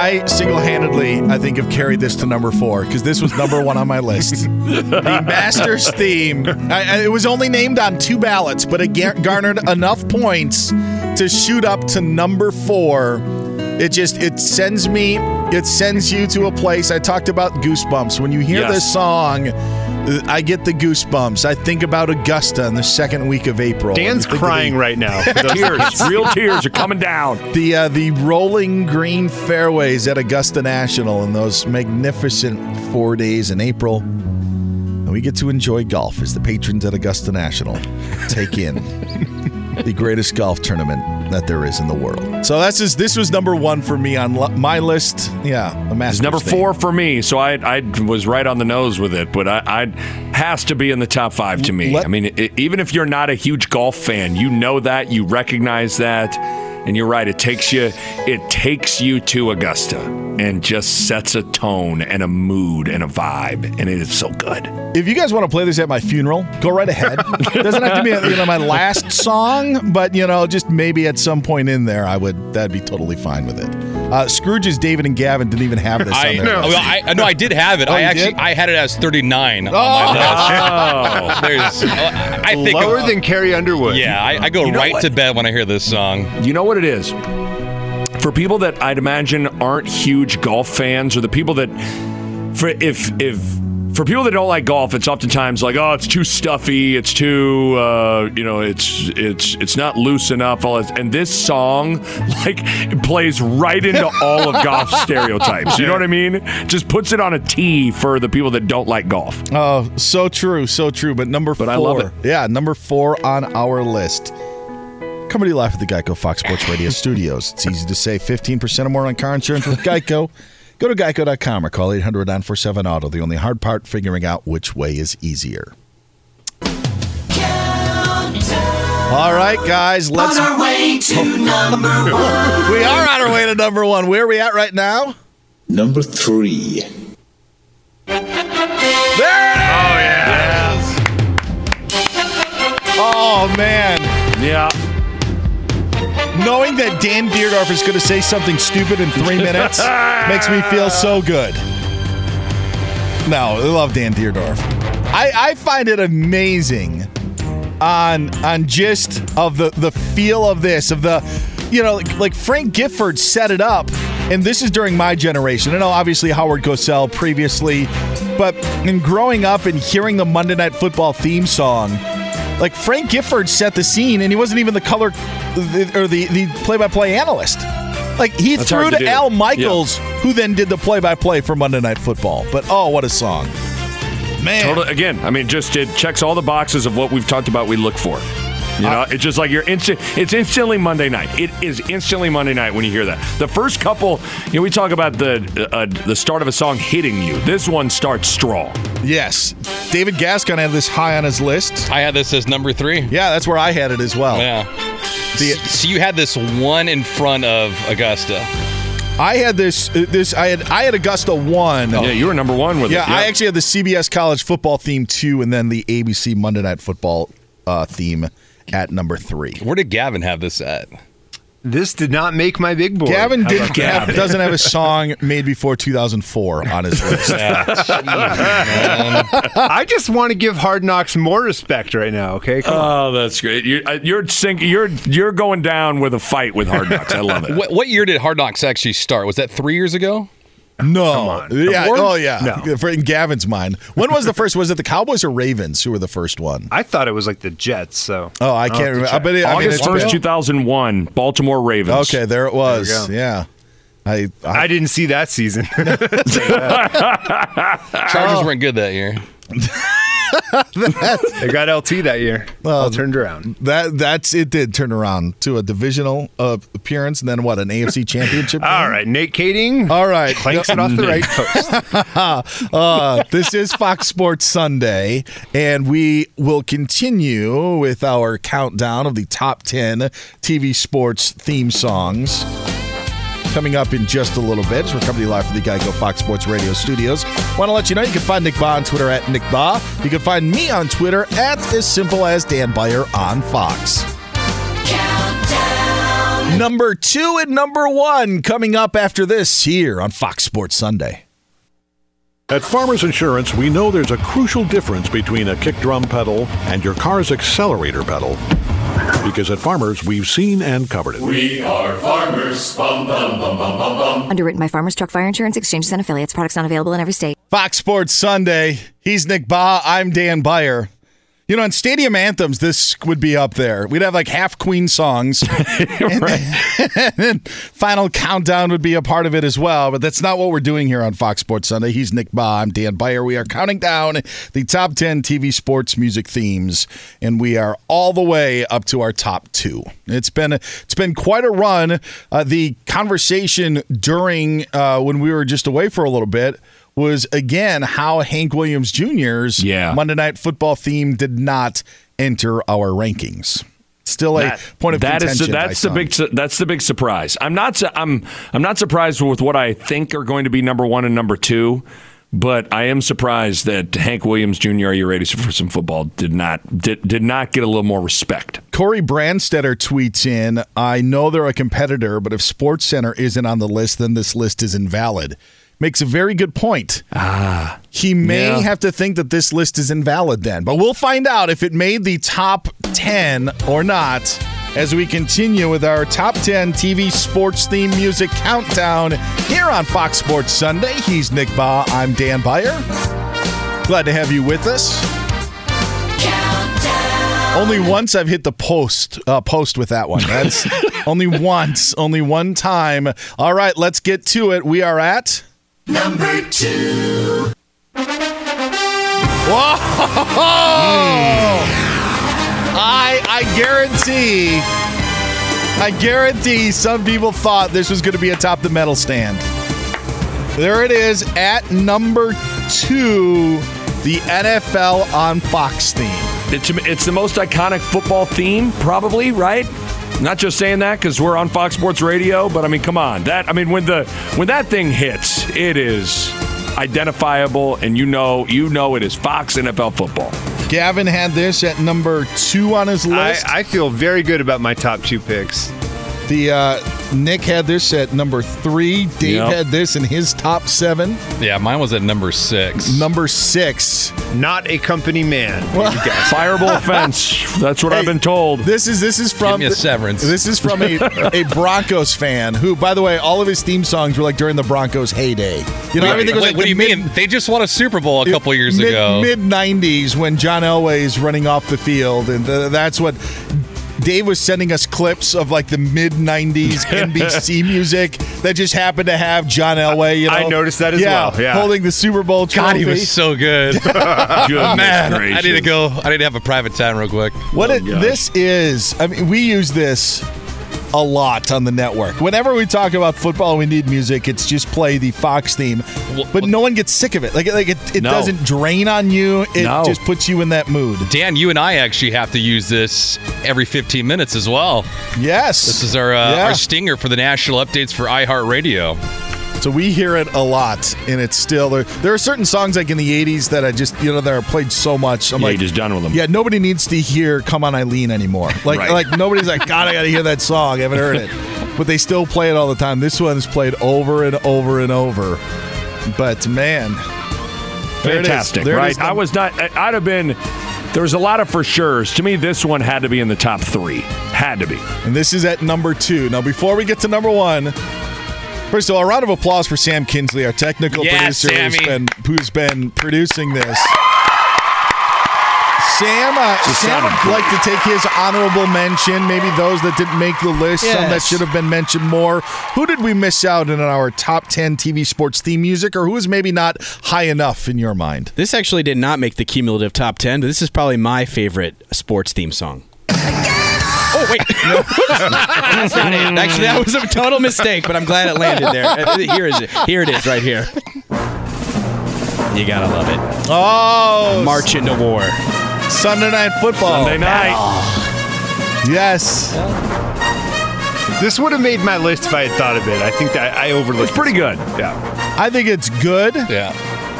I single-handedly, I think, have carried this to number four because this was number one on my list. <laughs> the Masters theme. I, I- it was only named on two ballots, but it garnered enough points to shoot up to number four. It just it sends me, it sends you to a place. I talked about goosebumps. When you hear Yes. this song, I get the goosebumps. I think about Augusta in the second week of April. Dan's of the- crying right now. <laughs> Tears, real tears are coming down. <laughs> the uh, the rolling green fairways at Augusta National and those magnificent four days in April. And we get to enjoy golf as the patrons at Augusta National take in <laughs> the greatest golf tournament that there is in the world. So that's just, this was number one for me on lo- my list. Yeah, the It's number theme. four for me, so I I was right on the nose with it, but I, I has to be in the top five to me. Let- I mean, i even if you're not a huge golf fan, you know that, you recognize that, and you're right. It takes you it takes you to Augusta and just sets a tone and a mood and a vibe, and it is so good. If you guys want to play this at my funeral, go right ahead. <laughs> Doesn't have to be you know my last song, but you know just maybe at some point in there, I would that'd be totally fine with it. Uh, Scrooge's David and Gavin didn't even have this I, on their no, list. I, I- no, I did have it. Oh, I actually did? I had it as 39 on Oh. my list. <laughs> There's, uh, I think Lower than Carrie Underwood. Yeah, I, I go You know right what? to bed when I hear this song. You know what it is? For people that I'd imagine aren't huge golf fans, or the people that, for if if for people that don't like golf, it's oftentimes like, oh, it's too stuffy, it's too, uh, you know, it's it's it's not loose enough. All this. and this song <laughs> like plays right into all of golf <laughs> stereotypes. You know what I mean? Just puts it on a tee for the people that don't like golf. Oh, so true, so true. But number four, But I love it. yeah, number four on our list. You live at the Geico Fox Sports Radio studios. It's easy to save 15% or more on car insurance with Geico. <laughs> Go to geico.com or call 800 947 Auto. The only hard part, figuring out which way is easier. All right, guys, let's. On our way to number one. <laughs> we are on our way to number one. Where are we at right now? Number three. There it is. Oh, oh man. Yeah. Knowing that Dan Dierdorf is going to say something stupid in three <laughs> minutes makes me feel so good. No, I love Dan Dierdorf. I, I find it amazing on on just of the the feel of this of the you know like, like Frank Gifford set it up and this is during my generation. I know obviously Howard Cosell previously, but in growing up and hearing the Monday Night Football theme song, like Frank Gifford set the scene and he wasn't even the color or the the play-by-play analyst. Like he That's threw to, to. Al Michaels, who then did the play-by-play for Monday Night Football. But oh, what a song! Man, Totally, again, I mean, just it checks all the boxes of what we've talked about. We look for. You know, it's just like you're instant. It's instantly Monday night. It is instantly Monday night when you hear that. The first couple, you know, we talk about the uh, the start of a song hitting you. This one starts strong. Yes, David Gascon had this high on his list. I had this as number three. Yeah, that's where I had it as well. Yeah. so you had this one in front of Augusta. I had this. uh, This I had. I had Augusta one. Yeah, you were number one with yeah, it. Yeah, I actually had the CBS College Football theme two, and then the ABC Monday Night Football uh, theme at number three. Where did Gavin have this at? This did not make my big board. Gavin did, about have, that? doesn't have a song made before 2004 on his list. <laughs> <laughs> I just want to give Hard Knocks more respect right now. Okay, Come on. Oh, that's great. You're uh, you're sink, You're you're going down with a fight with Hard Knocks. I love it. What, what year did Hard Knocks actually start? Was that three years ago? No, yeah, Four? oh yeah. For in Gavin's mind, when was the first? Was it the Cowboys or Ravens who were the first one? I thought it was like the Jets. So Oh, I can't have remember. check. But it, I mean, August it's first, been- two thousand one, Baltimore Ravens. Okay, there it was. There yeah, I, I I didn't see that season. <laughs> Chargers weren't good that year. <laughs> they got LT that year. All turned around. that that's it. Did turn around to a divisional uh, appearance, and then what? An AFC Championship. All game? right, Nate Kaeding. All right. Clanks it off the right post. <laughs> uh, this is Fox Sports Sunday, and we will continue with our countdown of the top 10 TV sports theme songs. Coming up in just a little bit as we're coming to you live from the Geico Fox Sports Radio studios. Want to let you know you can find Nick Bahe on Twitter at Nick Bahe. You can find me on Twitter at as simple as Dan Beyer on Fox. Number two and number one coming up after this here on Fox Sports Sunday. At Farmers Insurance, we know there's a crucial difference between a kick drum pedal and your car's accelerator pedal. Because at Farmers, we've seen and covered it. We are farmers. Bum, bum, bum, bum, bum, bum. Underwritten by Farmers Truck Fire Insurance Exchanges and Affiliates. Products not available in every state. Fox Sports Sunday. He's Nick Bahe. I'm Dan Beyer. You know, in stadium anthems, this would be up there. We'd have like half Queen songs. <laughs> and, and then final countdown would be a part of it as well. But that's not what we're doing here on Fox Sports Sunday. He's Nick Bahe. I'm Dan Beyer. We are counting down the top 10 TV sports music themes, and we are all the way up to our top two. It's been it's been quite a run. Uh, the conversation during uh, when we were just away for a little bit was again how Hank Williams Jr.'s Yeah. Monday Night Football theme did not enter our rankings. Still a That- point of that is contention. my that's the big that's the big surprise. I'm not su- I'm I'm not surprised with what I think are going to be number one and number two, but I am surprised that Hank Williams Jr. Are you ready for some football? Did not did did not get a little more respect. Corey Brandstetter tweets in, I know they're a competitor, but if Sports Center isn't on the list, then this list is invalid. Makes a very good point. Ah, He may Yeah. have to think that this list is invalid then, but we'll find out if it made the top 10 or not as we continue with our top 10 TV sports theme music countdown here on Fox Sports Sunday. He's Nick Bahe. I'm Dan Beyer. Glad to have you with us. Only once I've hit the post uh, post with that one. That's <laughs> only once, only one time. All right, let's get to it. We are at Number two. Whoa! I I guarantee, I guarantee some people thought this was going to be atop the medal stand. There it is at number two, the NFL on Fox theme. It's it's the most iconic football theme, probably right. Not just saying that because we're on Fox Sports Radio, but I mean, come on, that I mean, when the when that thing hits, it is identifiable, and you know you know it is Fox NFL football. Gavin had this at number two on his I, list. I feel very good about my top two picks. The uh, Nick had this at number three. Dave Yep. had this in his top seven. Yeah, mine was at number six. Number six. Not a company man. <laughs> Fireable offense. That's what I've been told. This is this is from me a severance. This is from a, <laughs> a Broncos fan who, by the way, all of his theme songs were like during the Broncos heyday. You know, Wait, everything was wait, like what do you mid, mean? They just won a Super Bowl a couple years mid, ago. Mid '90s when John Elway's running off the field, and th- that's what Dave was sending us clips of like the mid '90s <laughs> NBC music that just happened to have John Elway. You know, I noticed that as yeah, well, yeah. holding the Super Bowl trophy. God, he was so good. <laughs> Goodness Man, I need to go. I need to have a private time real quick. What Oh, it, this is, I mean, we use this a lot on the network. Whenever we talk about football, we need music. It's just play the Fox theme, but no one gets sick of it. Like, like it, it No. doesn't drain on you. It No. just puts you in that mood. Dan, you and I actually have to use this every 15 minutes as well. Yes, This is our uh, Yeah. our stinger for the national updates for iHeartRadio. So we hear it a lot, and it's still there. There are certain songs like in the '80s that I just you know that are played so much. I'm Yeah, like, just done with them. Yeah, nobody needs to hear "Come On Eileen" anymore. Like, Right. like nobody's like, God, I got to hear that song. I haven't heard it, but they still play it all the time. This one is played over and over and over. But man, there it is. Fantastic, right? I was not. I'd have been. There was a lot of for sure's. To me, this one had to be in the top three. Had to be. And this is at number two. Now, before we get to number one, first of all, a round of applause for Sam Kinsley, our technical Yeah, producer, who's Sammy. been, who's been producing this. Sam, uh, Sam would like to take his honorable mention. Maybe those that didn't make the list, some that should have been mentioned more. Who did we miss out in our top ten TV sports theme music, or who is maybe not high enough in your mind? This actually did not make the cumulative top 10, but this is probably my favorite sports theme song. Oh, wait. No. That's not it. Actually, that was a total mistake, but I'm glad it landed there. Uh, Here is it. Here it is, right here. You gotta love it. Oh, March into war. Sunday Night Football. Sunday night. Yes. This would have made my list if I had thought of it. I think that I overlooked. It's pretty good. Yeah. I think it's good. Yeah.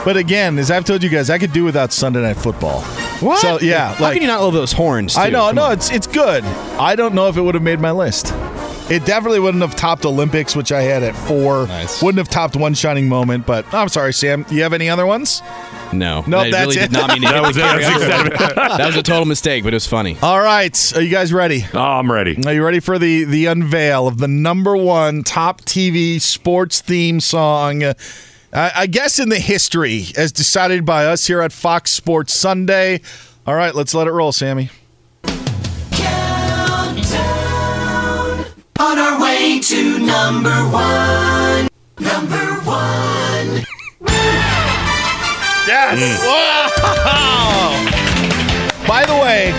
But again, as I've told you guys, I could do without Sunday Night Football. What? So yeah, How like can you not love those horns? I know, Come no, on. it's it's good. I don't know if it would have made my list. It definitely wouldn't have topped Olympics, which I had at four. Nice. Wouldn't have topped one shining moment. But oh, I'm sorry, Sam. You have any other ones? No. Nope, I that's really it. did not mean <laughs> to That was the it. That's camera. the extent of it. That was a total mistake, but it was funny. All right, are you guys ready? Oh, I'm ready. Are you ready for the the unveil of the number one top TV sports theme song? I guess in the history, as decided by us here at Fox Sports Sunday. All right, let's let it roll, Sammy. On our way to number one. Number one. Yes. Mm. By the way,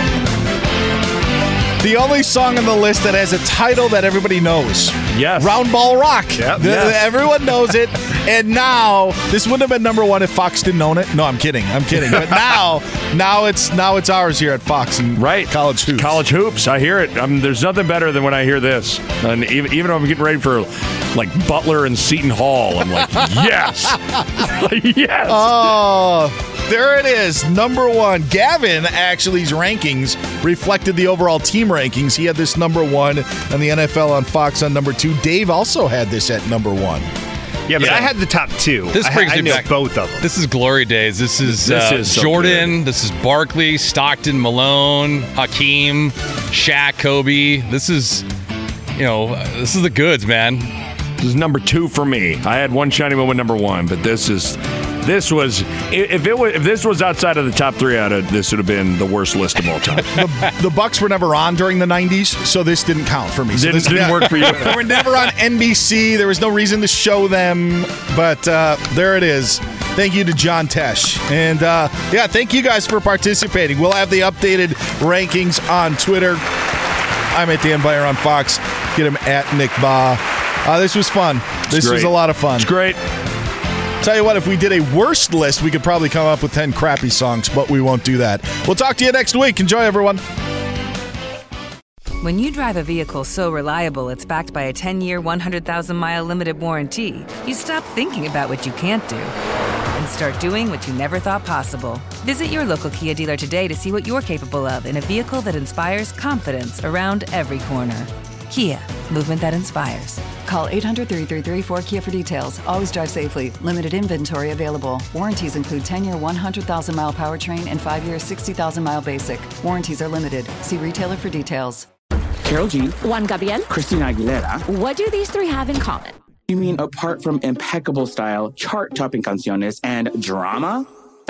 the only song on the list that has a title that everybody knows. Yes. Round Ball Rock. Yep. The- Yes. Everyone knows it. <laughs> And now this wouldn't have been number one if Fox didn't own it. No, I'm kidding. I'm kidding. But <laughs> now, now it's now it's ours here at Fox and Right. College Hoops. College hoops. I hear it. I mean, there's nothing better than when I hear this. And even, even if I'm getting ready for like Butler and Seton Hall, I'm like, <laughs> yes. yes. Oh, there it is. Number one. Gavin actually's rankings reflected the overall team rankings. He had this number one and the NFL on Fox on number two. Dave also had this at number one. Yeah, but Yeah. I had the top two. This I, brings I me back- both of them. This is glory days. This is, This uh, is so Jordan. This is Barkley, Stockton, Malone, Hakeem, Shaq, Kobe. This is, you know, this is the goods, man. This is number two for me. I had one shiny moment number one, but this is this was if it was if this was outside of the top three, out of this would have been the worst list of all time. <laughs> the, the Bucks were never on during the '90s, so this didn't count for me. So Didn't- this, didn't work for you. <laughs> they were never on NBC. There was no reason to show them, but uh, there it is. Thank you to John Tesh, and uh, yeah, thank you guys for participating. We'll have the updated rankings on Twitter. I'm at Dan Beyer on Fox. Get him at Nick Bahe. Uh, this was fun. This was a lot of fun. It's great. Tell you what, if we did a worst list, we could probably come up with 10 crappy songs, but we won't do that. We'll talk to you next week. Enjoy, everyone. When you drive a vehicle so reliable it's backed by a 10 year, 100,000 mile limited warranty, you stop thinking about what you can't do and start doing what you never thought possible. Visit your local Kia dealer today to see what you're capable of in a vehicle that inspires confidence around every corner. Kia, movement that inspires. Call 800 333 4KIA for details. Always drive safely. Limited inventory available. Warranties include 10 year 100,000 mile powertrain and 5 year 60,000 mile basic. Warranties are limited. See retailer for details. Karol G, Juan Gabriel. Christina Aguilera. What do these three have in common? You mean apart from impeccable style, chart topping canciones, and drama?